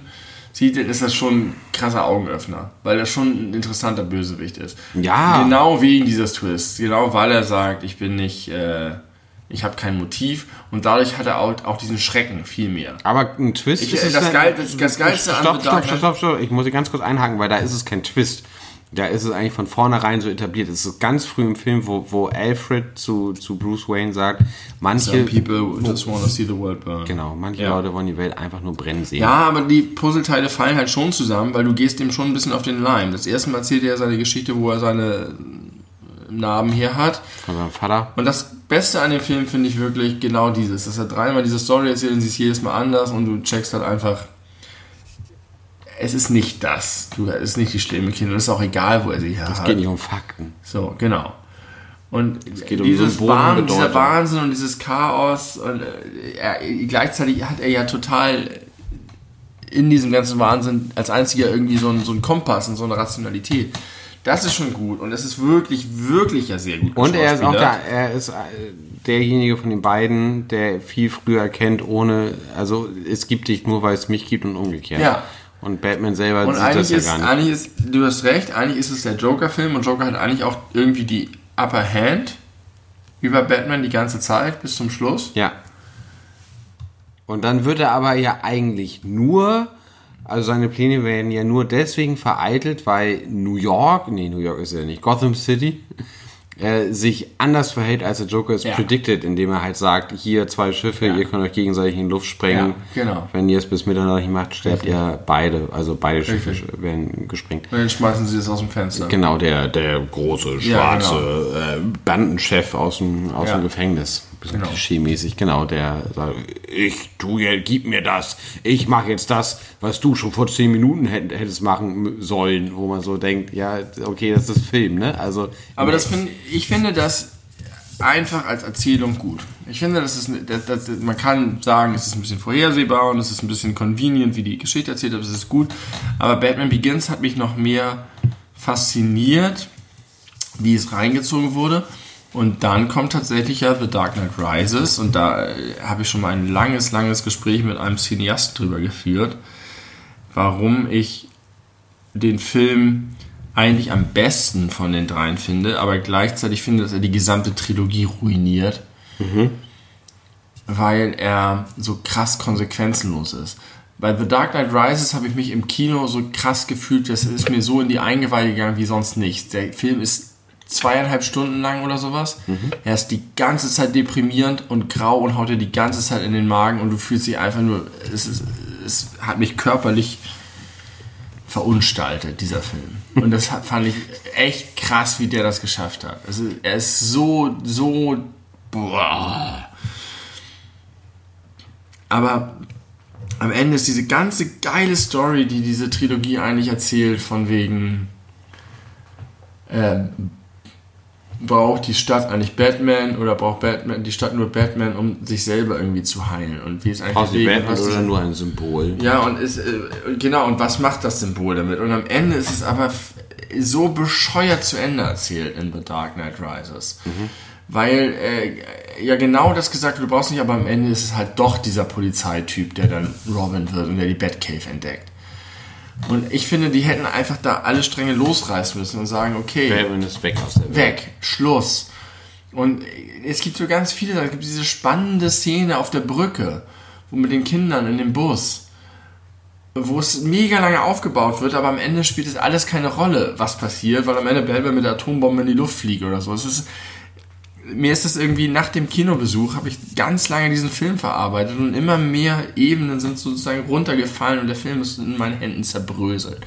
sieht, dann ist das schon ein krasser Augenöffner. Weil er schon ein interessanter Bösewicht ist. Ja. Genau wegen dieses Twists. Genau weil er sagt, ich bin nicht. Äh, ich habe kein Motiv und dadurch hat er auch, auch diesen Schrecken viel mehr. Aber ein Twist Ich- ist das Geil- das- das Geilste an stopp, The stopp, stopp, stopp, stopp. Ich muss hier ganz kurz einhaken, weil da ist es kein Twist. Da ist es eigentlich von vornherein so etabliert. Es ist ganz früh im Film, wo, wo Alfred zu, zu Bruce Wayne sagt, manche, Some people just want to see the world burn. genau, manche Ja. Leute wollen die Welt einfach nur brennen sehen. Ja, aber die Puzzleteile fallen halt schon zusammen, weil du gehst dem schon ein bisschen auf den Leim. Das erste Mal erzählt er seine Geschichte, wo er seine Narben hier hat. Von seinem Vater. Und das Beste an dem Film finde ich wirklich genau dieses, dass er dreimal diese Story erzählt und sie ist jedes Mal anders und du checkst halt einfach, es ist nicht das. Du, es ist nicht die schlimme Kinder. Es ist auch egal, wo er sie her Es hat. geht nicht um Fakten. So, genau. Und geht um dieses und Wahn, dieser. Wahnsinn und dieses Chaos und äh, er, gleichzeitig hat er ja total in diesem ganzen Wahnsinn als einziger irgendwie so einen, so einen Kompass und so eine Rationalität. Das ist schon gut und es ist wirklich, wirklich ja sehr gut. Und er ist auch der, er ist äh, derjenige von den beiden, der viel früher erkennt, ohne, also es gibt dich nur, weil es mich gibt und umgekehrt. Ja. Und Batman selber Und sieht das ja ist, gar nicht. eigentlich ist, du hast recht, eigentlich ist es der Joker-Film und Joker hat eigentlich auch irgendwie die Upper Hand über Batman die ganze Zeit bis zum Schluss. Ja. Und dann wird er aber ja eigentlich nur, also seine Pläne werden ja nur deswegen vereitelt, weil New York, nee, New York ist er nicht, Gotham City, äh, sich anders verhält, als der Joker es Ja. predicted, indem er halt sagt, hier zwei Schiffe, Ja. ihr könnt euch gegenseitig in die Luft sprengen. Ja, genau. Wenn ihr es bis Mitternacht nicht macht, sterbt ihr beide, also beide Schiffe Richtig. werden gesprengt. Und dann schmeißen sie das aus dem Fenster. Genau, der, der große, Ja, schwarze äh, Bandenchef aus dem, aus dem Gefängnis. Bisschen Genau. klischee-mäßig, genau, der sagt, ich, du, jetzt, gib mir das, ich mache jetzt das, was du schon vor zehn Minuten hätt, hättest machen sollen, wo man so denkt, ja, okay, das ist Film, ne? Also, Aber das find, ich finde, dass einfach als Erzählung gut. Ich finde, das ist, das, das, man kann sagen, es ist ein bisschen vorhersehbar und es ist ein bisschen convenient, wie die Geschichte erzählt, aber es ist gut. Aber Batman Begins hat mich noch mehr fasziniert, wie es reingezogen wurde. Und dann kommt tatsächlich ja The Dark Knight Rises und da äh, habe ich schon mal ein langes, langes Gespräch mit einem Cineast drüber geführt, warum ich den Film eigentlich am besten von den dreien finde, aber gleichzeitig finde, dass er die gesamte Trilogie ruiniert, mhm. weil er so krass konsequenzenlos ist. Bei The Dark Knight Rises habe ich mich im Kino so krass gefühlt, das ist mir so in die Eingeweide gegangen wie sonst nichts. Der Film ist zweieinhalb Stunden lang oder sowas. Mhm. Er ist die ganze Zeit deprimierend und grau und haut dir die ganze Zeit in den Magen und du fühlst dich einfach nur, es, ist, es hat mich körperlich verunstaltet, dieser Film. Und das fand ich echt krass, wie der das geschafft hat. Also, er ist so, so, boah. Aber am Ende ist diese ganze geile Story, die diese Trilogie eigentlich erzählt, von wegen, äh, braucht die Stadt eigentlich Batman oder braucht Batman die Stadt nur Batman, um sich selber irgendwie zu heilen? Und wie ist eigentlich die Batman oder nur ein Symbol? Ja, und ist, äh, genau, und was macht das Symbol damit? Und am Ende ist es aber so bescheuert zu Ende erzählt in The Dark Knight Rises. Mhm. Weil äh, ja genau das gesagt wird, du brauchst nicht, aber am Ende ist es halt doch dieser Polizeityp, der dann Robin wird und der die Batcave entdeckt. Und ich finde, die hätten einfach da alle Stränge losreißen müssen und sagen, okay. Batman ist weg aus der Welt. Weg, Schluss. Und es gibt so ganz viele, es gibt diese spannende Szene auf der Brücke, wo mit den Kindern in dem Bus, wo es mega lange aufgebaut wird, aber am Ende spielt es alles keine Rolle, was passiert, weil am Ende Batman mit der Atombombe in die Luft fliegt oder so. Es ist, mir ist das irgendwie nach dem Kinobesuch, habe ich ganz lange diesen Film verarbeitet und immer mehr Ebenen sind sozusagen runtergefallen und der Film ist in meinen Händen zerbröselt.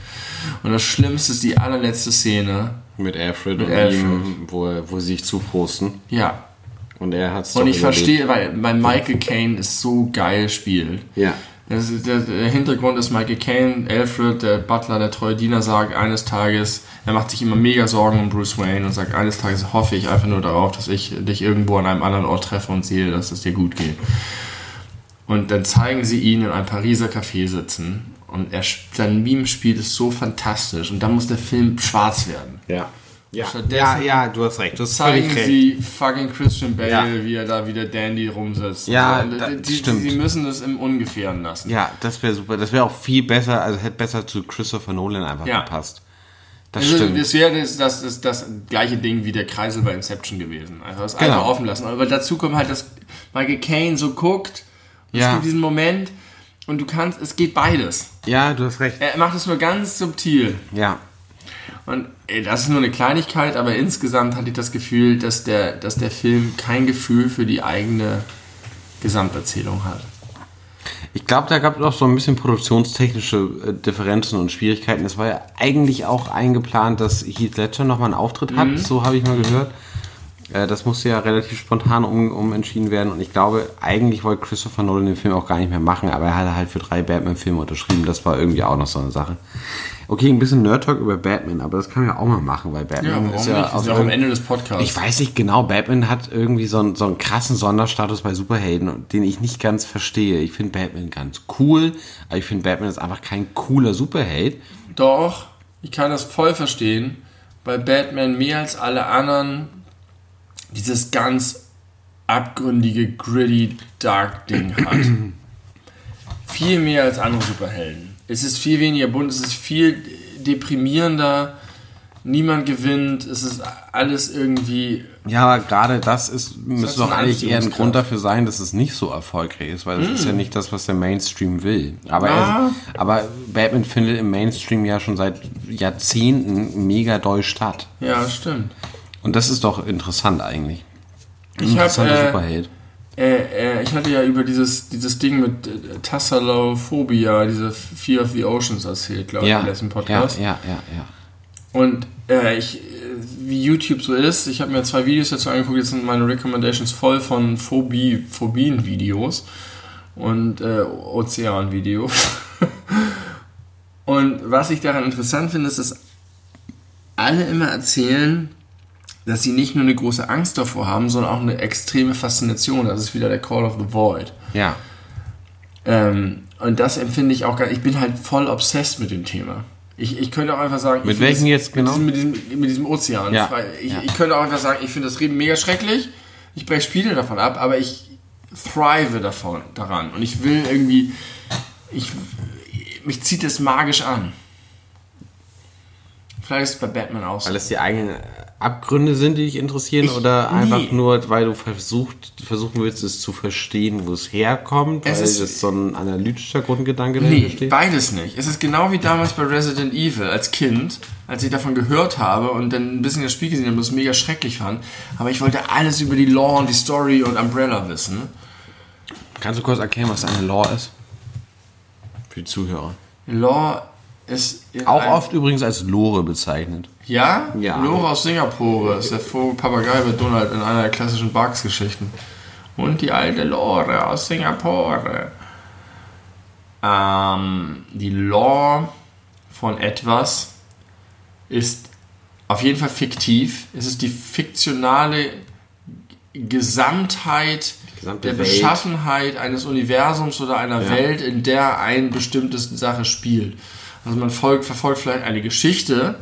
Und das Schlimmste ist die allerletzte Szene. Mit Alfred mit und Alfred. ihm, wo, wo sie sich zuposten. Ja. Und er hat es Und ich verstehe, weil, weil Michael Caine es so geil spielt. Ja. Das, der, der, Hintergrund ist Michael Caine, Alfred, der Butler, der treue Diener, sagt eines Tages, er macht sich immer mega Sorgen um Bruce Wayne und sagt, eines Tages hoffe ich einfach nur darauf, dass ich dich irgendwo an einem anderen Ort treffe und sehe, dass es dir gut geht. Und dann zeigen sie ihn in einem Pariser Café sitzen und er, sein Meme spielt ist so fantastisch und dann muss der Film schwarz werden. Ja. Ja, ja, ja, du hast recht. Du hast zeigen sie fucking Christian Bale, ja. wie er da wieder Dandy rumsitzt. Ja, also, da, die, stimmt. Sie müssen das im Ungefähren lassen. Ja, das wäre super. Das wäre auch viel besser, also hätte besser zu Christopher Nolan einfach ja. gepasst. Das also, stimmt. Das wäre das, das, das, das, gleiche Ding wie der Kreisel bei Inception gewesen. Also das genau. einfach offen lassen. Aber dazu kommt halt, dass Michael Caine so guckt. Ja. Es gibt diesen Moment und du kannst, es geht beides. Ja, du hast recht. Er macht es nur ganz subtil. Ja. Und ey, das ist nur eine Kleinigkeit, aber insgesamt hatte ich das Gefühl, dass der, dass der Film kein Gefühl für die eigene Gesamterzählung hat. Ich glaube, da gab es auch so ein bisschen produktionstechnische äh, Differenzen und Schwierigkeiten. Es war ja eigentlich auch eingeplant, dass Heath Ledger nochmal einen Auftritt hat, mhm. so habe ich mal gehört. Äh, das musste ja relativ spontan um, umentschieden werden und ich glaube, eigentlich wollte Christopher Nolan den Film auch gar nicht mehr machen, aber er hat halt für drei Batman-Filme unterschrieben. Das war irgendwie auch noch so eine Sache. Okay, ein bisschen Nerd-Talk über Batman, aber das kann man ja auch mal machen, weil Batman ja, ist ja, auch am Ende des Podcasts. Ich weiß nicht genau, Batman hat irgendwie so einen, so einen krassen Sonderstatus bei Superhelden, den ich nicht ganz verstehe. Ich finde Batman ganz cool, aber ich finde Batman ist einfach kein cooler Superheld. Doch, ich kann das voll verstehen, weil Batman mehr als alle anderen dieses ganz abgründige, gritty, dark Ding hat. Viel mehr als andere Superhelden es ist viel weniger bunt, es ist viel deprimierender, niemand gewinnt, es ist alles irgendwie. Ja, aber gerade das ist, müsste doch eigentlich eher ein Grund dafür sein, dass es nicht so erfolgreich ist, weil das mm. ist ja mm. nicht das, was der Mainstream will. Aber, er, aber Batman findet im Mainstream ja schon seit Jahrzehnten mega doll statt. Ja, stimmt. Und das ist doch interessant eigentlich. Ich Interessanter äh, Superheld. Äh, äh, ich hatte ja über dieses, dieses Ding mit äh, Tassalophobia, diese Fear of the Oceans erzählt, glaube ja, ich, im letzten Podcast. Ja, ja, ja, ja. Und äh, ich, wie YouTube so ist, ich habe mir zwei Videos dazu angeguckt, jetzt sind meine Recommendations voll von Phobie, Phobien-Videos und äh, Ozean-Videos. und was ich daran interessant finde, ist, dass alle immer erzählen, dass sie nicht nur eine große Angst davor haben, sondern auch eine extreme Faszination. Das ist wieder der Call of the Void. Ja. Ähm, und das empfinde ich auch gar Ich bin halt voll obsessed mit dem Thema. Ich, ich könnte auch einfach sagen. Mit welchem jetzt genau? Mit diesem, mit diesem, mit diesem Ozean. Ja. Ich, Ja. ich könnte auch einfach sagen, ich finde das Reden mega schrecklich. Ich breche Spiele davon ab, aber ich thrive davon, daran. Und ich will irgendwie. Ich, mich zieht es magisch an. Vielleicht ist es bei Batman auch so. Weil es die eigenen Abgründe sind, die dich interessieren, Ich- oder einfach nee. nur, weil du versucht, versuchen willst, es zu verstehen, wo es herkommt, Es weil ist- das so ein analytischer Grundgedanke Nee, steht? beides nicht. Es ist genau wie damals bei Resident Evil als Kind, als ich davon gehört habe und dann ein bisschen das Spiel gesehen habe und es mega schrecklich fand. Aber ich wollte alles über die Lore und die Story und Umbrella wissen. Kannst du kurz erklären, was eine Law ist? Für die Zuhörer. Lore ist Auch oft übrigens als Lore bezeichnet. Ja? Ja. Lore aus Singapur ist der Vogel Papagei bei Donald in einer der klassischen Bugs-Geschichten. Und die alte Lore aus Singapur. Ähm, die Lore von etwas ist auf jeden Fall fiktiv. Es ist die fiktionale Gesamtheit der Welt. Beschaffenheit eines Universums oder einer Welt, in der ein bestimmtes Sache spielt. Also man folgt, verfolgt vielleicht eine Geschichte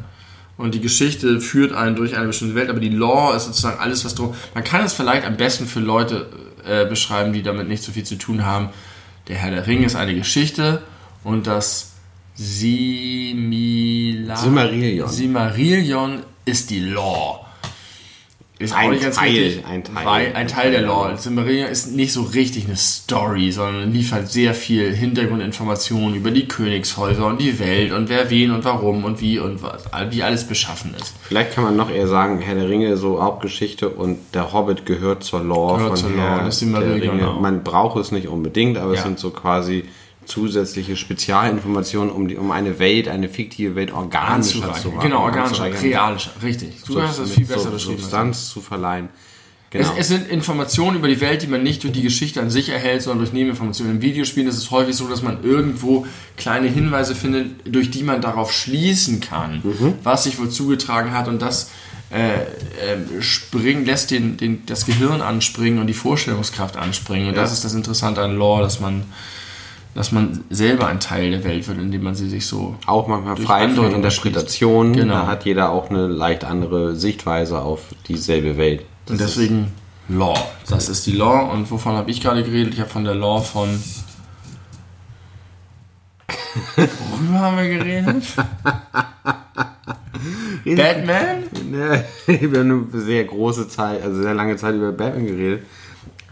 und die Geschichte führt einen durch eine bestimmte Welt, aber die Lore ist sozusagen alles, was drum. Man kann es vielleicht am besten für Leute äh, beschreiben, die damit nicht so viel zu tun haben. Der Herr der Ringe ist eine Geschichte und das Simila Silmarillion. Silmarillion ist die Lore. Ist Ein Teil, richtig. ein Teil. Weil ein Teil der Lore. Silmarillion ist nicht so richtig eine Story, sondern liefert sehr viel Hintergrundinformationen über die Königshäuser und die Welt und wer wen und warum und wie und was, wie alles beschaffen ist. Vielleicht kann man noch eher sagen, Herr der Ringe, so Hauptgeschichte und der Hobbit gehört zur Lore Gehört von zur Herr Lore, das Ringe. genau. Man braucht es nicht unbedingt, aber es Ja. sind so quasi zusätzliche Spezialinformationen, um, die, um eine Welt, eine fiktive Welt organischer zu Anzureichern. machen. Genau, organischer, realischer, richtig. Du hast das viel besser beschrieben. Substanz zu verleihen. Es, Genau. es sind Informationen über die Welt, die man nicht durch die Geschichte an sich erhält, sondern durch Nebeninformationen. In Videospielen ist es häufig so, dass man irgendwo kleine Hinweise findet, durch die man darauf schließen kann, was sich wohl zugetragen hat und das äh, äh, springen, lässt den, den, das Gehirn anspringen und die Vorstellungskraft anspringen. Und das ist das Interessante an Lore, dass man, dass man selber ein Teil der Welt wird, indem man sie sich so auch manchmal frei von Andeutung Interpretation. Genau. Da hat jeder auch eine leicht andere Sichtweise auf dieselbe Welt. Und deswegen Law. Das ist die Law. Und wovon habe ich gerade geredet? Ich habe von der Law von. Worüber haben wir geredet? Batman? Ne, ich habe eine sehr große Zeit, also sehr lange Zeit über Batman geredet.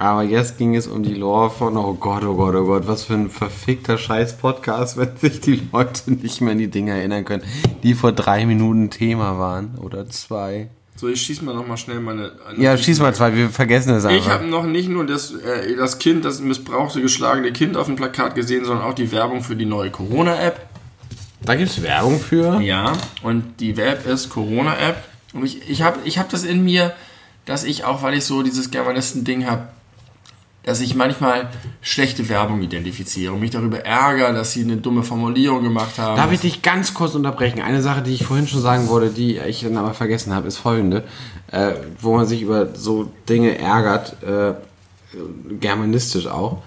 Aber jetzt ging es um die Lore von, oh Gott, oh Gott, oh Gott, was für ein verfickter Scheiß-Podcast, wenn sich die Leute nicht mehr an die Dinge erinnern können, die vor drei Minuten Thema waren oder zwei. So, ich schieße mal nochmal schnell meine. Ja, schieß mal zwei, wir vergessen es Ich einfach. habe noch nicht nur das, äh, das Kind, das missbrauchte, geschlagene Kind auf dem Plakat gesehen, sondern auch die Werbung für die neue Corona-App. Da gibt es Werbung für. Ja, und die Web ist Corona-App. Und ich, ich habe ich hab das in mir, dass ich auch, weil ich so dieses Germanisten-Ding habe, dass ich manchmal schlechte Werbung identifiziere und mich darüber ärgere, dass sie eine dumme Formulierung gemacht haben. Darf ich dich ganz kurz unterbrechen? Eine Sache, die ich vorhin schon sagen wollte, die ich dann aber vergessen habe, ist folgende. Äh, wo man sich über so Dinge ärgert, äh, germanistisch auch.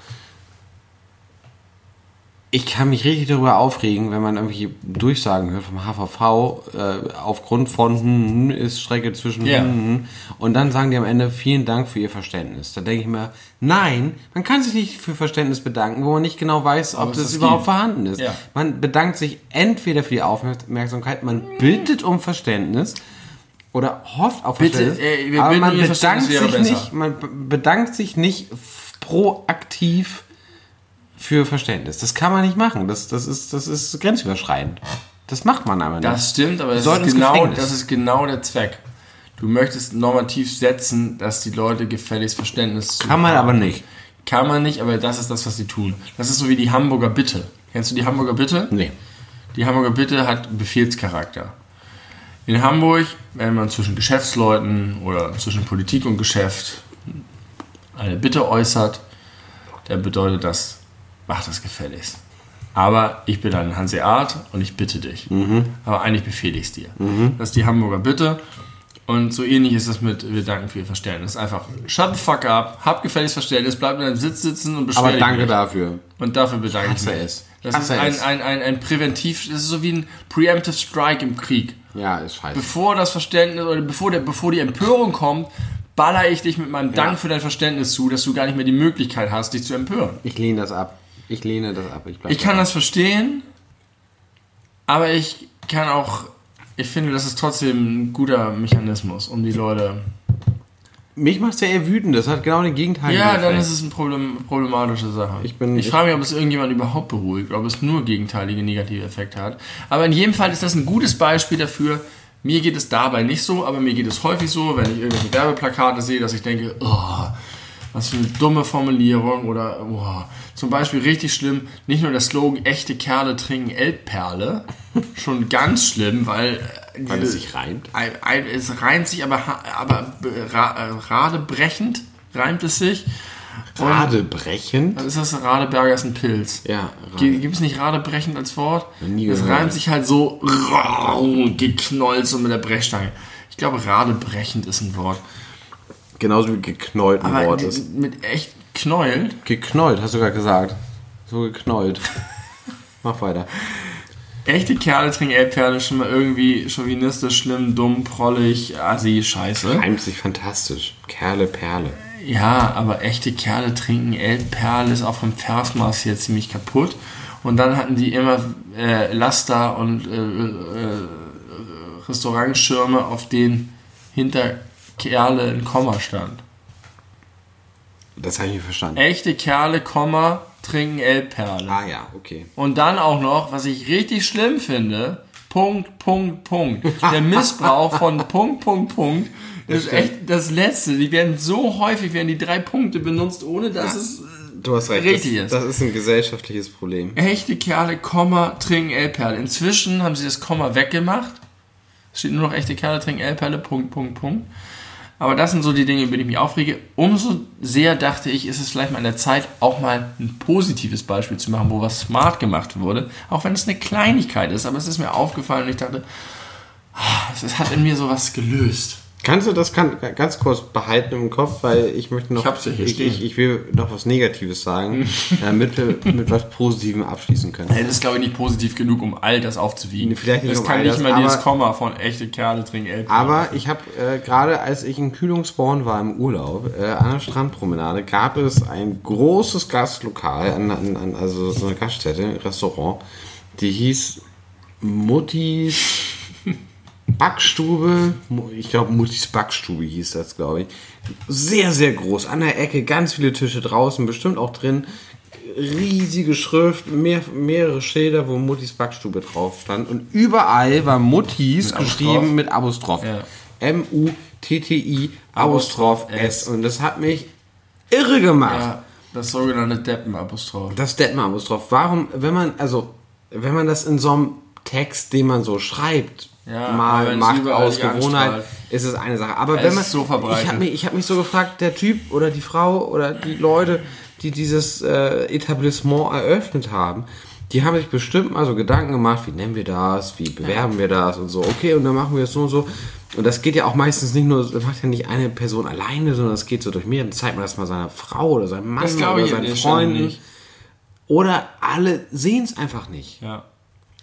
Ich kann mich richtig darüber aufregen, wenn man irgendwelche Durchsagen hört vom HVV, äh, aufgrund von hm, hm, ist Strecke zwischen Ja. hm, hm, und dann sagen die am Ende vielen Dank für Ihr Verständnis. Da denke ich mir, nein, man kann sich nicht für Verständnis bedanken, wo man nicht genau weiß, ob das das überhaupt gibt. vorhanden ist. Ja. Man bedankt sich entweder für die Aufmerksamkeit, man bittet um Verständnis oder hofft auf Bitte, Verständnis, äh, wir aber man bedankt sich nicht, man be- bedankt sich nicht proaktiv für Verständnis. Das kann man nicht machen. Das, das, ist, das ist grenzüberschreitend. Das macht man aber nicht. Das stimmt, aber das ist, genau, das ist genau der Zweck. Du möchtest normativ setzen, dass die Leute gefälligst Verständnis zu kann man haben. aber nicht. Kann man nicht, aber das ist das, was sie tun. Das ist so wie die Hamburger Bitte. Kennst du die Hamburger Bitte? Nee. Die Hamburger Bitte hat Befehlscharakter. In Hamburg, wenn man zwischen Geschäftsleuten oder zwischen Politik und Geschäft eine Bitte äußert, dann bedeutet das, mach das gefälligst. Aber ich bin ein Hanseat und ich bitte dich. Aber eigentlich befehle ich es dir. Das ist die Hamburger Bitte. Und so ähnlich ist es mit Wir danken für Ihr Verständnis. Einfach shut the fuck up, hab gefälliges Verständnis, bleib in deinem Sitz sitzen und beschwer Aber danke nicht. dafür. Und dafür bedanke ich mich. es. Das Hasse ist ein, es. ein, ein, ein Präventiv, das ist so wie ein Preemptive Strike im Krieg. Ja, ist scheiße. Bevor das Verständnis oder bevor, der, bevor die Empörung kommt, baller ich dich mit meinem Dank für dein Verständnis zu, dass du gar nicht mehr die Möglichkeit hast, dich zu empören. Ich lehne das ab. Ich lehne das ab. Ich, Ich kann dabei. das verstehen, aber ich kann auch, ich finde, das ist trotzdem ein guter Mechanismus, um die Leute. Mich macht es ja eher wütend. Das hat genau den Gegenteil. Ja, dann ist es eine Problem, problematische Sache. Ich bin- ich ich- frage mich, ob es irgendjemand überhaupt beruhigt, ob es nur gegenteilige negative Effekte hat. Aber in jedem Fall ist das ein gutes Beispiel dafür. Mir geht es dabei nicht so, aber mir geht es häufig so, wenn ich irgendwelche Werbeplakate sehe, dass ich denke, oh, was für eine dumme Formulierung oder oh, zum Beispiel richtig schlimm, nicht nur der Slogan, echte Kerle trinken Elbperle, schon ganz schlimm, weil, äh, Weil es sich reimt. ein, ein, es reimt sich, aber, aber be- ra, äh, radebrechend reimt es sich. Und Radebrechend. ist das Radeberger ist ein Pilz. Ja, Gibt es nicht radebrechend als Wort? Nie gehört. reimt sich halt so geknollt so mit der Brechstange. Ich glaube, radebrechend ist ein Wort. Genauso wie geknollt ein Aber Wort ist. mit echt knäult. Geknollt, hast du gerade gesagt. So geknollt. Mach weiter. Echte Kerle trinken Elbperle schon mal irgendwie chauvinistisch, schlimm, dumm, prollig, assi, scheiße. Reimt sich fantastisch. Kerle, Perle. Ja, aber echte Kerle trinken Elbperle ist auch vom Versmaß hier ziemlich kaputt. Und dann hatten die immer äh, Laster und äh, äh, Restaurantschirme, auf denen hinter Kerle ein Komma stand. Das habe ich nicht verstanden. Echte Kerle, Komma, trinken Elbperle. Ah ja, okay. Und dann auch noch, was ich richtig schlimm finde, Punkt, Punkt, Punkt. Der Missbrauch von Punkt, Punkt, Punkt ist stimmt. echt das Letzte. Die werden so häufig, werden die drei Punkte benutzt, ohne dass es Du hast recht. Richtig das, ist. das ist ein gesellschaftliches Problem. echte Kerle, Komma, trinken Elbperle. Inzwischen haben sie das Komma weggemacht. Es steht nur noch echte Kerle, trinken Elbperle, Punkt, Punkt, Punkt. Aber das sind so die Dinge, über die ich mich aufrege. Umso sehr dachte ich, ist es vielleicht mal an der Zeit, auch mal ein positives Beispiel zu machen, wo was smart gemacht wurde. Auch wenn es eine Kleinigkeit ist. Aber es ist mir aufgefallen und ich dachte, ah, es hat in mir sowas gelöst. Kannst du das kann, ganz kurz behalten im Kopf, weil ich möchte noch. Ich hab's ja hier ich, stehen. ich, ich will noch was Negatives sagen, damit wir mit was Positivem abschließen können. Das ist, glaube ich, nicht positiv genug, um all das aufzuwiegen. Vielleicht nicht das um kann nicht das, mal dieses Komma von echte Kerle trinken. Aber ich habe äh, gerade, als ich in Kühlungsborn war im Urlaub, äh, an der Strandpromenade, gab es ein großes Gastlokal, an, an, also so eine Gaststätte, ein Restaurant, die hieß Muttis Backstube. Ich glaube, Muttis Backstube hieß das, glaube ich. Sehr, sehr groß. An der Ecke ganz viele Tische draußen, bestimmt auch drin. Riesige Schrift, mehr, mehrere Schilder, wo Muttis Backstube drauf stand. Und überall war Muttis Mit Apostroph? geschrieben mit Apostroph. Ja. M-U-T-T-I Apostroph S. S. Und das hat mich irre gemacht. Ja, das sogenannte Deppen-Apostroph. Das Detmar-Apostroph. Warum, wenn man, also, wenn man das in so einem Text, den man so schreibt, Ja, mal macht aus Gewohnheit, ist es eine Sache. Aber Es wenn man, so verbreitet. ich habe mich, ich hab mich so gefragt, der Typ oder die Frau oder die Leute, die dieses äh, Etablissement eröffnet haben, die haben sich bestimmt mal so Gedanken gemacht, wie nennen wir das, wie bewerben wir das und so. Okay, und dann machen wir es so und so. Und das geht ja auch meistens nicht nur, das macht ja nicht eine Person alleine, sondern es geht so durch mehr. Dann zeigt man das mal seiner Frau oder seinem Mann Das oder seinen Freunden. Oder alle sehen es einfach nicht. Ja.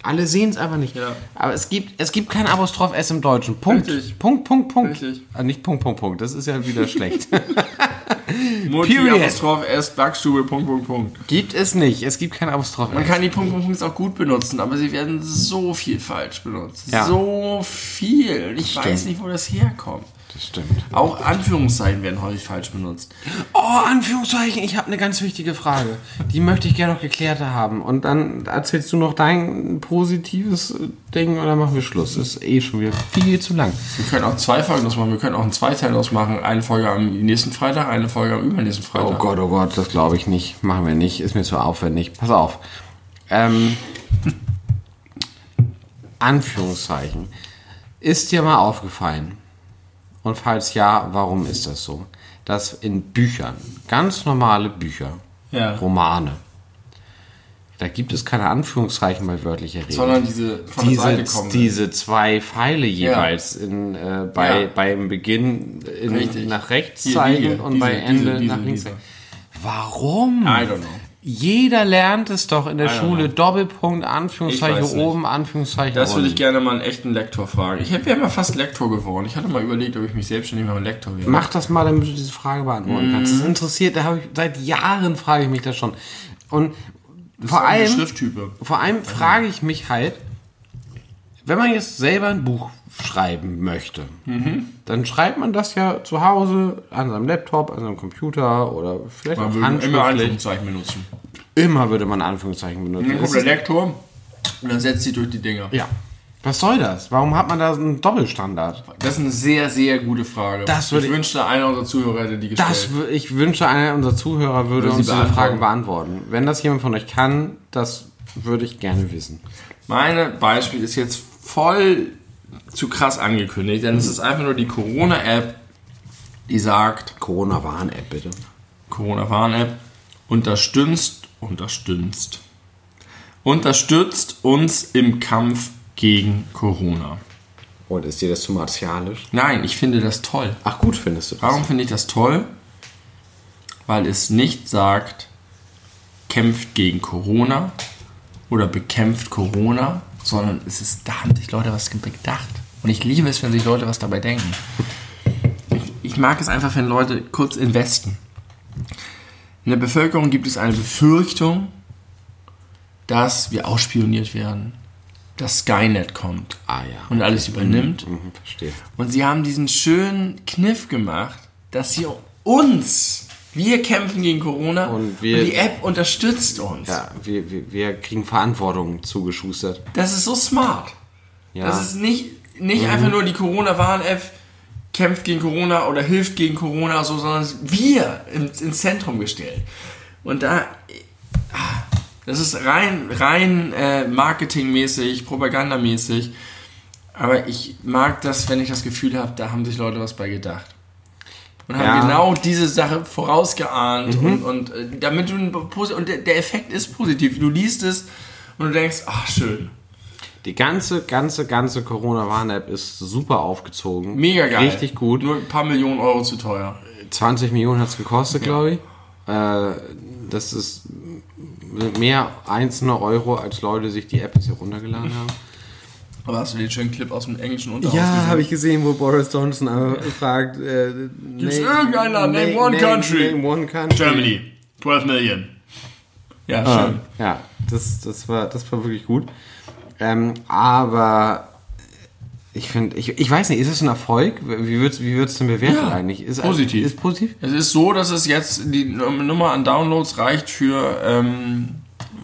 Alle sehen es einfach nicht. Ja. Aber es gibt, es gibt kein Apostroph S im Deutschen. Punkt. Richtig. Punkt, Punkt, Punkt. Richtig. Ah, nicht Punkt, Punkt, Punkt. Das ist ja wieder schlecht. Mutti, Period. Apostroph S, Backstube, Punkt, Punkt, Punkt. gibt es nicht. Es gibt kein Apostroph Man S. kann die Punkt, Punkt, Punkt auch gut benutzen, aber sie werden so viel falsch benutzt. Ja. So viel. Ich Stimmt. weiß nicht, wo das herkommt. Das stimmt. Auch Anführungszeichen werden häufig falsch benutzt. Oh, Anführungszeichen. Ich habe eine ganz wichtige Frage. Die möchte ich gerne noch geklärter haben. Und dann erzählst du noch dein positives Ding oder machen wir Schluss. Ist eh schon wieder viel zu lang. Wir können auch zwei Folgen draus machen. Wir können auch einen Zweiteil draus machen. Eine Folge am nächsten Freitag, eine Folge am übernächsten Freitag. Oh Gott, oh Gott, das glaube ich nicht. Machen wir nicht. Ist mir zu aufwendig. Pass auf. Ähm, Anführungszeichen. Ist dir mal aufgefallen? Und falls ja, warum ist das so? Dass in Büchern, ganz normale Bücher, Ja. Romane, Da gibt es keine Anführungszeichen bei wörtlicher Rede. Sondern diese von der Seite diese, kommen. diese zwei Pfeile jeweils in, äh, bei, Ja. beim Beginn in, nach rechts zeigen diese, und diese, bei Ende diese, diese, nach links diese. zeigen. Warum? I don't know. Jeder lernt es doch in der don't Schule. know. Doppelpunkt, Ich Anführungszeichen oben, Anführungszeichen Das würde ich gerne mal einen echten Lektor fragen. Ich wäre mal fast Lektor geworden. Ich hatte mal überlegt, ob ich mich selbstständig mal Lektor wäre. Mach das mal, damit du diese Frage beantworten kannst. Mhm. Das interessiert, da habe ich seit Jahren frage ich mich das schon. Und vor Das eine allem, Schrifttype. vor allem frage ich mich halt, wenn man jetzt selber ein Buch schreiben möchte, Mhm. dann schreibt man das ja zu Hause an seinem Laptop, an seinem Computer oder vielleicht Man auch würde immer handschriftlich. Anführungszeichen benutzen. Immer würde man Anführungszeichen benutzen. Dann kommt der Lektor und dann setzt sie durch die Dinger. Ja. Was soll das? Warum hat man da einen Doppelstandard? Das ist eine sehr, sehr gute Frage. Das würde ich wünschte, einer unserer Zuhörer hätte die gestellt. Das, ich wünsche, einer unserer Zuhörer würde Würde uns diese beantworten. Frage beantworten. Wenn das jemand von euch kann, das würde ich gerne wissen. Meine Beispiel ist jetzt voll zu krass angekündigt, denn es ist einfach nur die Corona-App, die sagt, Corona-Warn-App, bitte. Corona-Warn-App, unterstützt, unterstützt, unterstützt uns im Kampf gegen Corona. Und ist dir das zu martialisch? Nein, ich finde das toll. Ach gut, findest du das? Warum finde ich das toll? Weil es nicht sagt, kämpft gegen Corona oder bekämpft Corona, sondern es ist, da haben sich Leute was gedacht. Und ich liebe es, wenn sich Leute was dabei denken. Ich, ich mag es einfach, wenn Leute kurz investen. In der Bevölkerung gibt es eine Befürchtung, dass wir ausspioniert werden, dass Skynet kommt Ah ja. und alles übernimmt. Mhm, verstehe. Und sie haben diesen schönen Kniff gemacht, dass sie uns, wir kämpfen gegen Corona Und wir- die App unterstützt uns. Ja, wir, wir, wir kriegen Verantwortung zugeschustert. Das ist so smart. Ja. Das ist nicht, nicht einfach nur die Corona-Warn-App kämpft gegen Corona oder hilft gegen Corona, so, sondern wir ins, ins Zentrum gestellt. Und da, das ist rein, rein äh, marketingmäßig, propagandamäßig. Aber ich mag das, wenn ich das Gefühl habe, da haben sich Leute was bei gedacht. Und haben Ja. genau diese Sache vorausgeahnt. Und, und äh, damit du und der, Effekt ist positiv. Du liest es und du denkst, ach schön. Die ganze, ganze, ganze Corona-Warn-App ist super aufgezogen. Mega geil. Richtig gut. Nur ein paar Millionen Euro zu teuer. 20 Millionen hat es gekostet, glaube ich. Äh, das ist mehr einzelne Euro, als Leute sich die App bisher runtergeladen haben. Aber hast du den schönen Clip aus dem englischen Unterhaus Ja, habe ich gesehen, wo Boris Johnson fragt, äh, Gibt's irgendein Land? Name one country. Name one country. Germany, 12 Million. Ja, Ah, schön. ja, das, das, war, das war wirklich gut. Ähm, aber ich finde, ich, ich weiß nicht, ist es ein Erfolg? Wie wird es wie wird's denn bewertet Ja, eigentlich? Ist, positiv. Ist positiv? Es ist so, dass es jetzt die Nummer an Downloads reicht für ähm,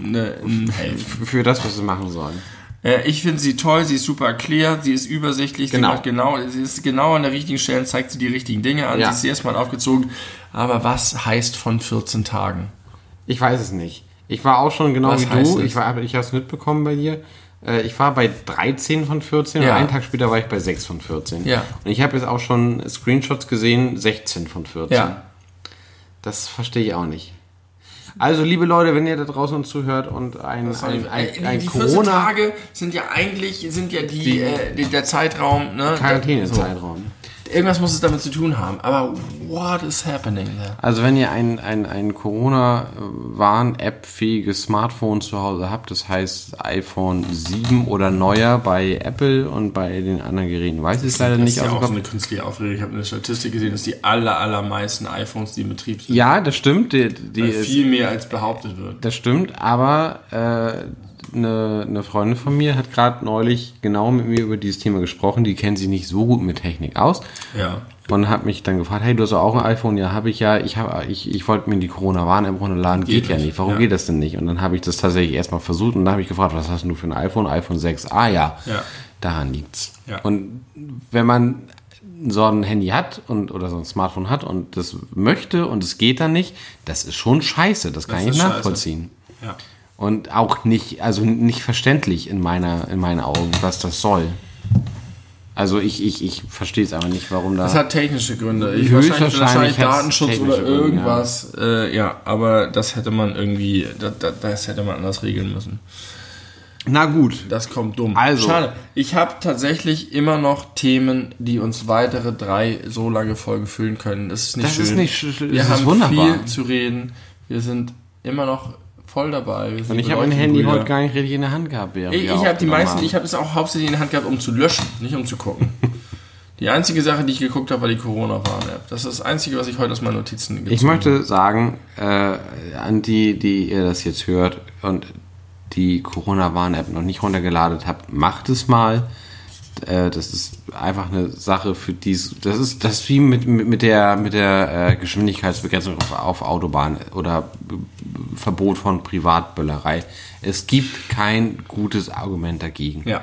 eine, ein Helf. F- Für das, was sie machen sollen. Äh, ich finde sie toll, sie ist super erklärt, sie ist übersichtlich, Genau. sie macht genau, sie ist genau an der richtigen Stelle, zeigt sie die richtigen Dinge an, Ja. sie ist erstmal aufgezogen. Aber was heißt von 14 Tagen? Ich weiß es nicht. Ich war auch schon genau Was wie du. es? Ich, war- ich habe es mitbekommen bei dir. Äh, Ich war bei 13 von 14 Ja. und einen Tag später war ich bei 6 von 14. Ja. Und ich habe jetzt auch schon Screenshots gesehen, 16 von 14. Ja. Das verstehe ich auch nicht. Also, liebe Leute, wenn ihr da draußen uns zuhört und ein, ein, Äh, ein, die, ein die 14 Corona Tage sind ja eigentlich sind ja die, Die- äh, die der Zeitraum, ne? Quarantänezeitraum. So. Irgendwas muss es damit zu tun haben. Aber what is happening there? Also wenn ihr ein, ein, ein Corona-Warn-App-fähiges Smartphone zu Hause habt, das heißt iPhone 7 oder neuer bei Apple und bei den anderen Geräten weiß ich es leider Das nicht. ist ja auch so eine künstliche Aufregung. Ich habe eine Statistik gesehen, dass die aller, allermeisten iPhones, die in Betrieb sind, ja, das stimmt. Die, die weil ist, viel mehr als behauptet wird. das stimmt, aber äh, eine, eine Freundin von mir hat gerade neulich genau mit mir über dieses Thema gesprochen. Die kennt sich nicht so gut mit Technik aus. Ja. Und hat mich dann gefragt, hey, du hast auch ein iPhone? Ja, habe ich ja. Ich, hab, ich, ich wollte mir die Corona-Warn-App runterladen. Geht, Geht ja nicht. Warum Ja. geht das denn nicht? Und dann habe ich das tatsächlich erstmal versucht und dann habe ich gefragt, was hast du für ein iPhone? iPhone 6. Ah ja, Ja. daran liegt's. Ja. Und wenn man so ein Handy hat und oder so ein Smartphone hat und das möchte und es geht dann nicht, das ist schon scheiße. Das kann Das ich ist scheiße. nachvollziehen. Ja. Und auch nicht, also nicht verständlich in meiner, in meinen Augen, was das soll. Also ich, ich, ich verstehe es aber nicht, warum da. Das hat technische Gründe. Ich wahrscheinlich, wahrscheinlich Datenschutz oder Gründe, irgendwas. Ja. Äh, ja, aber das hätte man irgendwie, das, das hätte man anders regeln müssen. Na gut. Das kommt dumm. Also. Schade. Ich habe tatsächlich immer noch Themen, die uns weitere drei so lange Folgen füllen können. Das ist nicht Das schön. ist nicht sch- Wir das ist haben wunderbar. viel zu reden. Wir sind immer noch voll dabei. Und ich habe mein Handy heute gar nicht richtig in der Hand gehabt. während Ich, habe die meisten, ich habe es auch hauptsächlich in der Hand gehabt, um zu löschen, nicht um zu gucken. Die einzige Sache, die ich geguckt habe, war die Corona-Warn-App. Das ist das Einzige, was ich heute aus meinen Notizen gezogen Ich möchte sagen, äh, an die, die ihr das jetzt hört und die Corona-Warn-App noch nicht runtergeladen habt, macht es mal. Äh, das ist einfach eine Sache für dies. Das ist das ist wie mit, mit, der, mit der äh, Geschwindigkeitsbegrenzung auf, auf Autobahn oder Verbot von Privatböllerei. Es gibt kein gutes Argument dagegen. Ja.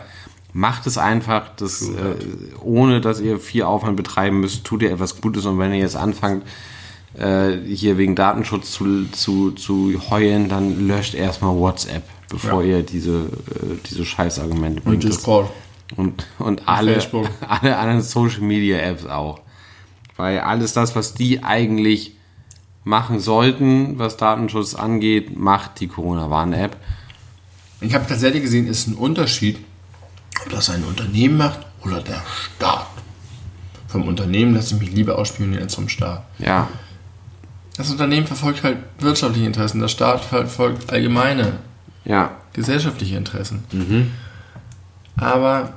Macht es einfach, das, äh, ohne dass ihr viel Aufwand betreiben müsst, tut ihr etwas Gutes und wenn ihr jetzt anfangt, äh, hier wegen Datenschutz zu, zu, zu heulen, dann löscht erstmal WhatsApp, bevor Ja. ihr diese, äh, diese Scheißargumente bringt. Discord. Und, und alle, Facebook. alle anderen Social Media Apps auch. Weil alles das, was die eigentlich machen sollten, was Datenschutz angeht, macht die Corona-Warn-App. Ich habe tatsächlich gesehen, ist ein Unterschied, ob das ein Unternehmen macht oder der Staat. Vom Unternehmen lasse ich mich lieber ausspionieren als vom Staat. Ja, Das Unternehmen verfolgt halt wirtschaftliche Interessen, der Staat verfolgt allgemeine ja, gesellschaftliche Interessen. Aber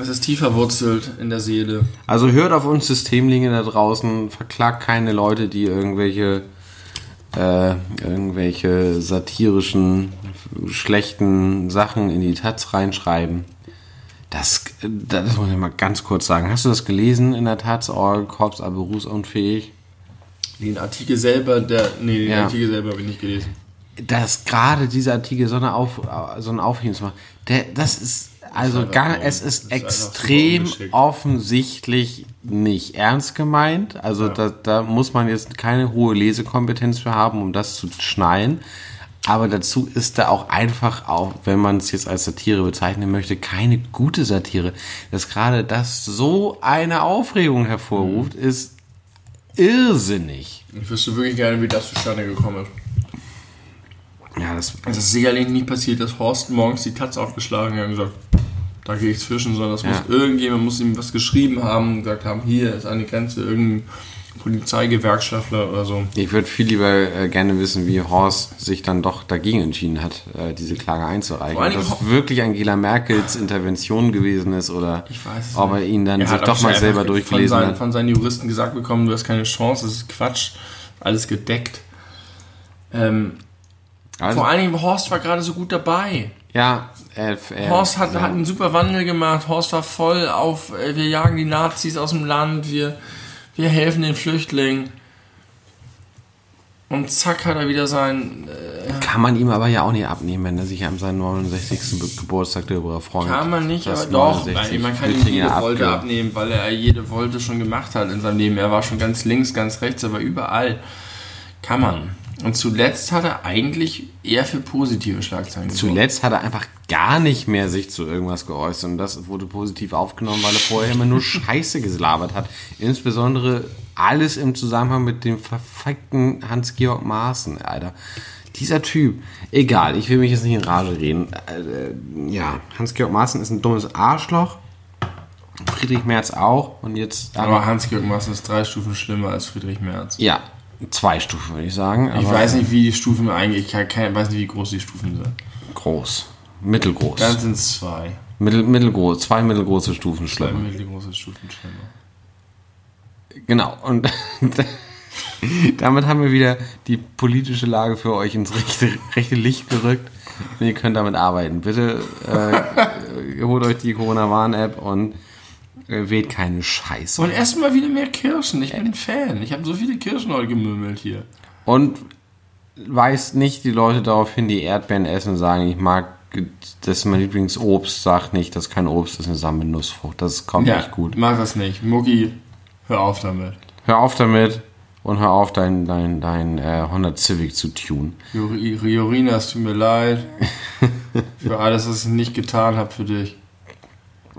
es ist tief verwurzelt in der Seele. Also hört auf uns Systemlinge da draußen, verklagt keine Leute, die irgendwelche äh, irgendwelche satirischen, schlechten Sachen in die Taz reinschreiben. Das, das muss ich mal ganz kurz sagen. Hast du das gelesen in der Taz? All are berufsunfähig. Den Artikel selber, der. Nee, den Ja. Artikel selber habe ich nicht gelesen. Dass gerade dieser Artikel so, eine Auf, so ein Aufhebens macht, der, das ist also einfach gar, es ist ist extrem offensichtlich nicht ernst gemeint. Also da, da muss man jetzt keine hohe Lesekompetenz für haben, um das zu schnallen. Aber dazu ist da auch einfach, auch wenn man es jetzt als Satire bezeichnen möchte, keine gute Satire. Dass gerade das so eine Aufregung hervorruft, ist irrsinnig. Ich wüsste wirklich gerne, wie das zustande gekommen ist. Ja, das Es ist sicherlich nicht passiert, dass Horst morgens die Taz aufgeschlagen hat und gesagt, da gehe ich fischen, sondern das Ja. muss irgendjemand muss ihm was geschrieben haben und gesagt haben, hier ist eine Grenze, irgendein Polizeigewerkschaftler oder so. Ich würde viel lieber äh, gerne wissen, wie Horst sich dann doch dagegen entschieden hat, äh, diese Klage einzureichen. Ob das wirklich Angela Merkels Intervention gewesen ist oder ob er ihn dann Er sich doch mal selber von durchgelesen seinen, hat. Von seinen Juristen gesagt bekommen, du hast keine Chance, das ist Quatsch, alles gedeckt. Ähm, Also, vor allen Dingen, Horst war gerade so gut dabei. ja, er, er, Horst hat, ja. hat einen super Wandel gemacht. Horst war voll auf, äh, wir jagen die Nazis aus dem Land, wir, wir helfen den Flüchtlingen. Und zack hat er wieder sein, äh, Kann man ihm aber ja auch nicht abnehmen, wenn er sich an seinem 69. Be- Geburtstag darüber freut. kann man nicht, aber doch, 69 weil man kann ihm jede Wolte abnehmen, weil er jede Wolte schon gemacht hat in seinem Leben. Er war schon ganz links, ganz rechts, aber überall kann man. Und zuletzt hat er eigentlich eher für positive Schlagzeilen gesorgt. Zuletzt hat er einfach gar nicht mehr sich zu irgendwas geäußert und das wurde positiv aufgenommen, weil er vorher immer nur Scheiße gelabert hat. Insbesondere alles im Zusammenhang mit dem verfickten Hans-Georg Maaßen, Alter. Dieser Typ, egal, ich will mich jetzt nicht in Rage reden. Äh, ja, Hans-Georg Maaßen ist ein dummes Arschloch. Friedrich Merz auch. Und jetzt. Aber Hans-Georg Maaßen ist drei Stufen schlimmer als Friedrich Merz. ja, zwei Stufen, würde ich sagen. Ich weiß nicht, wie die Stufen eigentlich, ich kann, weiß nicht, wie groß die Stufen sind. Groß. Mittelgroß. Dann sind es zwei. Mittel, mittelgroß. Zwei mittelgroße Stufen Zwei schlimmer. mittelgroße Stufen schlimmer. Genau. Und damit haben wir wieder die politische Lage für euch ins rechte, rechte Licht gerückt. Und ihr könnt damit arbeiten. Bitte äh, holt euch die Corona-Warn-App und wählt keine Scheiße. Und erstmal wieder mehr Kirschen. Ich bin ein Fan. Ich habe so viele Kirschen heute gemümmelt hier. Und weist nicht die Leute darauf hin, die Erdbeeren essen und sagen, ich mag, das ist mein Lieblingsobst, sagt nicht, das ist kein Obst, das ist eine samme Nussfrucht. Das kommt Ja, nicht gut. mach das nicht. Mucki, hör auf damit. Hör auf damit und hör auf, dein, dein, dein äh, Honda Civic zu tun. Jorina, es tut mir leid. für alles, was ich nicht getan habe für dich.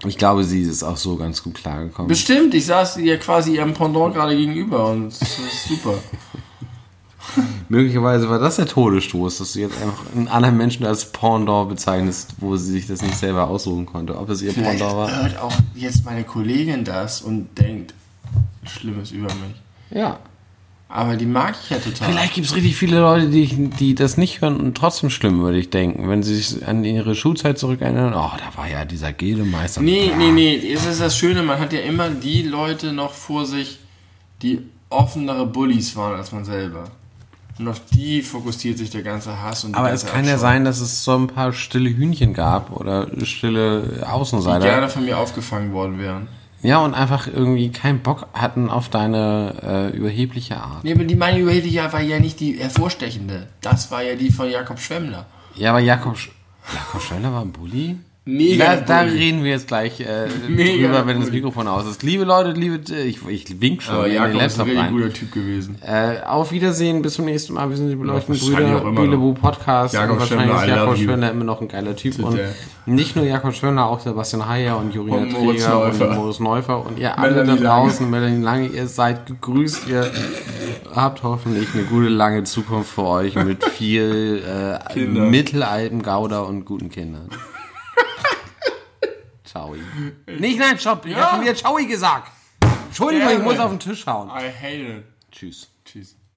Ich glaube, sie ist auch so ganz gut klargekommen. Bestimmt, ich saß ihr quasi ihrem Pendant gerade gegenüber und das ist super. Möglicherweise war das der Todesstoß, dass du jetzt einfach einen anderen Menschen als Pendant bezeichnest, wo sie sich das nicht selber aussuchen konnte, ob es ihr Vielleicht Pendant war. hört auch jetzt meine Kollegin das und denkt Schlimmes über mich. Ja. Aber die mag ich ja total. Vielleicht gibt es richtig viele Leute, die, die das nicht hören und trotzdem schlimm über dich denken, wenn sie sich an ihre Schulzeit zurückerinnern. Oh, da war ja dieser Gildemeister. Nee, nee, nee. Es ist das Schöne, man hat ja immer die Leute noch vor sich, die offenere Bullies waren als man selber. Und auf die fokussiert sich der ganze Hass und die Aber es kann ja Abscheu, sein, dass es so ein paar stille Hühnchen gab oder stille die Außenseiter. gerne von mir aufgefangen worden wären. Ja, und einfach irgendwie keinen Bock hatten auf deine äh, überhebliche Art. Nee, aber die meine Überhebliche war ja nicht die hervorstechende. Das war ja die von Jakob Schwemmler. Ja, aber Jakob, Sch Jakob Schöller war ein Bully? Mega Da, da reden wir jetzt gleich äh, Mega drüber, wenn das. Mikrofon aus ist. Liebe Leute, liebe, ich, ich wink schon Aber in den Jakob ist ein Laptop rein. guter Typ gewesen. Äh, auf Wiedersehen, bis zum nächsten Mal. Wir sind die beleuchteten Ja, Brüder, Bülebu Podcast. Jakob und wahrscheinlich ist Jakob. Schwemmler immer noch ein geiler Typ. Und nicht nur Jakob Schwemmler, auch Sebastian Heyer und Träger Neufer. und Moritz Neufer. Und ihr alle da draußen, Melanie Lange, ihr seid gegrüßt. Ihr habt hoffentlich eine gute, lange Zukunft vor euch mit viel äh, Kinder. mittelaltem Gouda und guten Kindern. Ciao. Nicht, nein, stopp. Ich Ja. hab schon wieder Ciao gesagt. Entschuldigung, ich muss auf den Tisch hauen. I hate it. Tschüss. Tschüss.